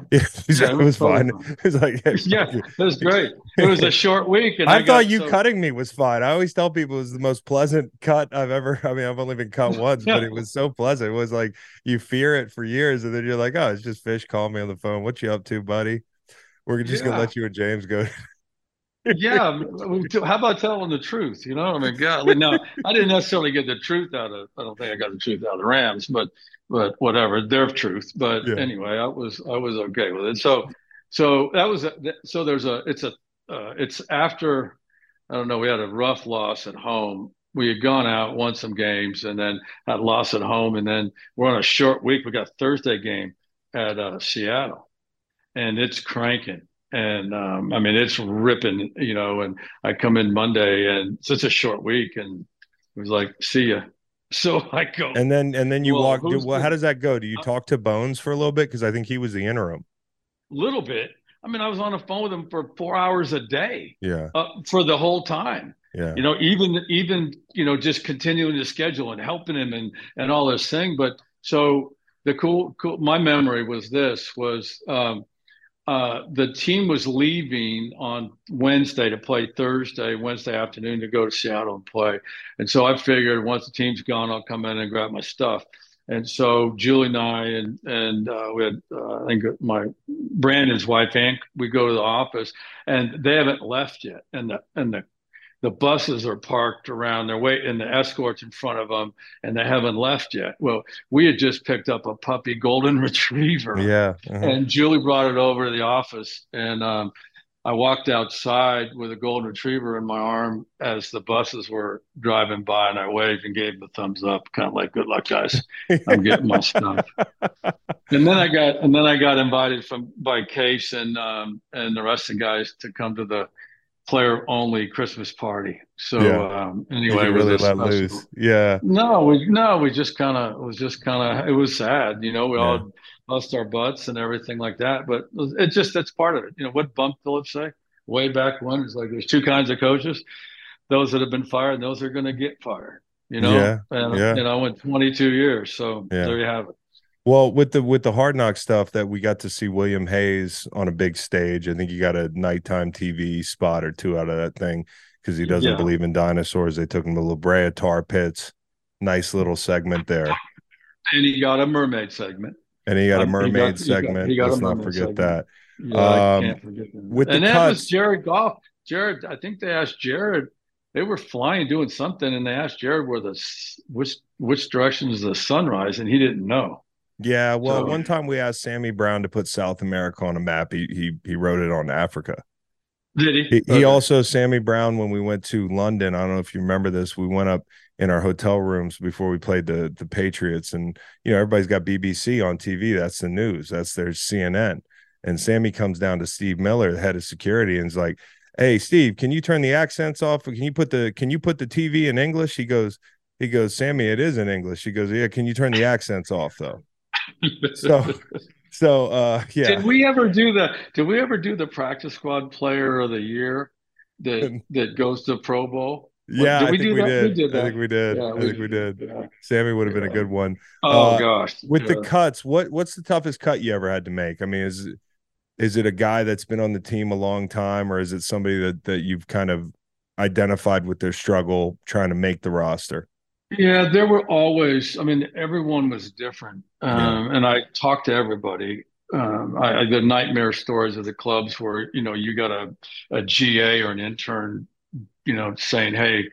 Yeah, it was totally fine. It was like, yeah, Yeah, it was great. It was a short week, and I, I, thought you so- cutting me was fine. I always tell people it was the most pleasant cut I've ever. I mean, I've only been cut once, but it was so pleasant. It was like you fear it for years, and then you're like, "Oh, it's just fish calling me on the phone. What you up to, buddy? We're just gonna let you and James go." Yeah, how about telling the truth? You know, I mean, God, now I didn't necessarily get the truth out of. I don't think I got the truth out of the Rams, but but whatever, their truth. But Yeah. anyway, I was I was okay with it. So so that was a, so there's a it's a uh, it's after I don't know we had a rough loss at home. We had gone out, won some games, and then had loss at home, and then we're on a short week. We got Thursday game at uh, Seattle, and it's cranking. And um, I mean, it's ripping, you know. And I come in Monday, and it's such a short week, and it was like, "See ya." So I go, And then and then you Well, walk. who's Well, how does that go? Do you talk to Bones for a little bit? Because I think he was the interim. little bit. I mean, I was on the phone with him for four hours a day Yeah, uh, for the whole time. yeah, You know, even even you know, just continuing to schedule and helping him and and all this thing. But so the cool, cool. My memory was this was um, uh, the team was leaving on Wednesday to play Thursday, Wednesday afternoon to go to Seattle and play. And so I figured once the team's gone, I'll come in and grab my stuff. And so Julie and I and and uh, we had uh, I think my Brandon's wife and we go to the office and they haven't left yet. And the and the the buses are parked around their way and the escorts in front of them and they haven't left yet. Well, we had just picked up a puppy golden retriever yeah. uh-huh. and Julie brought it over to the office, and um, I walked outside with a golden retriever in my arm as the buses were driving by, and I waved and gave them a thumbs up, kind of like "Good luck, guys. I'm getting my stuff." And then I got, and then I got invited from by Case and um, and the rest of the guys to come to the player only Christmas party. So Yeah. um, anyway, really let special- loose. Yeah, no, we no, we just kind of it was just kind of it was sad, you know. We Yeah. all bust our butts and everything like that, but it, just that's part of it. You know what Bum Phillips say way back when? It's like there's two kinds of coaches: those that have been fired and those that are going to get fired. You know, Yeah, and yeah. you know, I went 22 years, so there you have it. Well, with the with the hard knock stuff that we got to see William Hayes on a big stage. I think he got a nighttime TV spot or two out of that thing. because he doesn't Yeah. believe in dinosaurs. They took him to La Brea tar pits. Nice little segment there. And he got a mermaid segment. And he got a he got- mermaid he got- segment. he got Let's not forget segment. that. Yeah, Um, forget with the and that was Jared Goff. Jared, I think they asked Jared. They were flying, doing something, and they asked Jared where the which which direction is the sunrise, and he didn't know. Yeah, well, So- one time we asked Sammy Brown to put South America on a map. He he he wrote it on Africa. Did he? He, he also Sammy Brown when we went to London. I don't know if you remember this. We went up in our hotel rooms before we played the the Patriots, and you know everybody's got BBC on TV. That's the news. That's their CNN. And Sammy comes down to Steve Miller, the head of security, and is like, "Hey, Steve, can you turn the accents off? Can you put the Can you put the TV in English?" He goes, "He goes, Sammy, it is in English." He goes, "Yeah, can you turn the accents off though?" So, so uh, yeah. Did we ever do the? Did we ever do the practice squad player of the year that that goes to Pro Bowl? Yeah, I we think we. We did I think we did. Yeah, I think we did. yeah. Sammy would have been a good one. Oh Uh, gosh, With the cuts, what what's the toughest cut you ever had to make? I mean, is it- is it a guy that's been on the team a long time, or is it somebody that that you've kind of identified with their struggle trying to make the roster? Yeah, there were always, I mean, everyone was different. Yeah. Um, and I talked to everybody. Um, I, I the nightmare stories of the clubs where, you know, you got a, a GA or an intern, you know, saying, Hey,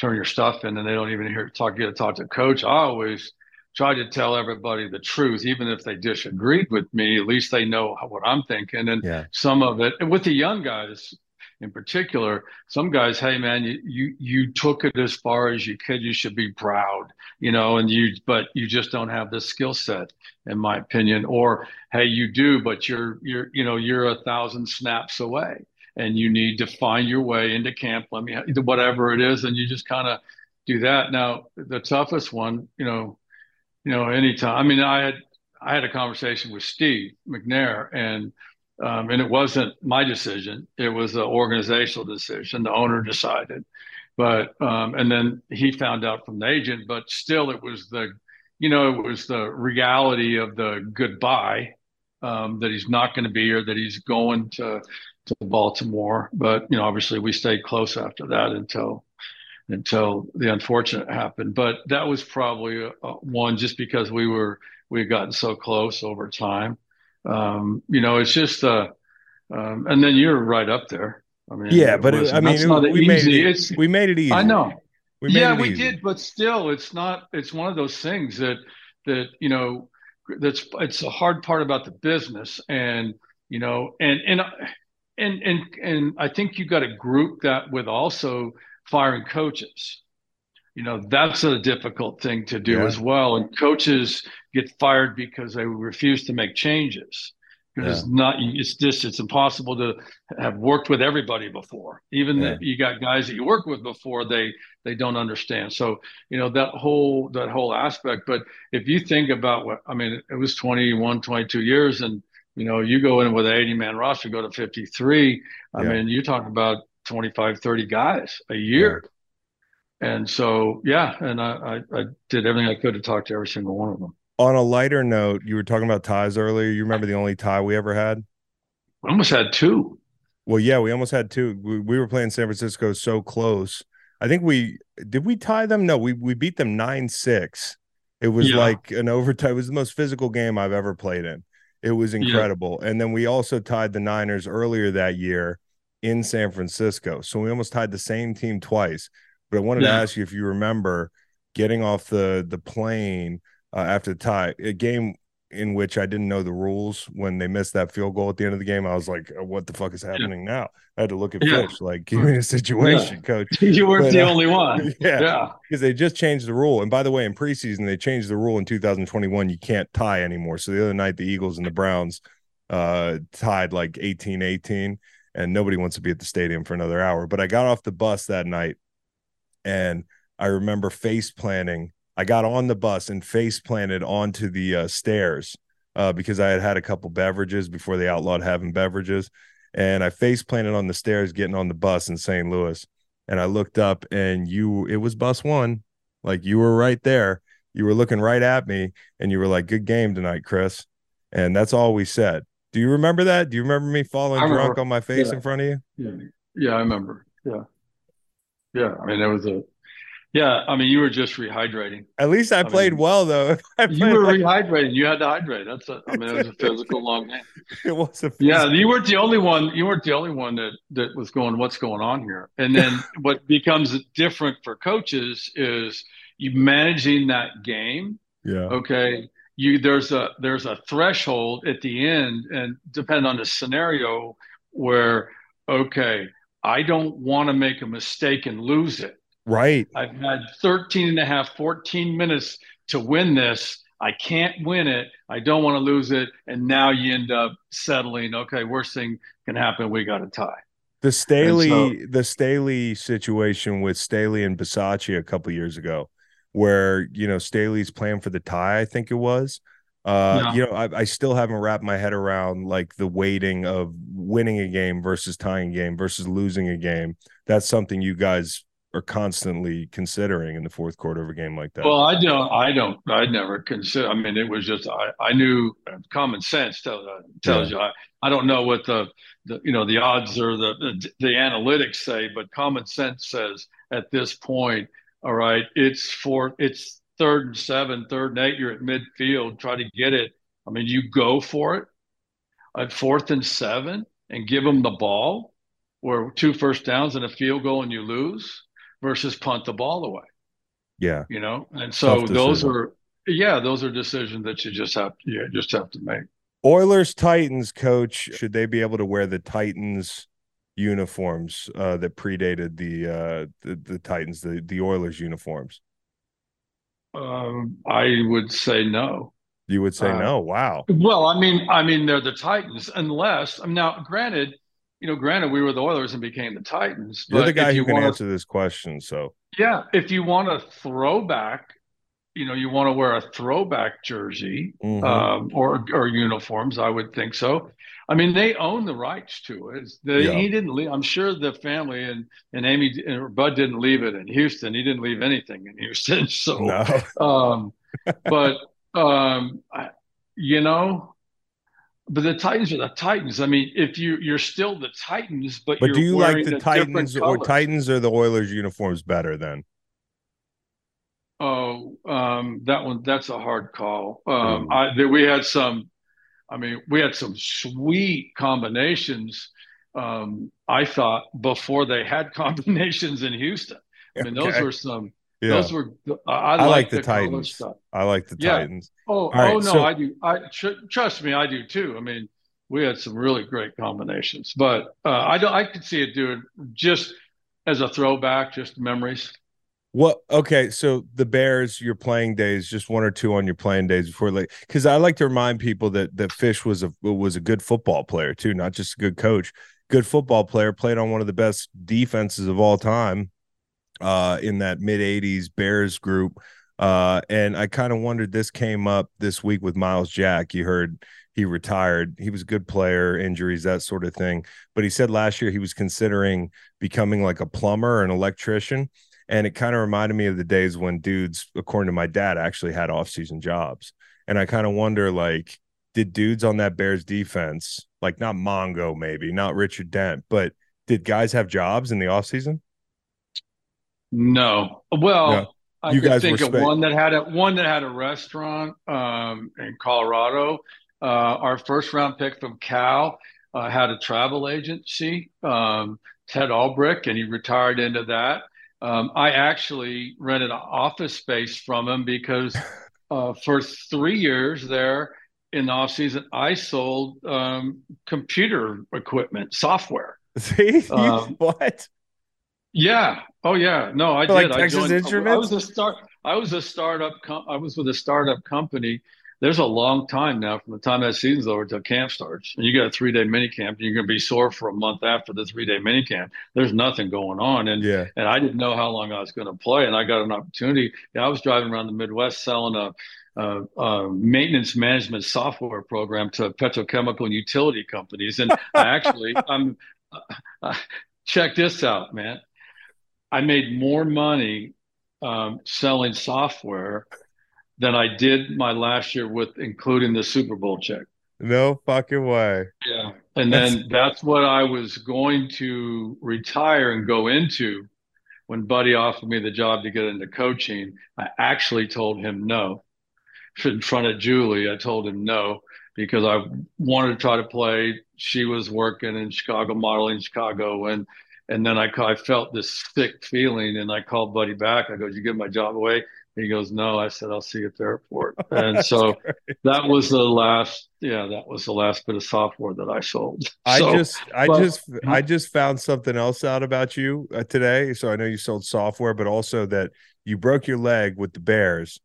turn your stuff in, and they don't even hear talk, get to talk to coach. I always try to tell everybody the truth, even if they disagreed with me, at least they know what I'm thinking. And Yeah. some of it, and with the young guys in particular, some guys, hey man, you you you took it as far as you could. You should be proud, you know, and you but you just don't have the skill set, in my opinion. Or hey, you do, but you're you're you know you're a thousand snaps away, and you need to find your way into camp. Let me whatever it is, and you just kind of do that. Now the toughest one, you know, you know, anytime. I mean, I had I had a conversation with Steve McNair, and um, and it wasn't my decision; it was an organizational decision. The owner decided, but um, and then he found out from the agent. But still, it was the, you know, it was the reality of the goodbye um, that he's not going to be here, that he's going to to Baltimore. But you know, obviously, we stayed close after that until until the unfortunate happened. But that was probably uh, one just because we were we had gotten so close over time. Um, you know, it's just uh, um, and then you're right up there. I mean, Yeah, but it, I mean, it- not we made it. It's we made it easy. I know. We yeah, we easy. did, but still, it's not. It's one of those things that that you know that's it's a hard part about the business, and you know, and and and and and I think you got to group that with also firing coaches. You know, that's a difficult thing to do Yeah. as well, and coaches get fired because they refuse to make changes. Because it's not, it's just, it's impossible to have worked with everybody before. Even Yeah. you got guys that you worked with before, they they don't understand. So you know that whole that whole aspect. But if you think about what I mean, it was 21, 22 years, and you know you go in with an 80 man roster, go to 53. I mean, you're talking about 25, 30 guys a year. And so, yeah, and I, I, I did everything I could to talk to every single one of them. On a lighter note, you were talking about ties earlier. You remember the only tie we ever had? We almost had two. Well, yeah, we almost had two. We, we were playing San Francisco so close. I think we did we tie them? No, we we beat them nine six. It was Yeah. like an overtime. It was the most physical game I've ever played in. It was Yeah. incredible. And then we also tied the Niners earlier that year in San Francisco. So we almost tied the same team twice. But I wanted to ask you if you remember getting off the the plane uh, after the tie, a game in which I didn't know the rules when they missed that field goal at the end of the game. I was like, "Uh, "What the fuck is happening now?" I had to look at Yeah. Fish, like, "Give me a situation, coach." you weren't But, the uh, only one. yeah. Yeah. because they just changed the rule. And by the way, in preseason, they changed the rule in 2021. You can't tie anymore. So the other night, the Eagles and the Browns uh, tied like 18 18, and nobody wants to be at the stadium for another hour. But I got off the bus that night and I remember face planting. I got on the bus and face planted onto the uh, stairs uh, because I had had a couple beverages before they outlawed having beverages. And I face planted on the stairs getting on the bus in St. Louis. And I looked up and you, it was bus one. Like you were right there. You were looking right at me and you were like, good game tonight, Chris. And that's all we said. Do you remember that? Do you remember me falling I drunk on my face Yeah. in front of you? Yeah. Yeah, I remember. Yeah. Yeah, I mean, that was a. Yeah, I mean, you were just rehydrating. At least I, I played mean, well, though. You were like- rehydrating. You had to hydrate. That's a. I mean, it was a physical long game. it was a Yeah, you weren't the only one. You weren't the only one that that was going. What's going on here? And then what becomes different for coaches is you managing that game. yeah. Okay, you there's a there's a threshold at the end, and depend on the scenario where okay, I don't want to make a mistake and lose it. Right. I've had 13 and a half, 14 minutes to win this. I can't win it. I don't want to lose it. And now you end up settling. Okay, worst thing can happen. We got a tie. The Staley, And the Staley situation with Staley and Bisaccia a couple years ago, where you know Staley's plan for the tie, I think it was. Uh, Yeah. you know, I, I still haven't wrapped my head around like the weighting of winning a game versus tying a game versus losing a game. That's something you guys are constantly considering in the fourth quarter of a game like that. Well, I don't, I don't, I never consider, I mean, it was just, I, I knew uh, common sense tells, uh, tells you, I, I don't know what the, the, you know, the odds or the, the, the analytics say, but common sense says at this point, all right, it's four, it's third and seven, third and eight, you're at midfield, try to get it. I mean, you go for it at fourth and seven and give them the ball or two first downs and a field goal and you lose versus punt the ball away yeah. you know and so those are yeah those are decisions that you just have you just have to make Oilers Titans coach, should they be able to wear the Titans uniforms uh, that predated the, uh, the the Titans, the the Oilers uniforms? Um, i would say no You would say Uh, no. Wow. well i mean i mean they're the titans unless i mean now granted you know granted we were the oilers and became the titans You're but the guy who can want answer this question. So yeah if you want a throwback you know you want to wear a throwback jersey Mhm. um, or or uniforms. I would think so. I mean, they own the rights to it. They, Yeah. He didn't leave. I'm sure the family and and Amy and Bud didn't leave it in Houston. He didn't leave anything in Houston. So, no. um, but um, I, you know. But the Titans are the Titans. I mean, if you you're still the Titans, but, But you're do you like the Titans or. Titans or the Oilers uniforms better then? Oh, um, that one, that's a hard call. Um, Mm. I, we had some, I mean, we had some sweet combinations. Um, I thought before they had combinations in Houston. I mean, those were some, Yeah. those were, I, I, I like the color Titans. stuff. I like the Yeah. Titans. Oh, right, oh no, so- I do. I tr- trust me, I do too. I mean, we had some really great combinations, but uh, I don't, I could see it doing just as a throwback, just memories. What? Okay, so the Bears, your playing days, just one or two on your playing days before like, because I like to remind people that that Fish was a was a good football player too, not just a good coach, good football player. Played on one of the best defenses of all time, uh, in that mid '80s Bears group. Uh, and I kind of wondered this came up this week with Myles Jack. You heard he retired. He was a good player, injuries, that sort of thing. But he said last year he was considering becoming like a plumber or an electrician. And it kind of reminded me of the days when dudes, according to my dad, actually had off-season jobs. And I kind of wonder, like, did dudes on that Bears defense, like not Mongo, maybe not Richard Dent, but did guys have jobs in the offseason? No. Well, Yeah. I You could guys think of one that had a one that had a restaurant um, in Colorado. Uh, our first round pick from Cal uh, had a travel agency, um, Ted Albrecht, and he retired into that. Um, I actually rented an office space from him because uh, for three years there in the off season, I sold um, computer equipment, software. See, Um, what? Yeah. Oh, yeah. No, I Like did. I Texas joined. Instruments? I was a start. I was a startup. Com- I was with a startup company. There's a long time now from the time that season's over till camp starts, and you got a three day mini camp. And you're going to be sore for a month after the three day mini camp. There's nothing going on, and Yeah. and I didn't know how long I was going to play, and I got an opportunity. Yeah, I was driving around the Midwest selling a. Uh, uh, maintenance management software program to petrochemical and utility companies, and I actually, I'm uh, check this out, man. I made more money um, selling software than I did my last year with including the Super Bowl check. No fucking way. Yeah. And then that's what I was going to retire and go into when Buddy offered me the job to get into coaching, I actually told him no. In front of Julie, I told him no because I wanted to try to play. She was working in Chicago, modeling Chicago, and and then I, I felt this sick feeling, and I called Buddy back. I go, "Did you give my job away?" He goes, "No." I said, "I'll see you at the airport." And so that was the last. Yeah, that was the last bit of software that I sold. I So, just, I but- just, I just found something else out about you uh, today. So I know you sold software, but also that you broke your leg with the Bears,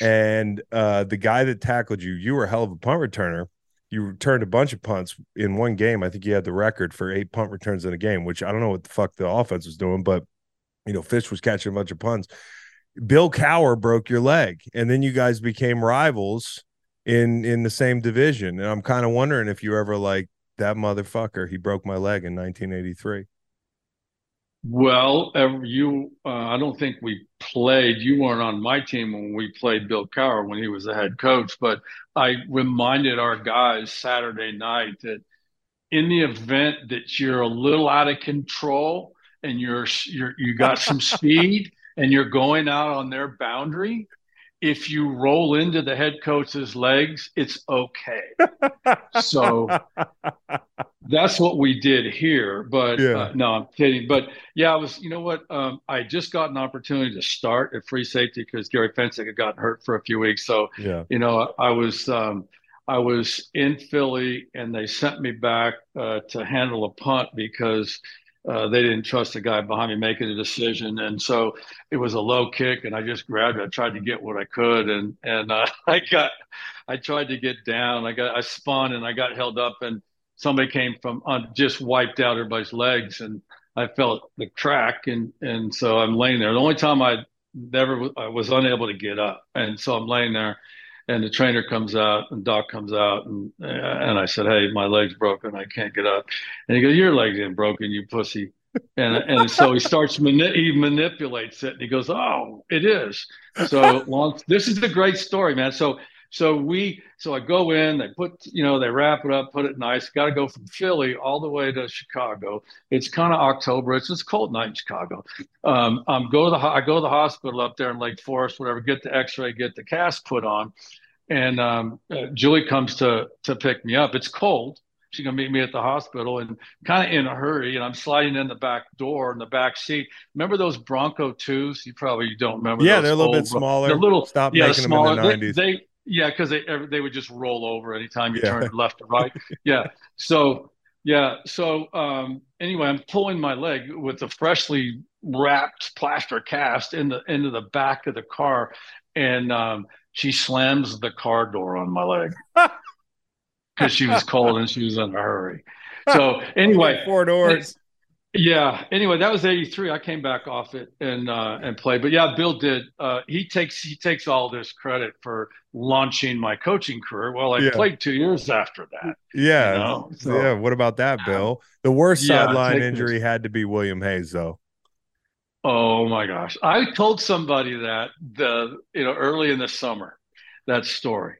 and uh, the guy that tackled you, you were a hell of a punt returner. You returned a bunch of punts in one game. I think you had the record for eight punt returns in a game, which I don't know what the fuck the offense was doing, but you know, Fish was catching a bunch of punts. Bill Cowher broke your leg, and then you guys became rivals in in the same division. And I'm kind of wondering if you ever like that motherfucker. He broke my leg in 1983. Well, you, uh, I don't think we played. You weren't on my team when we played Bill Cowher when he was the head coach, but I reminded our guys Saturday night that in the event that you're a little out of control and you're you're you got some speed and you're going out on their boundary, if you roll into the head coach's legs, it's okay. so that's what we did here. But Yeah. uh, no, I'm kidding. But yeah, I was. You know what? Um, I just got an opportunity to start at free safety because Gary Fencik had gotten hurt for a few weeks. So Yeah. you know, I was um, I was in Philly, and they sent me back uh, to handle a punt because uh, they didn't trust the guy behind me making a decision, and so it was a low kick, and I just grabbed it. I tried to get what I could, and and uh, I got, I tried to get down. I got, I spun, and I got held up, and somebody came from uh, just wiped out everybody's legs, and I felt the crack, and and so I'm laying there. The only time I never I was unable to get up, and so I'm laying there and the trainer comes out and doc comes out and and I said, "Hey, my leg's broken. I can't get up." And he goes, "Your leg's ain't broken, you pussy." And and so he starts mani- he manipulates it and he goes, "Oh, it is." So long. This is a great story, man. So so we so I go in, they put you know they wrap it up, put it nice. Got to go from Philly all the way to Chicago. It's kind of October. It's a cold night in Chicago. Um, um, go to the I go to the hospital up there in Lake Forest, whatever. Get the X-ray, get the cast put on, and um, uh, Julie comes to to pick me up. It's cold. She's gonna meet me at the hospital, and kind of in a hurry. And I'm sliding in the back door in the back seat. Remember those Bronco twos? You probably don't remember. Yeah, they're a little old bit smaller. The little Stop yeah, making smaller. them in the They- 90s. They, yeah, because they they would just roll over anytime you Yeah. turned left or right. Yeah. So yeah. So um, anyway, I'm pulling my leg with the freshly wrapped plaster cast in the into the back of the car, and um, she slams the car door on my leg because she was cold and she was in a hurry. So anyway, Four doors. yeah. Anyway, that was '83. I came back off it and uh, and played. But yeah, Bill did. Uh, he takes he takes all this credit for launching my coaching career. Well, I Yeah. played two years after that. Yeah. You know, so- yeah. What about that, Bill? The worst Yeah, sideline injury had to be William Hayes, though. Oh my gosh! I told somebody that the you know early in the summer, that story,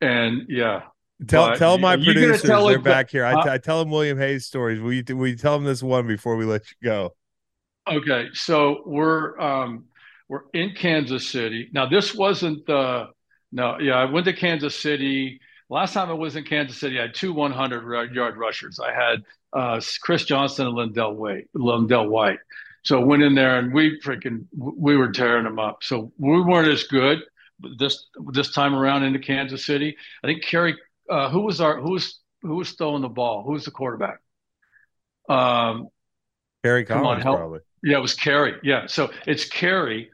and yeah. Tell But tell my producers tell they're it- back here. I, uh, I tell them William Hayes stories. Will you will you tell them this one before we let you go? Okay, so we're um, we're in Kansas City. Now this wasn't the no, yeah, I went to Kansas City. Last time I was in Kansas City, I had two 100 yard rushers. I had uh, Chris Johnson and LenDale White. LenDale White. So went in there and we freaking we were tearing them up. So we weren't as good this this time around into Kansas City. I think Kerry, uh, who was our who was who was throwing the ball? Who was the quarterback? Um, Harry Come on, Collins, help. probably. yeah, it was Kerry. Yeah, so it's Kerry,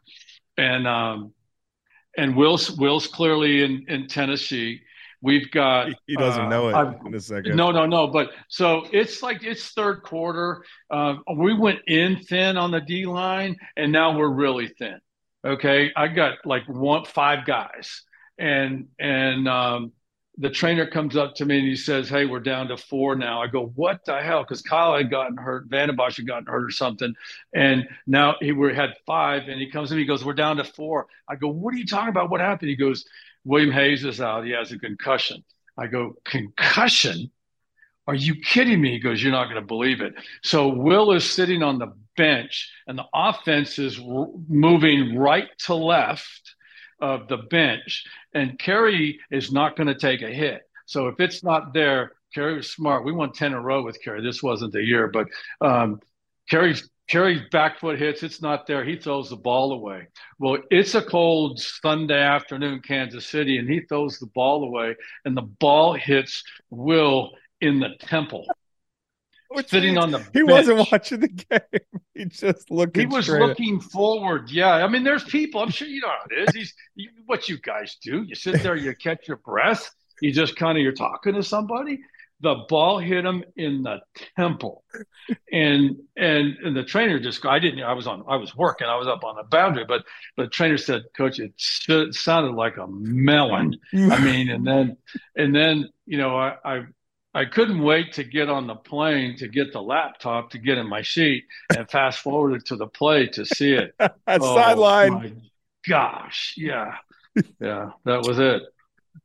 and um, and Will's Will's clearly in in Tennessee. We've got He, doesn't uh, know it I've- in a second. no, no, no. But so it's like it's third quarter. Uh, we went in thin on the D line, and now we're really thin. Okay, I got like one five guys, and and um, the trainer comes up to me and he says, "Hey, we're down to four now." I go, "What the hell?" Because Kyle had gotten hurt, Vanden Bosch had gotten hurt or something, and now he we had five, and he comes to me, he goes, "We're down to four. I go, "What are you talking about? What happened?" He goes, "William Hayes is out. He has a concussion." I go, "Concussion." Are you kidding me? He goes, You're not going to believe it. So Will is sitting on the bench and the offense is r- moving right to left of the bench, and Kerry is not going to take a hit. So if it's not there, Kerry was smart. We won 10 in a row with Kerry. This wasn't the year, but um, Kerry's Kerry's back foot hits, it's not there. He throws the ball away. Well, it's a cold Sunday afternoon, Kansas City, and he throws the ball away, and the ball hits Will in the temple. Which sitting on the He bench. wasn't watching the game. He just looking. He was at- looking forward. Yeah. I mean, there's people, I'm sure you know how it is. He's you, what you guys do. You sit there, you catch your breath, you just kind of you're talking to somebody. The ball hit him in the temple. And and and the trainer just I didn't I was on I was working, I was up on the boundary, but the trainer said, Coach, it sounded like a melon. I mean, and then and then, you know, I, I I couldn't wait to get on the plane to get the laptop to get in my seat and fast forward it to the play to see it. Oh, sideline. my Gosh, yeah, yeah, that was it.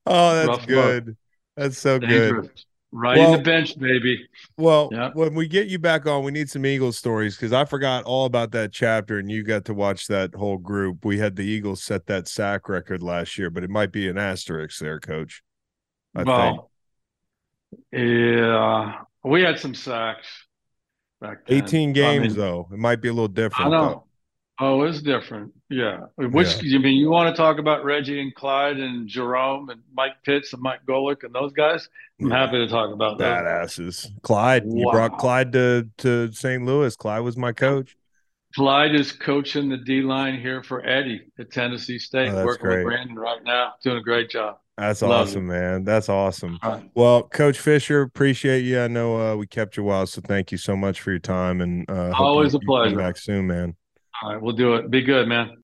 Oh, that's Rough luck. good. That's so good. Right in the bench, baby. Well, Yeah. when we get you back on, we need some Eagles stories because I forgot all about that chapter, and you got to watch that whole group. We had the Eagles set that sack record last year, but it might be an asterisk there, Coach. I think. yeah, we had some sacks back then. 18 I games mean, though. It might be a little different. I though. know. Oh, it's different. Yeah. Which Yeah. you mean you want to talk about Reggie and Clyde and Jerome and Mike Pitts and Mike Golic and those guys? I'm happy to talk about that. Badasses. Clyde, you brought Clyde to to St. Louis. Clyde was my coach. Clyde is coaching the D line here for Eddie at Tennessee State, Oh, that's working great. with Brandon right now, doing a great job. That's Love awesome, you. man. That's awesome. Right. Well, Coach Fisher, appreciate you. I know uh, we kept you a while, so thank you so much for your time. And uh, Always a pleasure. Back soon, man. All right, we'll do it. Be good, man.